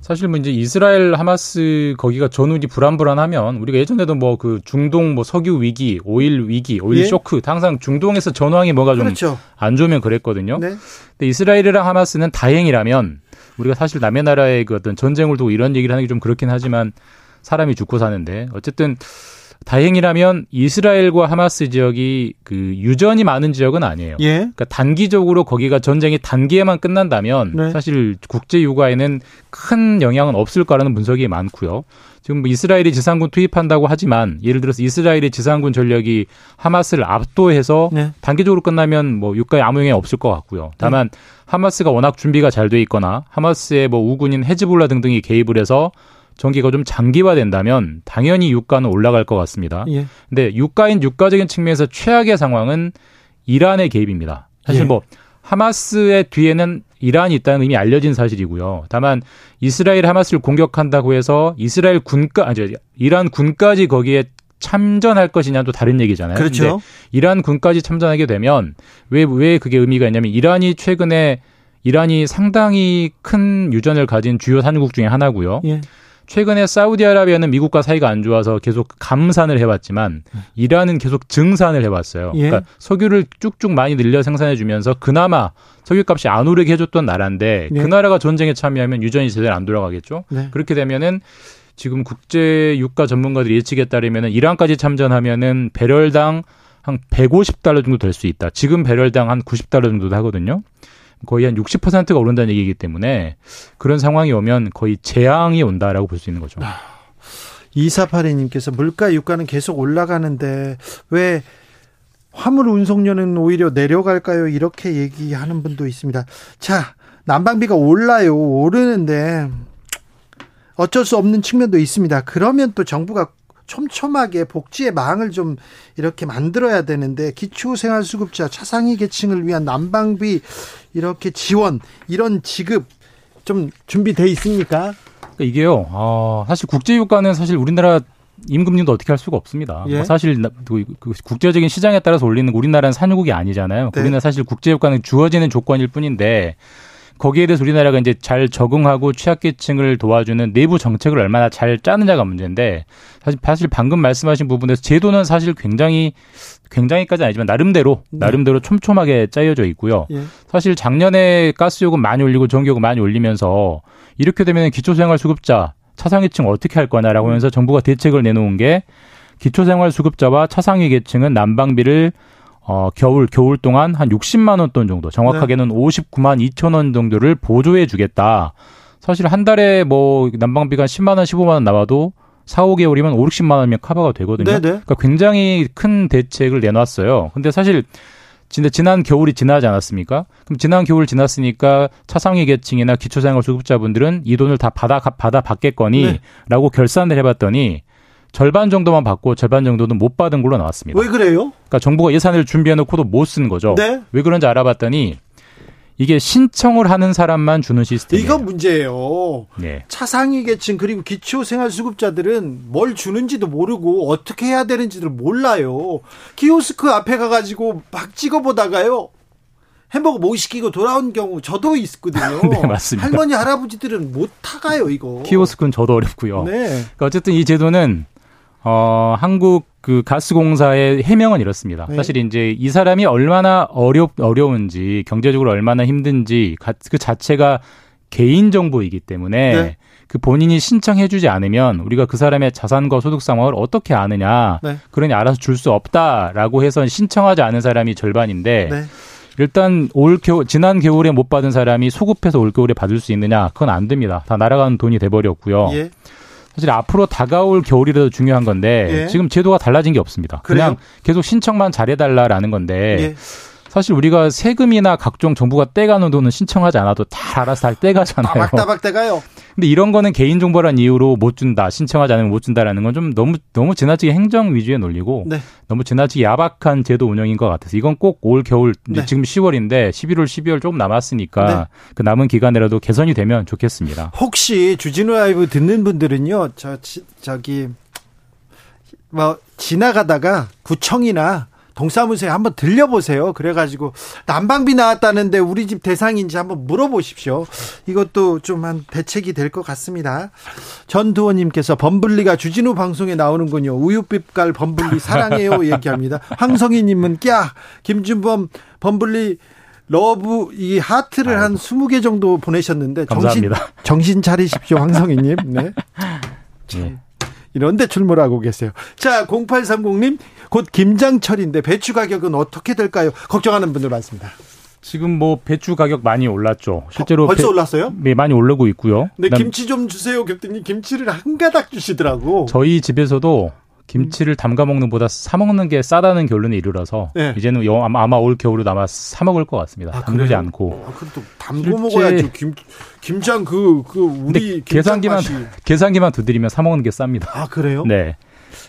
사실 뭐 이제 이스라엘 하마스 거기가 전후이 불안불안하면 우리가 예전에도 뭐 그 중동 뭐 석유 위기, 오일 위기, 오일 예? 쇼크 항상 중동에서 전황이 뭐가 좀안 그렇죠. 좋으면 그랬거든요. 네. 근데 이스라엘이랑 하마스는 다행이라면 우리가 사실 남의 나라의 그 어떤 전쟁을 두고 이런 얘기를 하는 게 좀 그렇긴 하지만 사람이 죽고 사는데 어쨌든 다행이라면 이스라엘과 하마스 지역이 그 유전이 많은 지역은 아니에요. 예. 그러니까 단기적으로 거기가 전쟁이 단기에만 끝난다면 네. 사실 국제 유가에는 큰 영향은 없을 거라는 분석이 많고요. 지금 뭐 이스라엘이 지상군 투입한다고 하지만 예를 들어서 이스라엘의 지상군 전력이 하마스를 압도해서 네. 단기적으로 끝나면 뭐 유가에 아무 영향이 없을 것 같고요. 다만 네. 하마스가 워낙 준비가 잘 돼 있거나 하마스의 뭐 우군인 헤즈볼라 등등이 개입을 해서 전기가 좀 장기화된다면 당연히 유가는 올라갈 것 같습니다. 예. 근데 유가인 유가적인 측면에서 최악의 상황은 이란의 개입입니다. 사실 예. 뭐 하마스의 뒤에는 이란이 있다는 이미 알려진 사실이고요. 다만 이스라엘 하마스를 공격한다고 해서 이스라엘 군까 아니 이란 군까지 거기에 참전할 것이냐는 또 다른 얘기잖아요. 그렇죠. 이란 군까지 참전하게 되면 왜왜 그게 의미가 있냐면 이란이 최근에 이란이 상당히 큰 유전을 가진 주요 산유국 중에 하나고요. 예. 최근에 사우디아라비아는 미국과 사이가 안 좋아서 계속 감산을 해왔지만 이란은 계속 증산을 해왔어요. 예. 그러니까 석유를 쭉쭉 많이 늘려 생산해주면서 그나마 석유값이 안 오르게 해줬던 나라인데 예. 그 나라가 전쟁에 참여하면 유전이 제대로 안 돌아가겠죠. 네. 그렇게 되면은 지금 국제 유가 전문가들이 예측에 따르면은 이란까지 참전하면은 배럴당 한 150달러 정도 될 수 있다. 지금 배럴당 한 90달러 정도 하거든요. 거의 한 60%가 오른다는 얘기이기 때문에 그런 상황이 오면 거의 재앙이 온다라고 볼 수 있는 거죠. 아, 이사파리님께서 물가 유가는 계속 올라가는데 왜 화물 운송료는 오히려 내려갈까요? 이렇게 얘기하는 분도 있습니다. 자, 난방비가 올라요. 오르는데 어쩔 수 없는 측면도 있습니다. 그러면 또 정부가 촘촘하게 복지의 망을 좀 이렇게 만들어야 되는데 기초생활수급자 차상위 계층을 위한 난방비 이렇게 지원 이런 지급 좀 준비돼 있습니까? 그러니까 이게요. 어, 사실 국제유가는 사실 우리나라 임금님도 어떻게 할 수가 없습니다. 예? 뭐 사실 그, 그 국제적인 시장에 따라서 올리는 우리나라는 산유국이 아니잖아요. 네. 우리나라 사실 국제유가는 주어지는 조건일 뿐인데 거기에 대해서 우리나라가 이제 잘 적응하고 취약계층을 도와주는 내부 정책을 얼마나 잘 짜느냐가 문제인데 사실 사실 방금 말씀하신 부분에서 제도는 사실 굉장히 굉장히까지 아니지만 나름대로 네. 나름대로 촘촘하게 짜여져 있고요. 예. 사실 작년에 가스 요금 많이 올리고 전기 요금 많이 올리면서 이렇게 되면 기초생활수급자 차상위층 어떻게 할 거냐라고 하면서 정부가 대책을 내놓은 게 기초생활수급자와 차상위 계층은 난방비를 어, 겨울, 겨울 동안 한 60만 원 돈 정도, 정확하게는 네. 59만 2천 원 정도를 보조해 주겠다. 사실 한 달에 뭐 난방비가 10만 원, 15만 원 나와도 4, 5개월이면 5, 60만 원이면 커버가 되거든요. 네네. 그러니까 굉장히 큰 대책을 내놨어요. 근데 사실 진짜 지난 겨울이 지나지 않았습니까? 그럼 지난 겨울 지났으니까 차상위 계층이나 기초생활 수급자분들은 이 돈을 다 받아 받아 받겠거니라고 네. 결산을 해봤더니 절반 정도만 받고 절반 정도는 못 받은 걸로 나왔습니다. 왜 그래요? 그러니까 정부가 예산을 준비해 놓고도 못 쓴 거죠. 네? 왜 그런지 알아봤더니 이게 신청을 하는 사람만 주는 시스템이에요. 이건 문제예요. 네. 차상위 계층 그리고 기초생활수급자들은 뭘 주는지도 모르고 어떻게 해야 되는지를 몰라요. 키오스크 앞에 가가지고 막 찍어보다가요. 햄버거 못 시키고 돌아온 경우 저도 있거든요. 네, 맞습니다. 할머니 할아버지들은 못 타가요 이거. 키오스크는 저도 어렵고요. 네. 그러니까 어쨌든 이 제도는 어, 한국 그 가스공사의 해명은 이렇습니다. 네. 사실 이제 이 사람이 얼마나 어려 어려운지 경제적으로 얼마나 힘든지 그 자체가 개인 정보이기 때문에 네. 그 본인이 신청해주지 않으면 우리가 그 사람의 자산과 소득 상황을 어떻게 아느냐. 네. 그러니 알아서 줄 수 없다라고 해서 신청하지 않은 사람이 절반인데 네. 일단 올 겨울 지난 겨울에 못 받은 사람이 소급해서 올 겨울에 받을 수 있느냐? 그건 안 됩니다. 다 날아가는 돈이 돼 버렸고요. 예. 사실 앞으로 다가올 겨울이라도 중요한 건데 예. 지금 제도가 달라진 게 없습니다. 그래요? 그냥 계속 신청만 잘해달라라는 건데 예. 사실 우리가 세금이나 각종 정부가 떼가는 돈은 신청하지 않아도 다 알아서 잘 떼가잖아요. 따박따박 떼가요. 근데 이런 거는 개인정보란 이유로 못 준다, 신청하지 않으면 못 준다라는 건 좀 너무 너무 지나치게 행정 위주의 논리고 네. 너무 지나치게 야박한 제도 운영인 것 같아서 이건 꼭 올 겨울 네. 지금 10월인데 11월, 12월 조금 남았으니까 네. 그 남은 기간이라도 개선이 되면 좋겠습니다. 혹시 주진우 라이브 듣는 분들은요, 저 저기 뭐 지나가다가 구청이나 동사무소에 한번 들려보세요. 그래가지고 난방비 나왔다는데 우리 집 대상인지 한번 물어보십시오. 이것도 좀 한 대책이 될 것 같습니다. 전두호님께서 범블리가 주진우 방송에 나오는군요. 우유빛깔 범블리 사랑해요 얘기합니다. 황성희님은 꺄 김준범 범블리 러브 이 하트를 아이고. 한 20개 정도 보내셨는데 감사합니다. 정신 정신 차리십시오 황성희님. 네. 네. 이런데 출몰하고 계세요. 자, 0830님, 곧 김장철인데 배추 가격은 어떻게 될까요? 걱정하는 분들 많습니다. 지금 뭐 배추 가격 많이 올랐죠. 실제로 벌써 배, 올랐어요? 네, 많이 오르고 있고요. 네, 김치 좀 주세요, 격등님. 김치를 한 가닥 주시더라고. 저희 집에서도 김치를 담가 먹는 보다 사 먹는 게 싸다는 결론에 이르러서 네. 이제는 아마 올 겨울에 아마 사 먹을 것 같습니다. 아, 담그지 않고. 아, 그래도 담궈 먹어야죠. 김 김장 그그 그 우리 계산기만 맛이. 계산기만 두드리면 사 먹는 게 쌉니다. 아 그래요? 네.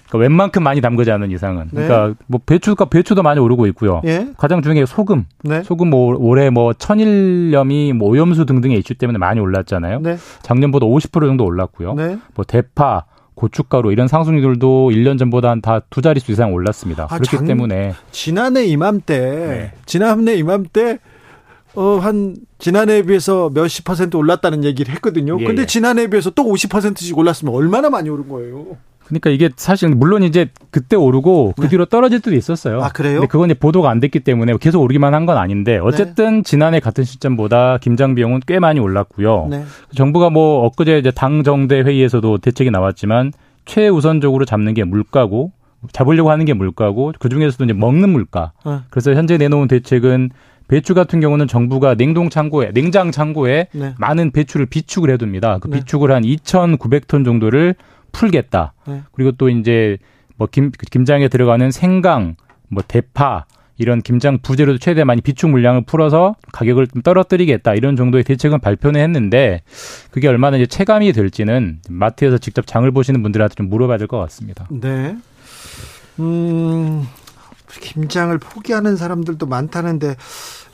그러니까 웬만큼 많이 담그지 않는 이상은. 네. 그러니까 뭐 배추가 배추도 많이 오르고 있고요. 예? 가장 중요한 게 소금. 네. 소금 뭐 올해 뭐 천일염이 뭐 오염수 등등의 이슈 때문에 많이 올랐잖아요. 네. 작년보다 50% 정도 올랐고요. 네. 뭐 대파 고춧가루 이런 상승률도 1년 전보다 한다두 자릿수 이상 올랐습니다. 아, 그렇기 장, 때문에 지난해 이맘때 네. 지난해 이맘때 어, 한, 지난해에 비해서 몇십 퍼센트 올랐다는 얘기를 했거든요. 예, 근데 예. 지난해에 비해서 또 50%씩 올랐으면 얼마나 많이 오른 거예요? 그러니까 이게 사실 물론 이제 그때 오르고 그 네. 뒤로 떨어질 때도 있었어요. 아 그래요? 근데 그건 이제 보도가 안 됐기 때문에 계속 오르기만 한 건 아닌데 어쨌든 네. 지난해 같은 시점보다 김장 비용은 꽤 많이 올랐고요. 네. 정부가 뭐 엊그제 이제 당 정대 회의에서도 대책이 나왔지만 최우선적으로 잡는 게 물가고 잡으려고 하는 게 물가고 그 중에서도 이제 먹는 물가. 네. 그래서 현재 내놓은 대책은 배추 같은 경우는 정부가 냉동 창고에 냉장 창고에 네. 많은 배추를 비축을 해둡니다. 그 네. 비축을 한 2,900톤 정도를 풀겠다. 네. 그리고 또 이제 뭐 김, 김장에 들어가는 생강, 뭐 대파 이런 김장 부재료도 최대 많이 비축 물량을 풀어서 가격을 좀 떨어뜨리겠다 이런 정도의 대책은 발표는 했는데 그게 얼마나 이제 체감이 될지는 마트에서 직접 장을 보시는 분들한테 좀 물어봐야 될 것 같습니다. 네. 음, 김장을 포기하는 사람들도 많다는데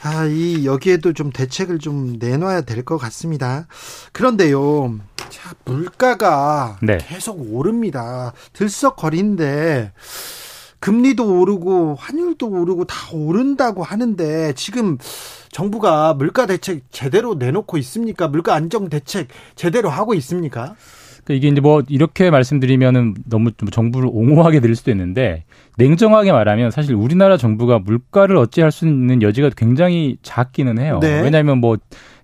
아, 이 여기에도 좀 대책을 좀 내놔야 될 것 같습니다. 그런데요, 자 물가가 네. 계속 오릅니다. 들썩거리는데 금리도 오르고 환율도 오르고 다 오른다고 하는데 지금 정부가 물가 대책 제대로 내놓고 있습니까? 물가 안정 대책 제대로 하고 있습니까? 그러니까 이게 이제 뭐 이렇게 말씀드리면은 너무 좀 정부를 옹호하게 될 수도 있는데 냉정하게 말하면 사실 우리나라 정부가 물가를 어찌할 수 있는 여지가 굉장히 작기는 해요. 네. 왜냐하면 뭐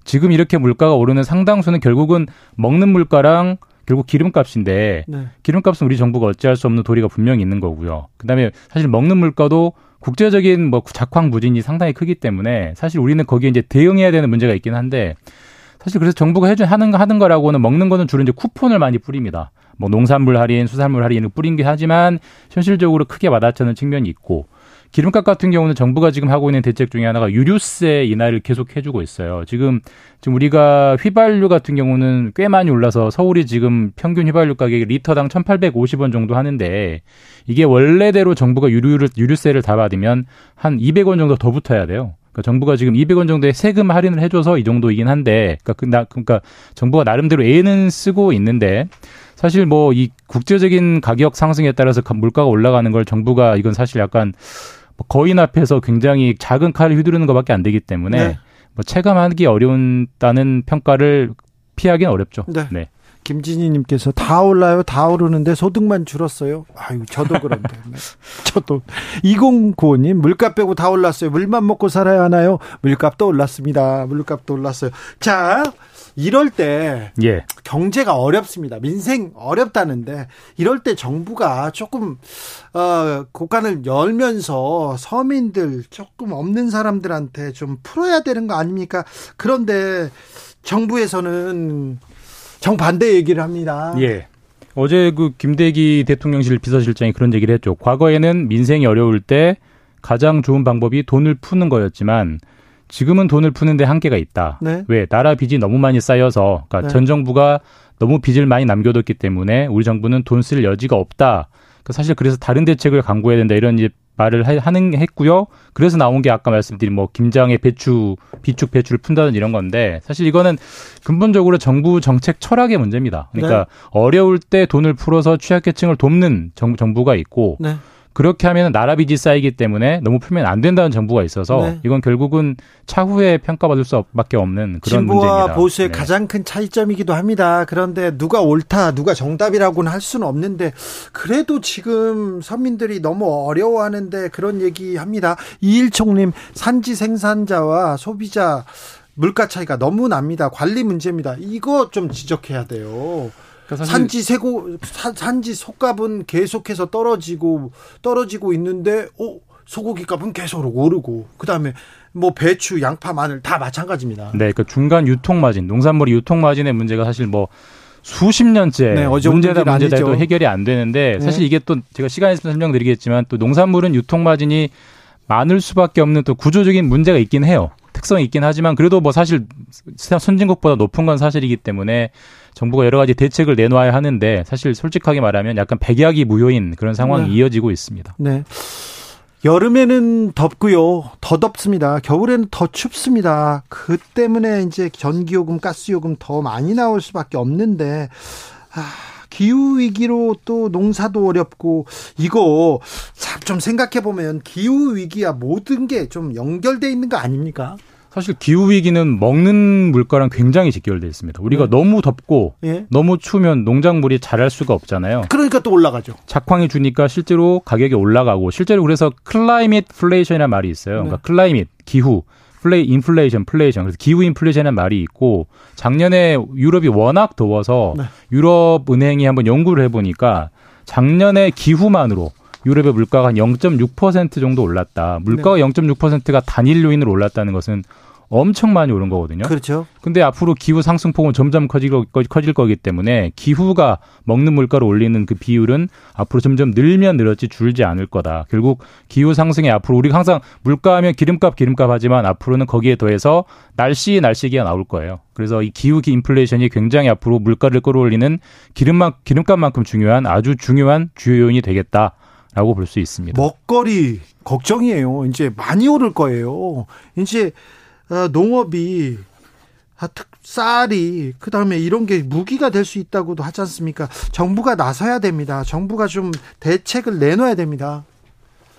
지금 이렇게 물가가 오르는 상당수는 결국은 먹는 물가랑 결국 기름값인데 네. 기름값은 우리 정부가 어찌할 수 없는 도리가 분명히 있는 거고요. 그다음에 사실 먹는 물가도 국제적인 뭐 작황 부진이 상당히 크기 때문에 사실 우리는 거기에 이제 대응해야 되는 문제가 있긴 한데 사실 그래서 정부가 해준 하는 거 하는 거라고는 먹는 거는 주로 이제 쿠폰을 많이 뿌립니다. 뭐 농산물 할인, 수산물 할인을 뿌린 게 하지만 현실적으로 크게 와닿지않는 측면이 있고 기름값 같은 경우는 정부가 지금 하고 있는 대책 중에 하나가 유류세 인하를 계속 해주고 있어요. 지금 지금 우리가 휘발유 같은 경우는 꽤 많이 올라서 서울이 지금 평균 휘발유 가격이 리터당 1,850원 정도 하는데 이게 원래대로 정부가 유류를 유류세를 다 받으면 한 200원 정도 더 붙어야 돼요. 그러니까 정부가 지금 200원 정도의 세금 할인을 해줘서 이 정도이긴 한데, 그러니까, 그 그러니까 정부가 나름대로 애는 쓰고 있는데 사실 뭐 이 국제적인 가격 상승에 따라서 물가가 올라가는 걸 정부가 이건 사실 약간 뭐 거인 앞에서 굉장히 작은 칼을 휘두르는 것밖에 안 되기 때문에 네. 뭐 체감하기 어려운다는 평가를 피하기는 어렵죠. 네. 네. 김진희님께서 다 올라요, 다 오르는데 소득만 줄었어요. 아유, 저도 그런데. 네. 저도. 2095님, 물값 빼고 다 올랐어요. 물만 먹고 살아야 하나요? 물값도 올랐습니다. 물값도 올랐어요. 자, 이럴 때 예. 경제가 어렵습니다. 민생 어렵다는데 이럴 때 정부가 조금 어 국간을 열면서 서민들 조금 없는 사람들한테 좀 풀어야 되는 거 아닙니까? 그런데 정부에서는 정반대 얘기를 합니다. 예. 어제 그 김대기 대통령실 비서실장이 그런 얘기를 했죠. 과거에는 민생이 어려울 때 가장 좋은 방법이 돈을 푸는 거였지만 지금은 돈을 푸는데 한계가 있다. 네. 왜? 나라 빚이 너무 많이 쌓여서, 그러니까 네. 전 정부가 너무 빚을 많이 남겨뒀기 때문에 우리 정부는 돈 쓸 여지가 없다. 그러니까 사실 그래서 다른 대책을 강구해야 된다 이런 이제 말을 하는 했고요. 그래서 나온 게 아까 말씀드린 뭐 김장의 배추 비축 배추를 푼다는 이런 건데 사실 이거는 근본적으로 정부 정책 철학의 문제입니다. 그러니까 네. 어려울 때 돈을 풀어서 취약계층을 돕는 정, 정부가 있고 네. 그렇게 하면 나라 빚이 쌓이기 때문에 너무 풀면 안 된다는 정부가 있어서 네. 이건 결국은 차후에 평가받을 수밖에 없는 그런 진보와 문제입니다. 보수의 네. 가장 큰 차이점이기도 합니다. 그런데 누가 옳다, 누가 정답이라고는 할 수는 없는데 그래도 지금 서민들이 너무 어려워하는데 그런 얘기합니다. 이일총님 산지 생산자와 소비자 물가 차이가 너무 납니다. 관리 문제입니다. 이거 좀 지적해야 돼요. 그러니까 산지 세고 산지 속값은 계속해서 떨어지고 떨어지고 있는데 어 소고기 값은 계속 오르고 그다음에 뭐 배추, 양파, 마늘 다 마찬가지입니다. 네, 그 중간 유통 마진, 농산물 유통 마진의 문제가 사실 뭐 수십 년째 네, 문제다 문제다 해도 해결이 안 되는데 사실 네. 이게 또 제가 시간 있으면 설명드리겠지만 또 농산물은 유통 마진이 많을 수밖에 없는 또 구조적인 문제가 있긴 해요. 특성이 있긴 하지만 그래도 뭐 사실 선진국보다 높은 건 사실이기 때문에 정부가 여러 가지 대책을 내놓아야 하는데 사실 솔직하게 말하면 약간 백약이 무효인 그런 상황이 네. 이어지고 있습니다. 네. 여름에는 덥고요. 더 덥습니다. 겨울에는 더 춥습니다. 그 때문에 이제 전기요금, 가스요금 더 많이 나올 수밖에 없는데 아, 기후 위기로 또 농사도 어렵고 이거 좀 생각해 보면 기후 위기와 모든 게 좀 연결돼 있는 거 아닙니까? 사실 기후 위기는 먹는 물가랑 굉장히 직결돼 있습니다. 우리가 네. 너무 덥고 네. 너무 추우면 농작물이 자랄 수가 없잖아요. 그러니까 또 올라가죠. 작황이 주니까 실제로 가격이 올라가고 실제로 그래서 climateflation이라는 말이 있어요. 그러니까 네. climate 기후 플레이 인플레이션 flation 그래서 기후 인플레이션이라는 말이 있고 작년에 유럽이 워낙 더워서 네. 유럽 은행이 한번 연구를 해보니까 작년에 기후만으로 유럽의 물가가 한 0.6% 정도 올랐다. 물가가 네. 0.6%가 단일 요인으로 올랐다는 것은 엄청 많이 오른 거거든요. 그렇죠. 근데 앞으로 기후 상승폭은 점점 커질, 커질 거기 때문에 기후가 먹는 물가를 올리는 그 비율은 앞으로 점점 늘면 늘었지 줄지 않을 거다. 결국 기후 상승에 앞으로 우리가 항상 물가 하면 기름값 기름값 하지만 앞으로는 거기에 더해서 날씨 날씨기가 나올 거예요. 그래서 이 기후 인플레이션이 굉장히 앞으로 물가를 끌어올리는 기름만 기름값만큼 중요한 아주 중요한 주요 요인이 되겠다. 라고 볼 수 있습니다. 먹거리 걱정이에요. 이제 많이 오를 거예요. 이제 어, 농업이 아, 특, 쌀이 그다음에 이런 게 무기가 될 수 있다고도 하지 않습니까? 정부가 나서야 됩니다. 정부가 좀 대책을 내놔야 됩니다.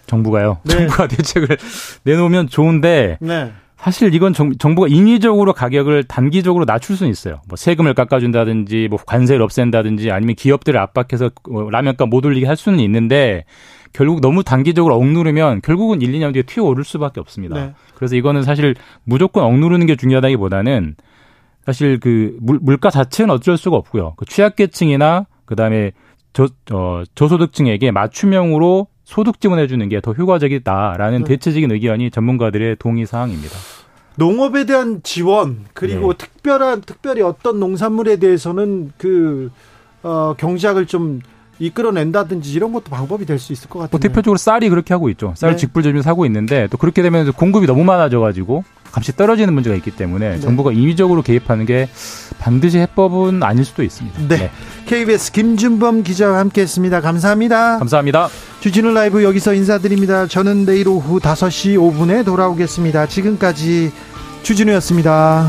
정부가요? 네. 정부가 대책을 내놓으면 좋은데 네. 사실 이건 정, 부가 인위적으로 가격을 단기적으로 낮출 수는 있어요. 뭐 세금을 깎아준다든지 뭐 관세를 없앤다든지 아니면 기업들을 압박해서 어, 라면값 못 올리게 할 수는 있는데 결국 너무 단기적으로 억누르면 결국은 1, 2년 뒤에 튀어오를 수밖에 없습니다. 네. 그래서 이거는 사실 무조건 억누르는 게 중요하다기보다는 사실 그 물, 물가 자체는 어쩔 수가 없고요. 그 취약계층이나 그다음에 저, 어, 저소득층에게 맞춤형으로 소득 지원해 주는 게 더 효과적이다라는 네. 대체적인 의견이 전문가들의 동의 사항입니다. 농업에 대한 지원 그리고 네. 특별한 특별히 어떤 농산물에 대해서는 그 어, 경작을 좀 이끌어낸다든지 이런 것도 방법이 될 수 있을 것 같아요. 뭐 대표적으로 쌀이 그렇게 하고 있죠. 쌀 네. 직불점유 사고 있는데 또 그렇게 되면 공급이 너무 많아져가지고 값이 떨어지는 문제가 있기 때문에 네. 정부가 인위적으로 개입하는 게 반드시 해법은 아닐 수도 있습니다. 네. 네. KBS 김준범 기자와 함께했습니다. 감사합니다. 감사합니다. 주진우 라이브 여기서 인사드립니다. 저는 내일 오후 5시 5분에 돌아오겠습니다. 지금까지 주진우였습니다.